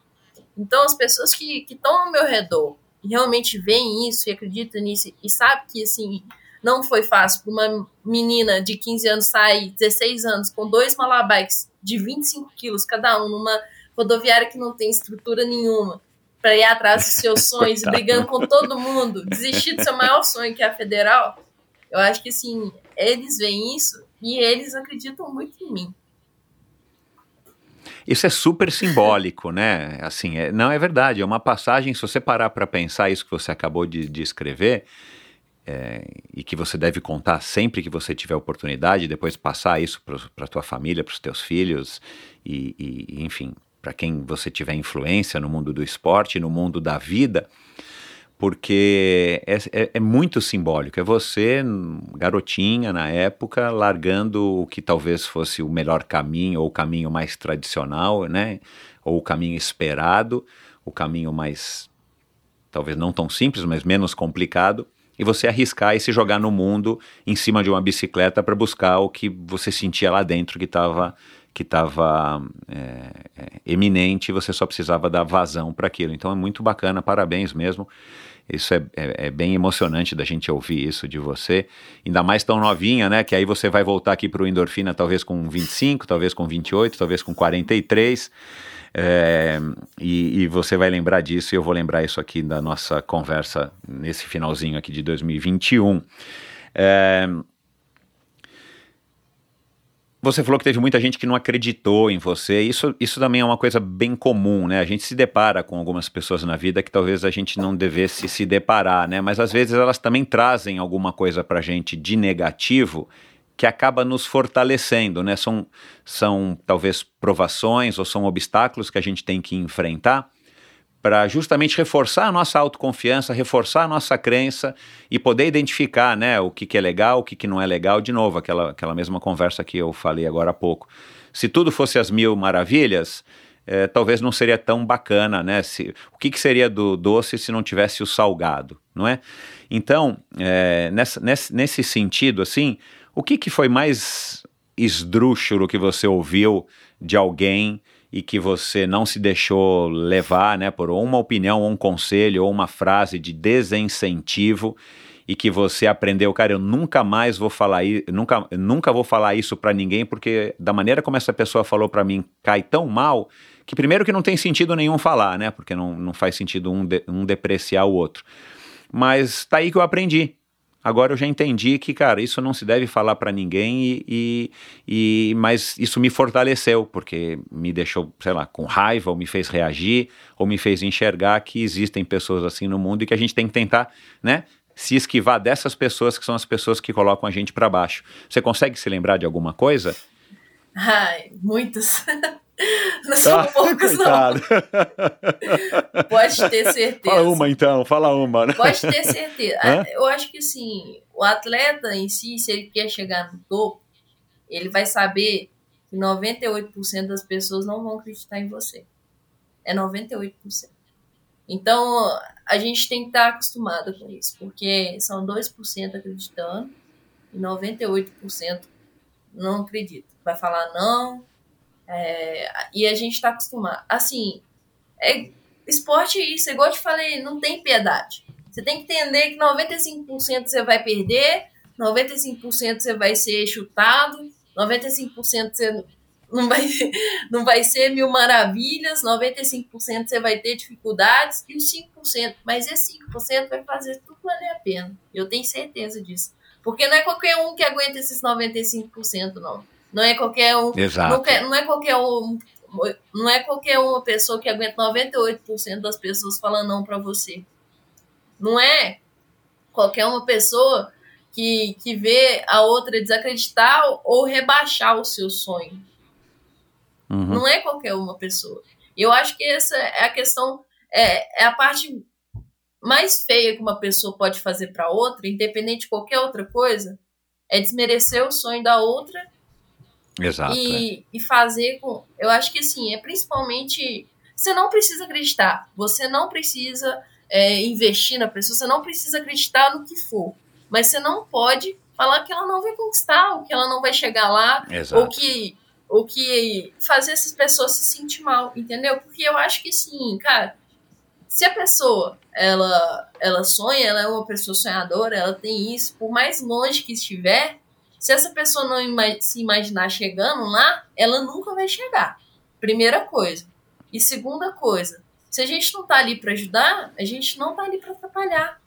Então, as pessoas que estão ao meu redor realmente veem isso e acreditam nisso e sabem que, assim, não foi fácil para uma menina de 15 anos sair, 16 anos, com dois malabikes de 25 quilos cada um numa rodoviária que não tem estrutura nenhuma para ir atrás dos seus sonhos, brigando com todo mundo, desistir do seu maior sonho, que é a federal, eu acho que assim, eles veem isso e eles acreditam muito em mim. Isso é super simbólico, né? Assim, é, não é verdade, é uma passagem, se você parar para pensar isso que você acabou de, de escrever, é, e que você deve contar sempre que você tiver oportunidade, depois passar isso para a tua família, para os teus filhos, e, e, enfim, para quem você tiver influência no mundo do esporte, no mundo da vida, porque é, é, é, muito simbólico. É você, garotinha na época, largando o que talvez fosse o melhor caminho, ou o caminho mais tradicional, né? Ou o caminho esperado, o caminho mais, talvez não tão simples, mas menos complicado, e você arriscar e se jogar no mundo em cima de uma bicicleta para buscar o que você sentia lá dentro que estava que estava é, é, eminente, você só precisava dar vazão para aquilo. Então é muito bacana, parabéns mesmo. Isso é, é, é, bem emocionante da gente ouvir isso de você, ainda mais tão novinha, né? Que aí você vai voltar aqui para o endorfina talvez com 25, talvez com 28, talvez com 43. É, e, e, você vai lembrar disso, e eu vou lembrar isso aqui da nossa conversa nesse finalzinho aqui de 2021. É, você falou que teve muita gente que não acreditou em você. Isso, isso também é uma coisa bem comum, né? A gente se depara com algumas pessoas na vida que talvez a gente não devesse se deparar, né? Mas às vezes elas também trazem alguma coisa pra gente de negativo que acaba nos fortalecendo, né? São, são talvez provações ou são obstáculos que a gente tem que enfrentar para justamente reforçar a nossa autoconfiança, reforçar a nossa crença e poder identificar né, o que, que é legal, o que, que não é legal. De novo, aquela, aquela mesma conversa que eu falei agora há pouco. Se tudo fosse as mil maravilhas, é, talvez não seria tão bacana, né? Se, o que, que seria do doce se não tivesse o salgado, não é? Então, é, nessa, nesse, nesse sentido, assim, o que, que foi mais esdrúxulo que você ouviu de alguém e que você não se deixou levar né, por uma opinião, um conselho, ou uma frase de desincentivo e que você aprendeu, cara, eu nunca mais vou falar isso, nunca, nunca vou falar isso para ninguém, porque da maneira como essa pessoa falou para mim, cai tão mal, que primeiro que não tem sentido nenhum falar, né? Porque não, não faz sentido um, de, um depreciar o outro. Mas tá aí que eu aprendi. Agora eu já entendi que, cara, isso não se deve falar para ninguém, e, e, e, mas isso me fortaleceu, porque me deixou, sei lá, com raiva, ou me fez reagir, ou me fez enxergar que existem pessoas assim no mundo e que a gente tem que tentar, né? Se esquivar dessas pessoas que são as pessoas que colocam a gente para baixo. Você consegue se lembrar de alguma coisa? Ai, muitas. Não são ah, poucos, coitado. não. Pode ter certeza. Fala uma então, fala uma. Né? Pode ter certeza. Hã? Eu acho que assim, o atleta em si, se ele quer chegar no topo, ele vai saber que 98% das pessoas não vão acreditar em você. É 98%. Então, a gente tem que estar acostumado com isso, porque são 2% acreditando e 98% não acredita. Vai falar não, é, e a gente está acostumado. Assim, é, esporte é isso, igual eu te falei, não tem piedade. Você tem que entender que 95% você vai perder, 95% você vai ser chutado, 95% você não vai, não vai ser mil maravilhas, 95% você vai ter dificuldades e os 5%, mas esse 5% vai fazer tudo valer a pena. Eu tenho certeza disso. Porque não é qualquer um que aguenta esses 95%, não. Não é qualquer um. Exato. Não, quer, não é qualquer um. Não é qualquer uma pessoa que aguenta 98% das pessoas falando não para você. Não é qualquer uma pessoa que, que vê a outra desacreditar ou rebaixar o seu sonho. Uhum. Não é qualquer uma pessoa. Eu acho que essa é a questão, é, é a parte mais feia que uma pessoa pode fazer para outra, independente de qualquer outra coisa, é desmerecer o sonho da outra Exato, e, é. e fazer com. Eu acho que assim, é principalmente. Você não precisa acreditar, você não precisa é, investir na pessoa, você não precisa acreditar no que for. Mas você não pode falar que ela não vai conquistar, ou que ela não vai chegar lá, Exato. ou que, ou que fazer essas pessoas se sentir mal, entendeu? Porque eu acho que sim, cara, se a pessoa ela, ela sonha, ela é uma pessoa sonhadora, ela tem isso, por mais longe que estiver, se essa pessoa não se imaginar chegando lá, ela nunca vai chegar. Primeira coisa. E segunda coisa, se a gente não tá ali para ajudar, a gente não tá ali para atrapalhar.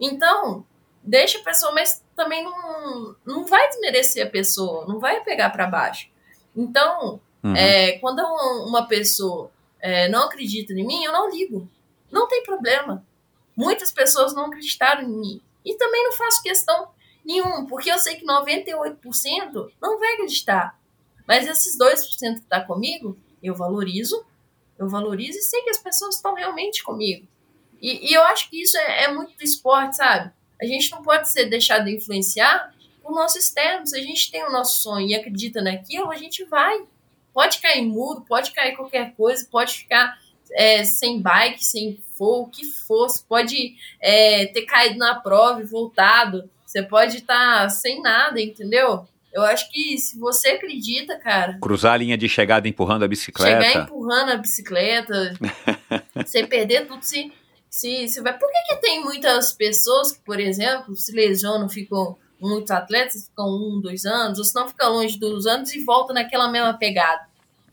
Então, deixa a pessoa, mas também não, não vai desmerecer a pessoa, não vai pegar para baixo. Então, uhum. é, quando uma pessoa é, não acredita em mim, eu não ligo. Não tem problema. Muitas pessoas não acreditaram em mim. E também não faço questão Nenhum, porque eu sei que 98% não vai acreditar. Mas esses 2% que tá comigo, eu valorizo, eu valorizo e sei que as pessoas estão realmente comigo. E, e eu acho que isso é, é, muito do esporte, sabe? A gente não pode ser deixado de influenciar por nossos externos. A gente tem o nosso sonho e acredita naquilo, a gente vai. Pode cair muro, pode cair qualquer coisa, pode ficar é, sem bike, sem for, o que fosse, pode é, ter caído na prova e voltado. Você pode estar tá sem nada, entendeu? Eu acho que se você acredita, cara. Cruzar a linha de chegada empurrando a bicicleta. Chegar empurrando a bicicleta. você perder tudo, se, se, se vai. Por que, que tem muitas pessoas que, por exemplo, se lesionam, ficam. Muitos atletas ficam um, dois anos, ou se não fica longe dos anos e volta naquela mesma pegada.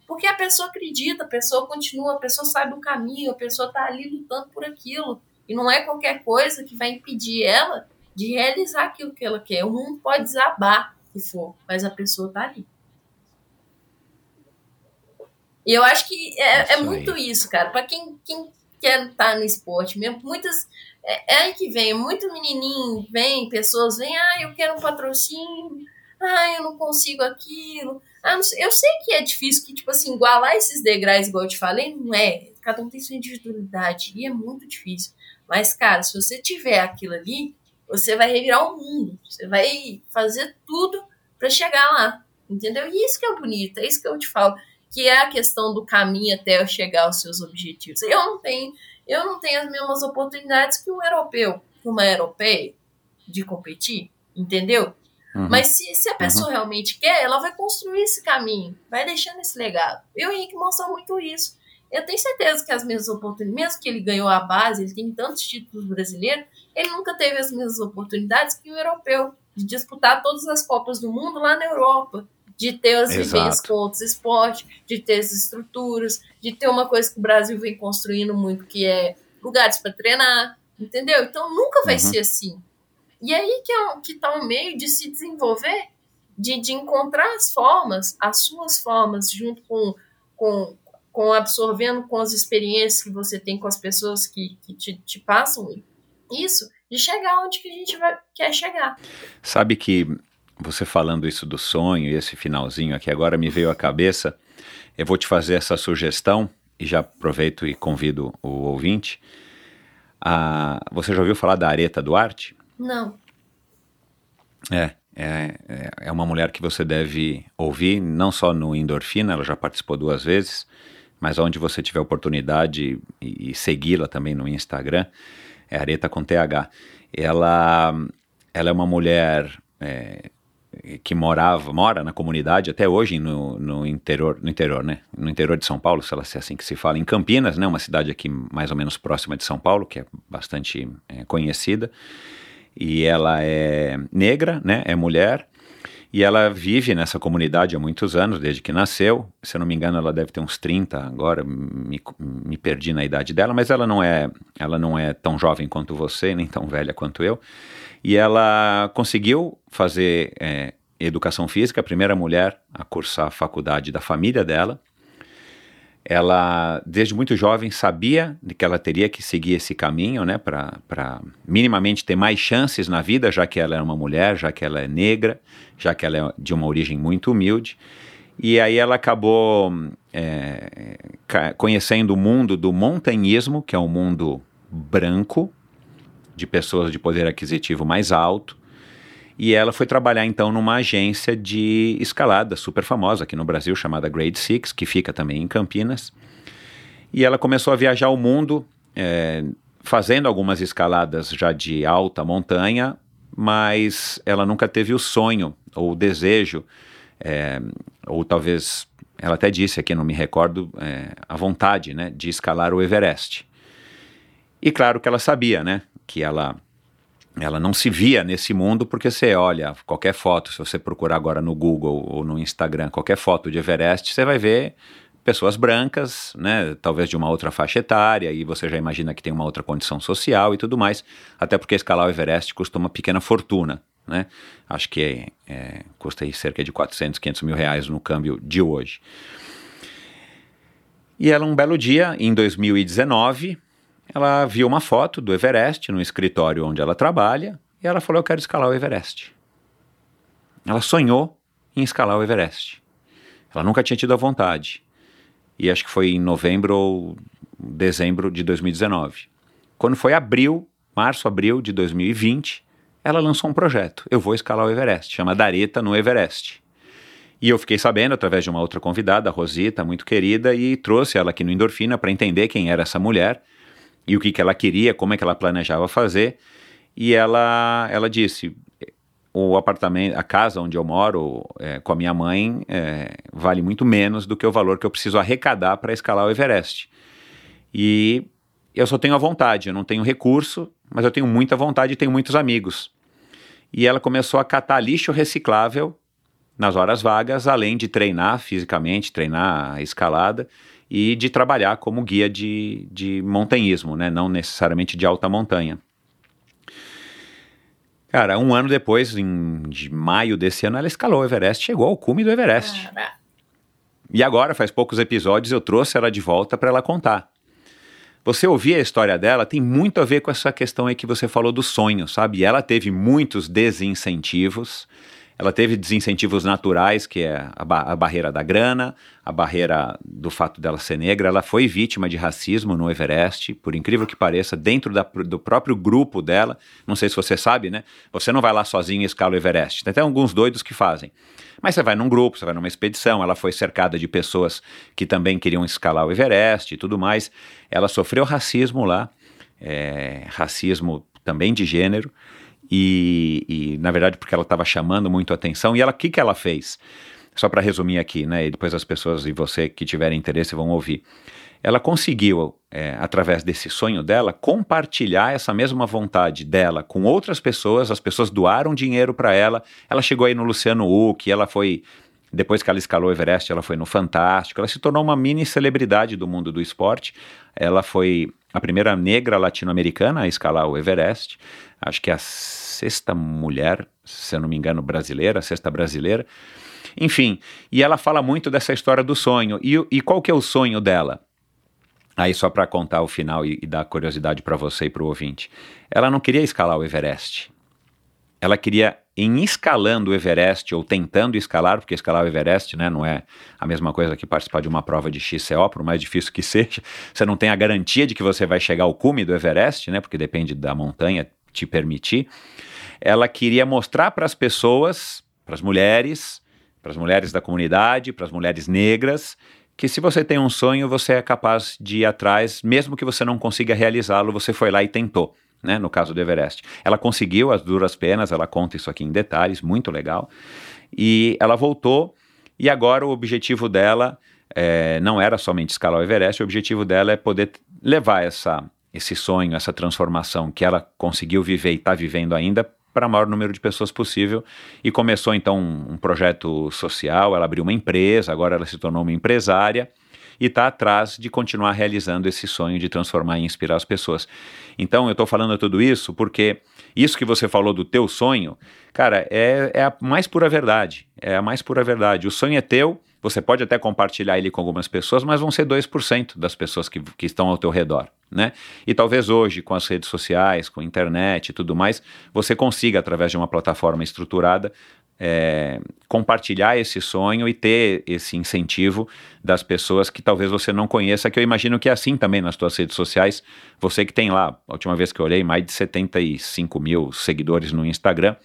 Porque a pessoa acredita, a pessoa continua, a pessoa sabe o caminho, a pessoa tá ali lutando por aquilo. E não é qualquer coisa que vai impedir ela de realizar aquilo que ela quer. O mundo pode desabar que for, mas a pessoa tá ali. E eu acho que é, é muito isso, cara. Para quem, quem quer estar tá no esporte mesmo, muitas. É, é aí que vem, muito menininho vem, pessoas vêm, ah, eu quero um patrocínio, ah, eu não consigo aquilo. Ah, eu sei que é difícil, que, tipo assim, igualar esses degraus, igual eu te falei, não é. Cada um tem sua individualidade e é muito difícil. Mas, cara, se você tiver aquilo ali, você vai revirar o mundo. Você vai fazer tudo para chegar lá. Entendeu? E isso que é bonito, é isso que eu te falo, que é a questão do caminho até chegar aos seus objetivos. Eu não tenho, eu não tenho as mesmas oportunidades que um europeu, uma europeia de competir, entendeu? Uhum. Mas se, se a pessoa uhum. realmente quer, ela vai construir esse caminho, vai deixando esse legado. Eu e o Henrique mostra muito isso. Eu tenho certeza que as mesmas oportunidades, mesmo que ele ganhou a base, ele tem tantos títulos brasileiros, ele nunca teve as mesmas oportunidades que o europeu de disputar todas as Copas do Mundo lá na Europa, de ter as Exato. vivências com outros esportes, de ter as estruturas, de ter uma coisa que o Brasil vem construindo muito, que é lugares para treinar, entendeu? Então nunca vai uhum. ser assim. E aí que é que está o meio de se desenvolver, de, de encontrar as formas, as suas formas, junto com, com, com absorvendo com as experiências que você tem com as pessoas que, que te, te passam isso, de chegar onde que a gente vai, quer chegar. Sabe que você falando isso do sonho e esse finalzinho aqui agora me veio à cabeça. Eu vou te fazer essa sugestão e já aproveito e convido o ouvinte. Ah, você já ouviu falar da Areta Duarte? Não. É, é, é uma mulher que você deve ouvir, não só no Endorfina, ela já participou duas vezes, mas onde você tiver oportunidade e, e segui-la também no Instagram é Areta com TH. Ela, ela é uma mulher é, que morava, mora na comunidade até hoje no, no interior, no interior, né? No interior de São Paulo, se ela se é assim que se fala, em Campinas, né? Uma cidade aqui mais ou menos próxima de São Paulo, que é bastante é, conhecida. E ela é negra, né? É mulher e ela vive nessa comunidade há muitos anos, desde que nasceu. Se eu não me engano, ela deve ter uns 30 agora, me, me perdi na idade dela, mas ela não é, ela não é tão jovem quanto você, nem tão velha quanto eu. E ela conseguiu fazer é, educação física, a primeira mulher a cursar a faculdade da família dela ela, desde muito jovem, sabia que ela teria que seguir esse caminho, né, para minimamente ter mais chances na vida, já que ela é uma mulher, já que ela é negra, já que ela é de uma origem muito humilde. E aí ela acabou é, conhecendo o mundo do montanhismo, que é um mundo branco, de pessoas de poder aquisitivo mais alto, e ela foi trabalhar então numa agência de escalada super famosa aqui no Brasil, chamada Grade Six, que fica também em Campinas. E ela começou a viajar o mundo, é, fazendo algumas escaladas já de alta montanha, mas ela nunca teve o sonho ou o desejo, é, ou talvez ela até disse aqui, não me recordo, é, a vontade né, de escalar o Everest. E claro que ela sabia, né, que ela ela não se via nesse mundo porque você olha qualquer foto, se você procurar agora no Google ou no Instagram, qualquer foto de Everest, você vai ver pessoas brancas, né, talvez de uma outra faixa etária, e você já imagina que tem uma outra condição social e tudo mais, até porque escalar o Everest custa uma pequena fortuna, né, acho que é, é, custa cerca de 400, 500 mil reais no câmbio de hoje. E ela, um belo dia, em 2019, ela viu uma foto do Everest no escritório onde ela trabalha e ela falou: Eu quero escalar o Everest. Ela sonhou em escalar o Everest. Ela nunca tinha tido a vontade. e acho que foi em novembro ou dezembro de 2019. Quando foi abril, março, abril de 2020, ela lançou um projeto. Eu vou escalar o Everest, chama Dareta no Everest. E eu fiquei sabendo através de uma outra convidada, a Rosita, muito querida, e trouxe ela aqui no Endorfina para entender quem era essa mulher e o que, que ela queria, como é que ela planejava fazer. E ela, ela disse: o apartamento, a casa onde eu moro é, com a minha mãe é, vale muito menos do que o valor que eu preciso arrecadar para escalar o Everest. E eu só tenho a vontade, eu não tenho recurso, mas eu tenho muita vontade e tenho muitos amigos. E ela começou a catar lixo reciclável nas horas vagas, além de treinar fisicamente, treinar a escalada e de trabalhar como guia de, de montanhismo, né? não necessariamente de alta montanha. Cara, um ano depois, em de maio desse ano, ela escalou o Everest, chegou ao cume do Everest. E agora, faz poucos episódios, eu trouxe ela de volta para ela contar. Você ouvir a história dela tem muito a ver com essa questão aí que você falou do sonho, sabe? Ela teve muitos desincentivos, ela teve desincentivos naturais, que é a, ba a, barreira da grana, a barreira do fato dela ser negra. Ela foi vítima de racismo no Everest, por incrível que pareça, dentro da, do próprio grupo dela. Não sei se você sabe, né? Você não vai lá sozinho e escala o Everest. Tem até alguns doidos que fazem. Mas você vai num grupo, você vai numa expedição. Ela foi cercada de pessoas que também queriam escalar o Everest e tudo mais. Ela sofreu racismo lá, é, racismo também de gênero. E, e, na verdade porque ela estava chamando muito atenção. E ela, o que, que ela fez? Só para resumir aqui, né? E depois as pessoas e você que tiverem interesse vão ouvir. Ela conseguiu, é, através desse sonho dela, compartilhar essa mesma vontade dela com outras pessoas. As pessoas doaram dinheiro para ela. Ela chegou aí no Luciano Huck, ela foi depois que ela escalou o Everest, ela foi no Fantástico, ela se tornou uma mini celebridade do mundo do esporte. Ela foi a primeira negra latino-americana a escalar o Everest acho que é a sexta mulher, se eu não me engano, brasileira, a sexta brasileira. Enfim, e ela fala muito dessa história do sonho. E, e qual que é o sonho dela? Aí só para contar o final e, e dar curiosidade para você e para o ouvinte. Ela não queria escalar o Everest. Ela queria, em escalando o Everest, ou tentando escalar, porque escalar o Everest né, não é a mesma coisa que participar de uma prova de XCO, por mais difícil que seja. Você não tem a garantia de que você vai chegar ao cume do Everest, né, porque depende da montanha, te permitir, ela queria mostrar para as pessoas, para as mulheres, para as mulheres da comunidade, para as mulheres negras, que se você tem um sonho, você é capaz de ir atrás, mesmo que você não consiga realizá-lo, você foi lá e tentou. Né, no caso do Everest. Ela conseguiu as duras penas, ela conta isso aqui em detalhes, muito legal. E ela voltou, e agora o objetivo dela é, não era somente escalar o Everest, o objetivo dela é poder levar essa, esse sonho, essa transformação que ela conseguiu viver e está vivendo ainda para o maior número de pessoas possível. E começou então um, um projeto social, ela abriu uma empresa, agora ela se tornou uma empresária e está atrás de continuar realizando esse sonho de transformar e inspirar as pessoas. Então eu estou falando tudo isso porque isso que você falou do teu sonho, cara, é, é a mais pura verdade. É a mais pura verdade. O sonho é teu, você pode até compartilhar ele com algumas pessoas, mas vão ser 2% das pessoas que, que estão ao teu redor, né? E talvez hoje, com as redes sociais, com a internet e tudo mais, você consiga, através de uma plataforma estruturada, é, compartilhar esse sonho e ter esse incentivo das pessoas que talvez você não conheça, que eu imagino que é assim também nas suas redes sociais. Você que tem lá, a última vez que eu olhei, mais de 75 mil seguidores no Instagram,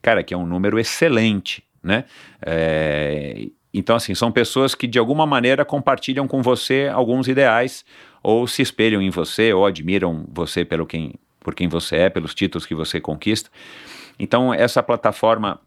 cara, que é um número excelente, né? É, então, assim, são pessoas que de alguma maneira compartilham com você alguns ideais, ou se espelham em você, ou admiram você pelo quem, por quem você é, pelos títulos que você conquista. Então, essa plataforma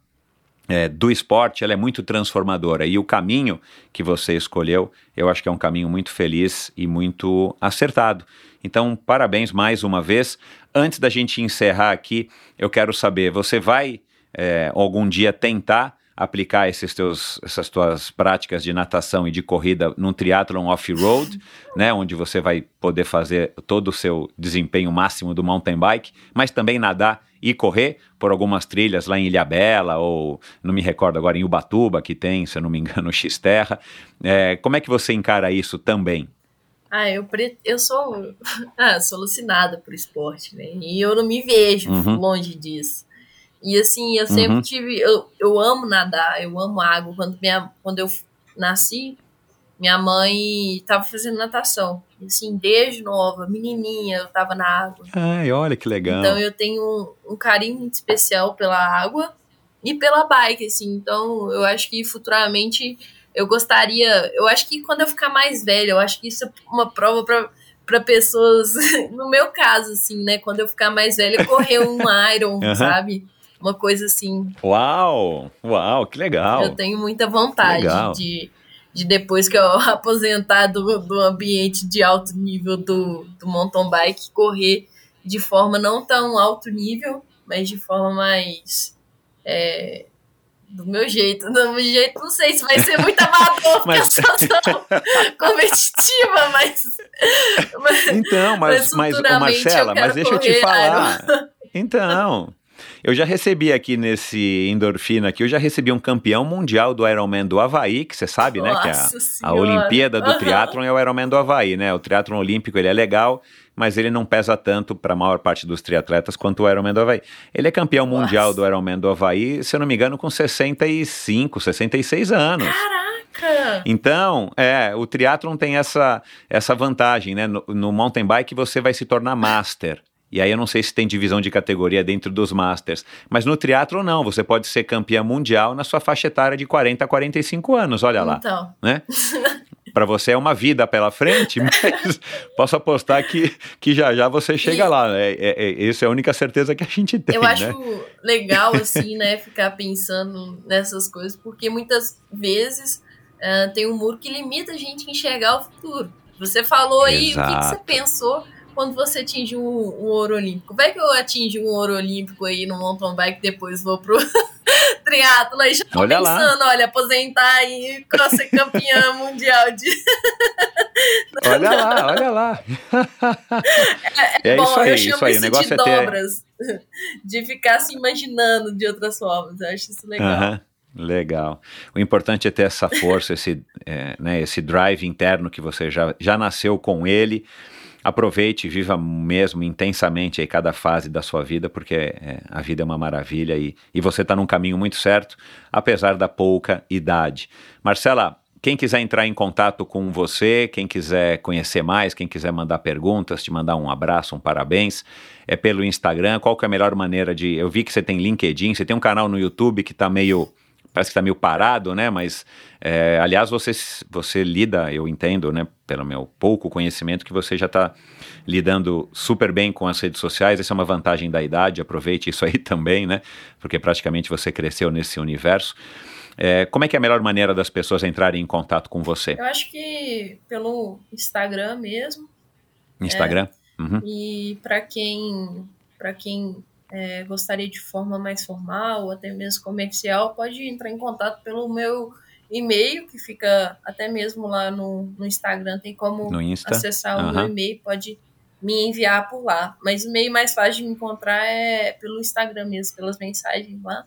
é, do esporte ela é muito transformadora e o caminho que você escolheu, eu acho que é um caminho muito feliz e muito acertado. Então, parabéns mais uma vez. Antes da gente encerrar aqui, eu quero saber: você vai é, algum dia tentar aplicar esses teus, essas tuas práticas de natação e de corrida num triatlon off-road, né, onde você vai poder fazer todo o seu desempenho máximo do mountain bike, mas também nadar e correr por algumas trilhas lá em Ilhabela ou não me recordo agora em Ubatuba que tem, se eu não me engano, X-Terra. É, como é que você encara isso também? Ah, eu, pre... eu sou ah, sou alucinada por esporte, né? E eu não me vejo uhum. longe disso. E assim, eu sempre uhum. tive. Eu, eu amo nadar, eu amo água. Quando, minha, quando eu nasci, minha mãe estava fazendo natação. Assim, desde nova, menininha, eu estava na água. Ai, olha que legal. Então eu tenho um, um carinho muito especial pela água e pela bike, assim. Então eu acho que futuramente eu gostaria. Eu acho que quando eu ficar mais velha, eu acho que isso é uma prova para para pessoas, no meu caso, assim, né? Quando eu ficar mais velha, correr um Iron, Aham. sabe? Uma coisa assim. Uau! Uau, que legal. Eu tenho muita vontade de, de depois que eu aposentar do, do ambiente de alto nível do, do mountain bike, correr de forma não tão alto nível, mas de forma mais. é, do meu jeito. Do meu jeito, não sei se vai ser muito amador, porque Mas- eu sou tão competitiva, mas. mas Então, mas, Mas mas Marcela, mas deixa eu te falar. Então, eu já recebi aqui nesse endorfina aqui, eu já recebi um campeão mundial do Ironman do Havaí, que você sabe, né? Que a, Nossa a. Olimpíada do Aham. triatlon é o Ironman do Havaí, né? O triatlon olímpico ele é legal, mas ele não pesa tanto para a maior parte dos triatletas quanto o Ironman do Havaí. Ele é campeão mundial Nossa. do Ironman do Havaí, se eu não me engano, com 65, 66 anos. Caraca! Então, é, o triatlon tem essa, essa vantagem, né? No, no mountain bike você vai se tornar master. E aí eu não sei se tem divisão de categoria dentro dos masters. Mas no triatlon não, você pode ser campeã mundial na sua faixa etária de 40 a 45 anos, olha lá, Então, né? Para você é uma vida pela frente, mas posso apostar que, que já já você chega E- lá. É, é, é, essa é a única certeza que a gente tem, eu acho né? legal, assim, né, ficar pensando nessas coisas, porque muitas vezes ah, tem um muro que limita a gente a enxergar o futuro. Você falou aí, o que, que você Exato. pensou quando você atingiu um, um ouro olímpico? Vai que eu atingi um ouro olímpico aí no mountain bike, depois vou pro triatlo e já tô Olha lá. pensando, olha, aposentar e ser campeã mundial de... Olha lá, olha lá. É, Bom, isso aí, eu chamo isso aí. Isso negócio de é ter. dobras. De ficar se imaginando de outras formas. Eu acho isso legal. Aham, legal. O importante é ter essa força, esse, é, né, esse drive interno que você já, já nasceu com ele. Aproveite, viva mesmo intensamente aí cada fase da sua vida, porque é, a vida é uma maravilha e, e você está num caminho muito certo, apesar da pouca idade. Marcela, quem quiser entrar em contato com você, quem quiser conhecer mais, quem quiser mandar perguntas, te mandar um abraço, um parabéns, é pelo Instagram. Qual que é a melhor maneira de. Eu vi que você tem LinkedIn, você tem um canal no YouTube que está meio. Parece que está meio parado, né? Mas, é, aliás, você, você lida, eu entendo, né? Pelo meu pouco conhecimento, que você já está lidando super bem com as redes sociais. Essa é uma vantagem da idade, aproveite isso aí também, né? Porque praticamente você cresceu nesse universo. É, como é que é a melhor maneira das pessoas entrarem em contato com você? Eu acho que pelo Instagram mesmo. Instagram? Uhum. E para quem, pra quem é, gostaria de forma mais formal ou até mesmo comercial, pode entrar em contato pelo meu e-mail, que fica até mesmo lá no, no Instagram, tem como acessar o Aham. meu e-mail, pode me enviar por lá. Mas o meio mais fácil de me encontrar é pelo Instagram mesmo, pelas mensagens lá.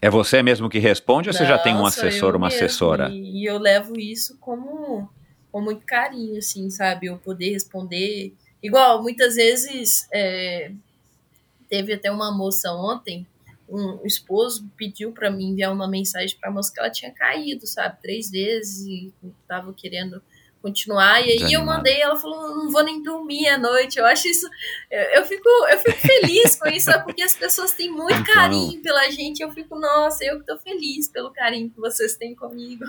É você mesmo que responde ou você já tem um Não, assessor, uma mesmo, assessora? E, e eu levo isso como com muito carinho, assim, sabe? Eu poder responder. Igual, muitas vezes é, teve até uma moça ontem, um, esposo pediu para mim enviar uma mensagem para a moça que ela tinha caído, sabe? Três vezes e tava querendo continuar. E aí eu mandei, ela falou, não vou nem dormir à noite. Eu acho isso. Eu, eu fico, eu fico feliz com isso? Porque as pessoas têm muito Então. carinho pela gente. Eu fico, nossa, eu que tô feliz pelo carinho que vocês têm comigo.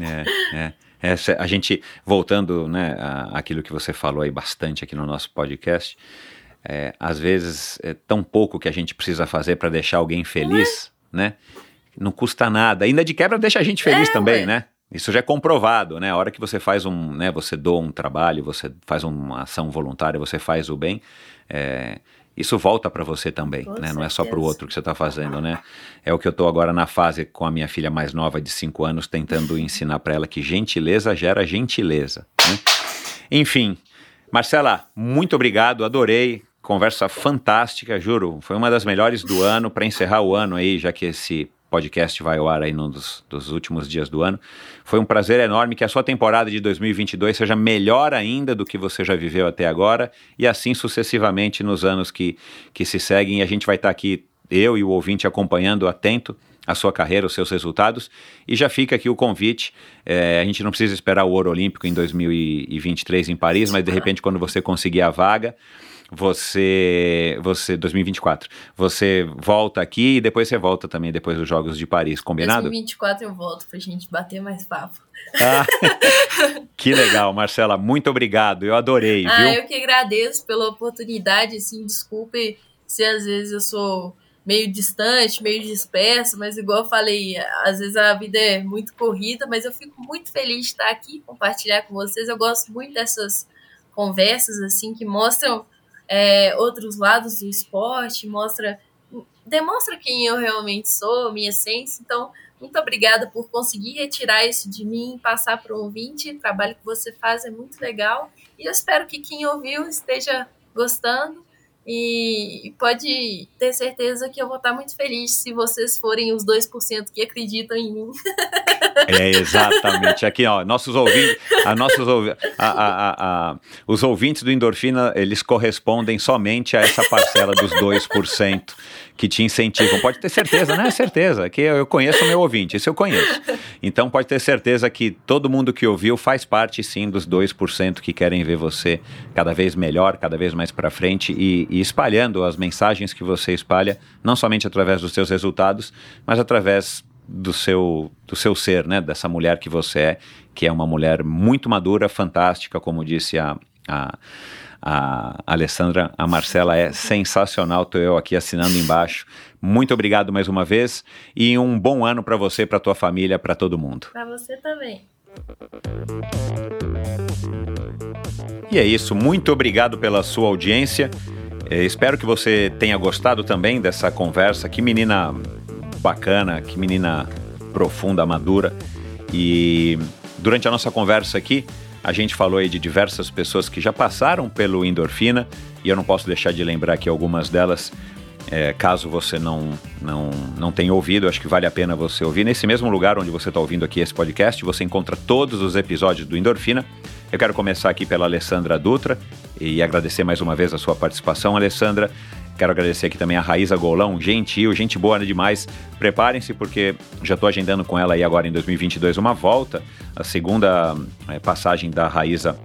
É, é. Essa, a gente, voltando né, àquilo que você falou aí bastante aqui no nosso podcast, é, às vezes é tão pouco que a gente precisa fazer para deixar alguém feliz, né? Não custa nada. Ainda de quebra deixa a gente feliz É, também, né? Isso já é comprovado, né? A hora que você faz um, né? Você doa um trabalho, você faz uma ação voluntária, você faz o bem, é, isso volta para você também, Com né? Não é só para o certeza. outro que você está fazendo, né? É o que eu estou agora na fase com a minha filha mais nova de 5 anos, tentando ensinar para ela que gentileza gera gentileza. né? Enfim, Marcela, muito obrigado, adorei. Conversa fantástica, juro. Foi uma das melhores do ano para encerrar o ano aí, já que esse podcast vai ao ar aí num dos, dos últimos dias do ano. Foi um prazer enorme que a sua temporada de 2022 seja melhor ainda do que você já viveu até agora e assim sucessivamente nos anos que, que se seguem. E a gente vai estar aqui, eu e o ouvinte, acompanhando atento a sua carreira, os seus resultados. E já fica aqui o convite. É, a gente não precisa esperar o ouro olímpico em 2023 em Paris, mas de repente, quando você conseguir a vaga, você, você 2024, você volta aqui e depois você volta também depois dos Jogos de Paris, combinado? 2024 eu volto pra gente bater mais papo. Ah, que legal, Marcela, muito obrigado, eu adorei, ah, viu? eu que agradeço pela oportunidade, assim, desculpe se às vezes eu sou meio distante, meio disperso, mas igual eu falei, às vezes a vida é muito corrida, mas eu fico muito feliz de estar aqui, compartilhar com vocês, eu gosto muito dessas conversas, assim, que mostram é, outros lados do esporte, mostra demonstra quem eu realmente sou, minha essência. Então, muito obrigada por conseguir retirar isso de mim, passar para o ouvinte. O trabalho que você faz é muito legal e eu espero que quem ouviu esteja gostando. E pode ter certeza que eu vou estar muito feliz se vocês forem os 2% que acreditam em mim. É, exatamente. Aqui, ó, nossos ouvintes, a nossos a, a, a, os ouvintes do Endorfina, eles correspondem somente a essa parcela dos 2% que te incentivam. Pode ter certeza, não é certeza, que eu conheço o meu ouvinte, isso eu conheço. Então pode ter certeza que todo mundo que ouviu faz parte sim dos 2% que querem ver você cada vez melhor, cada vez mais para frente e, e espalhando as mensagens que você espalha, não somente através dos seus resultados, mas através do seu, do seu ser, né? Dessa mulher que você é, que é uma mulher muito madura, fantástica, como disse a, a, a Alessandra, a Marcela é sensacional, estou eu aqui assinando embaixo. Muito obrigado mais uma vez e um bom ano para você, para tua família, para todo mundo. Para você também. E é isso, muito obrigado pela sua audiência. É, espero que você tenha gostado também dessa conversa. Que menina bacana, que menina profunda, madura. E durante a nossa conversa aqui, a gente falou aí de diversas pessoas que já passaram pelo endorfina e eu não posso deixar de lembrar aqui algumas delas. É, caso você não, não, não tenha ouvido, acho que vale a pena você ouvir. Nesse mesmo lugar onde você está ouvindo aqui esse podcast, você encontra todos os episódios do Endorfina. Eu quero começar aqui pela Alessandra Dutra e agradecer mais uma vez a sua participação, Alessandra. Quero agradecer aqui também a Raíza Golão, gentil, gente boa demais. Preparem-se porque já estou agendando com ela aí agora em 2022 uma volta, a segunda é, passagem da Raíza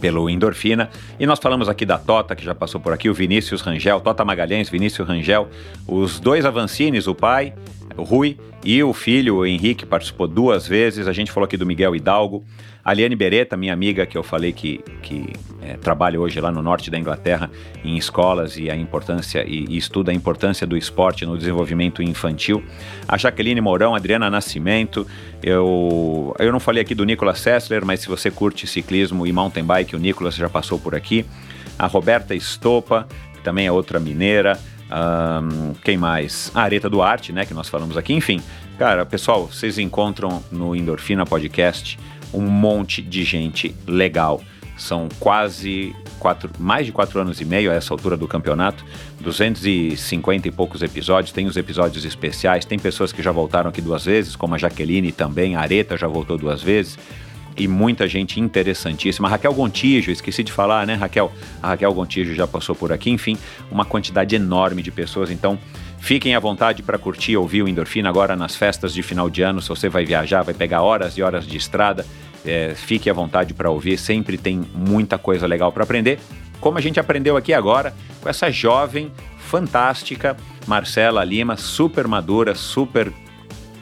pelo Endorfina. E nós falamos aqui da Tota, que já passou por aqui, o Vinícius Rangel, Tota Magalhães, Vinícius Rangel, os dois Avancines, o pai, o Rui, e o filho, o Henrique, participou duas vezes. A gente falou aqui do Miguel Hidalgo. A Liane Beretta, minha amiga, que eu falei que, que é, trabalha hoje lá no norte da Inglaterra em escolas e a importância e, e, estuda a importância do esporte no desenvolvimento infantil. A Jaqueline Mourão, Adriana Nascimento. Eu, eu não falei aqui do Nicolas Sessler, mas se você curte ciclismo e mountain bike, o Nicolas já passou por aqui. A Roberta Estopa, que também é outra mineira. Um, quem mais? A Areta Duarte, né, que nós falamos aqui. Enfim, cara, pessoal, vocês encontram no Endorfina Podcast um monte de gente legal. São quase quatro, mais de quatro anos e meio a essa altura do campeonato, 250 e poucos episódios. Tem os episódios especiais, tem pessoas que já voltaram aqui duas vezes, como a Jaqueline também, a Areta já voltou duas vezes e muita gente interessantíssima. Raquel Gontijo, esqueci de falar, né, Raquel? A Raquel Gontijo já passou por aqui, enfim, uma quantidade enorme de pessoas. Então, fiquem à vontade para curtir, ouvir o Endorfina agora nas festas de final de ano. Se você vai viajar, vai pegar horas e horas de estrada, é, fique à vontade para ouvir. Sempre tem muita coisa legal para aprender. Como a gente aprendeu aqui agora com essa jovem, fantástica Marcela Lima, super madura, super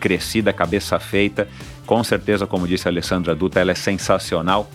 crescida, cabeça feita com certeza, como disse a Alessandra Duta, ela é sensacional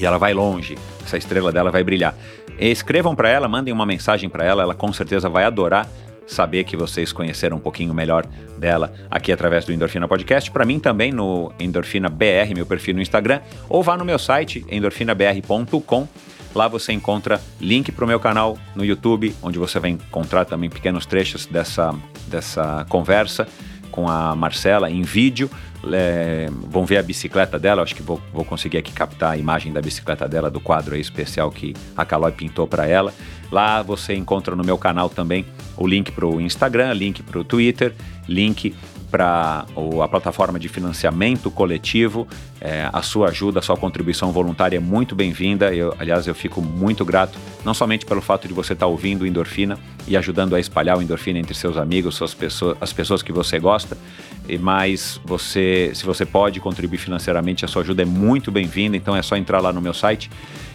e ela vai longe. Essa estrela dela vai brilhar. Escrevam para ela, mandem uma mensagem para ela, ela com certeza vai adorar saber que vocês conheceram um pouquinho melhor dela aqui através do Endorfina Podcast. Para mim também no Endorfina BR, meu perfil no Instagram, ou vá no meu site endorfinabr.com. Lá você encontra link para o meu canal no YouTube, onde você vai encontrar também pequenos trechos dessa, dessa conversa com a Marcela em vídeo é, vão ver a bicicleta dela, acho que vou, vou, conseguir aqui captar a imagem da bicicleta dela, do quadro especial que a Calói pintou para ela. Lá você encontra no meu canal também o link para o Instagram, link para o Twitter, link para a plataforma de financiamento coletivo. É, a sua ajuda, a sua contribuição voluntária é muito bem-vinda. Aliás, eu fico muito grato, não somente pelo fato de você estar tá ouvindo o Endorfina e ajudando a espalhar o Endorfina entre seus amigos, suas pessoas, as pessoas que você gosta, mas você, se você pode contribuir financeiramente, a sua ajuda é muito bem-vinda. Então é só entrar lá no meu site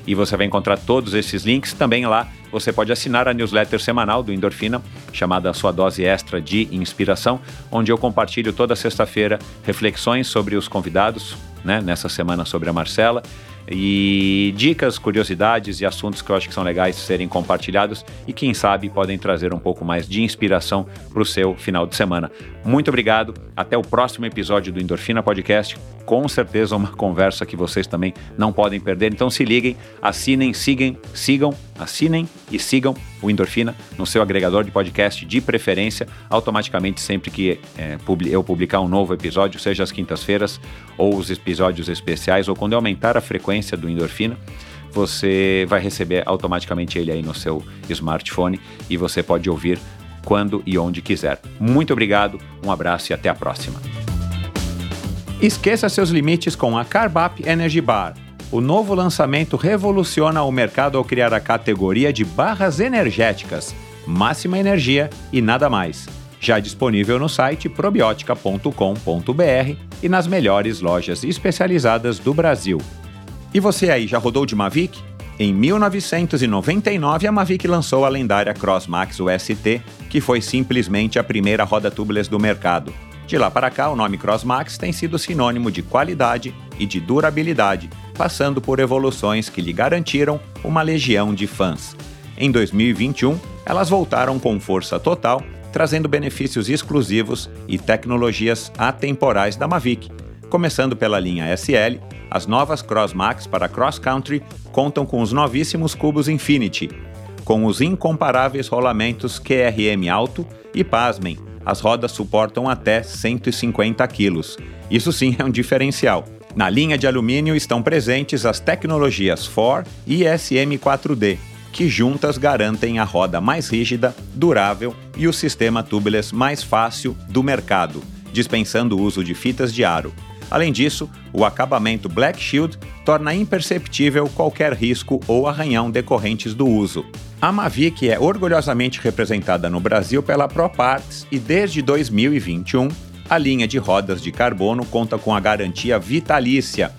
e você vai encontrar todos esses links. Também lá você pode assinar a newsletter semanal do Endorfina, chamada Sua Dose Extra de Inspiração, onde eu compartilho toda sexta-feira reflexões sobre os convidados, né, nessa semana sobre a Marcela e dicas, curiosidades e assuntos que eu acho que são legais serem compartilhados e quem sabe podem trazer um pouco mais de inspiração para o seu final de semana. Muito obrigado, até o próximo episódio do Endorfina Podcast. Com certeza uma conversa que vocês também não podem perder. Então se liguem, assinem, sigam, sigam, assinem e sigam o Endorfina no seu agregador de podcast de preferência, automaticamente sempre que é, eu publicar um novo episódio, seja às quintas-feiras ou os episódios especiais, ou quando eu aumentar a frequência do Endorfina, você vai receber automaticamente ele aí no seu smartphone e você pode ouvir quando e onde quiser. Muito obrigado, um abraço e até a próxima. Esqueça seus limites com a Carbap Energy Bar. O novo lançamento revoluciona o mercado ao criar a categoria de barras energéticas, máxima energia e nada mais. Já disponível no site probiotica.com.br e nas melhores lojas especializadas do Brasil. E você aí, já rodou de Mavic? Em 1999, a Mavic lançou a lendária Crossmax UST, que foi simplesmente a primeira roda tubeless do mercado. De lá para cá, o nome Crossmax tem sido sinônimo de qualidade e de durabilidade, passando por evoluções que lhe garantiram uma legião de fãs. Em 2021, elas voltaram com força total trazendo benefícios exclusivos e tecnologias atemporais da Mavic. Começando pela linha SL, as novas Crossmax para Cross Country contam com os novíssimos cubos Infinity, com os incomparáveis rolamentos QRM alto e, pasmem, as rodas suportam até 150 kg. Isso sim é um diferencial. Na linha de alumínio estão presentes as tecnologias FOR e SM4D, que juntas garantem a roda mais rígida, durável e o sistema tubeless mais fácil do mercado, dispensando o uso de fitas de aro. Além disso, o acabamento Black Shield torna imperceptível qualquer risco ou arranhão decorrentes do uso. A Mavic é orgulhosamente representada no Brasil pela ProParts e desde 2021 a linha de rodas de carbono conta com a garantia vitalícia.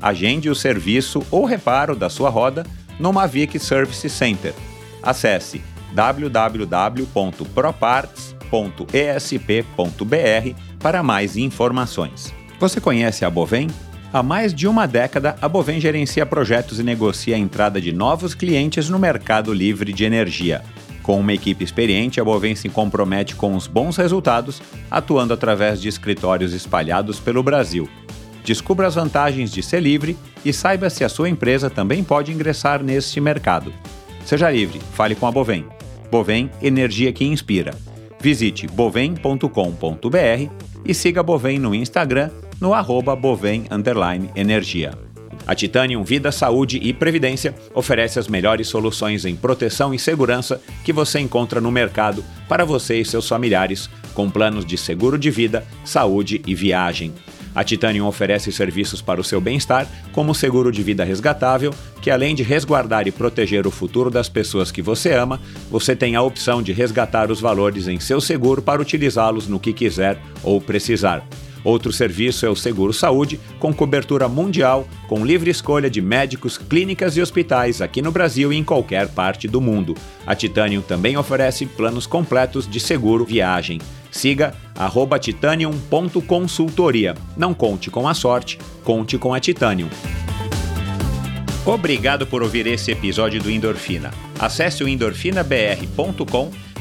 Agende o serviço ou reparo da sua roda no Mavic Service Center. Acesse www.proparts.esp.br para mais informações. Você conhece a Bovem? Há mais de uma década, a Bovem gerencia projetos e negocia a entrada de novos clientes no mercado livre de energia. Com uma equipe experiente, a Bovem se compromete com os bons resultados, atuando através de escritórios espalhados pelo Brasil. Descubra as vantagens de ser livre e saiba se a sua empresa também pode ingressar neste mercado. Seja livre, fale com a Bovem. Bovem, energia que inspira. Visite bovem.com.br e siga a Bovem no Instagram no arroba bovem energia. A Titanium Vida, Saúde e Previdência oferece as melhores soluções em proteção e segurança que você encontra no mercado para você e seus familiares, com planos de seguro de vida, saúde e viagem. A Titanium oferece serviços para o seu bem-estar, como o seguro de vida resgatável, que além de resguardar e proteger o futuro das pessoas que você ama, você tem a opção de resgatar os valores em seu seguro para utilizá-los no que quiser ou precisar. Outro serviço é o Seguro Saúde, com cobertura mundial, com livre escolha de médicos, clínicas e hospitais aqui no Brasil e em qualquer parte do mundo. A Titanium também oferece planos completos de seguro viagem. Siga titanium.consultoria. Não conte com a sorte, conte com a Titanium. Obrigado por ouvir esse episódio do Endorfina. Acesse o endorfinabr.com,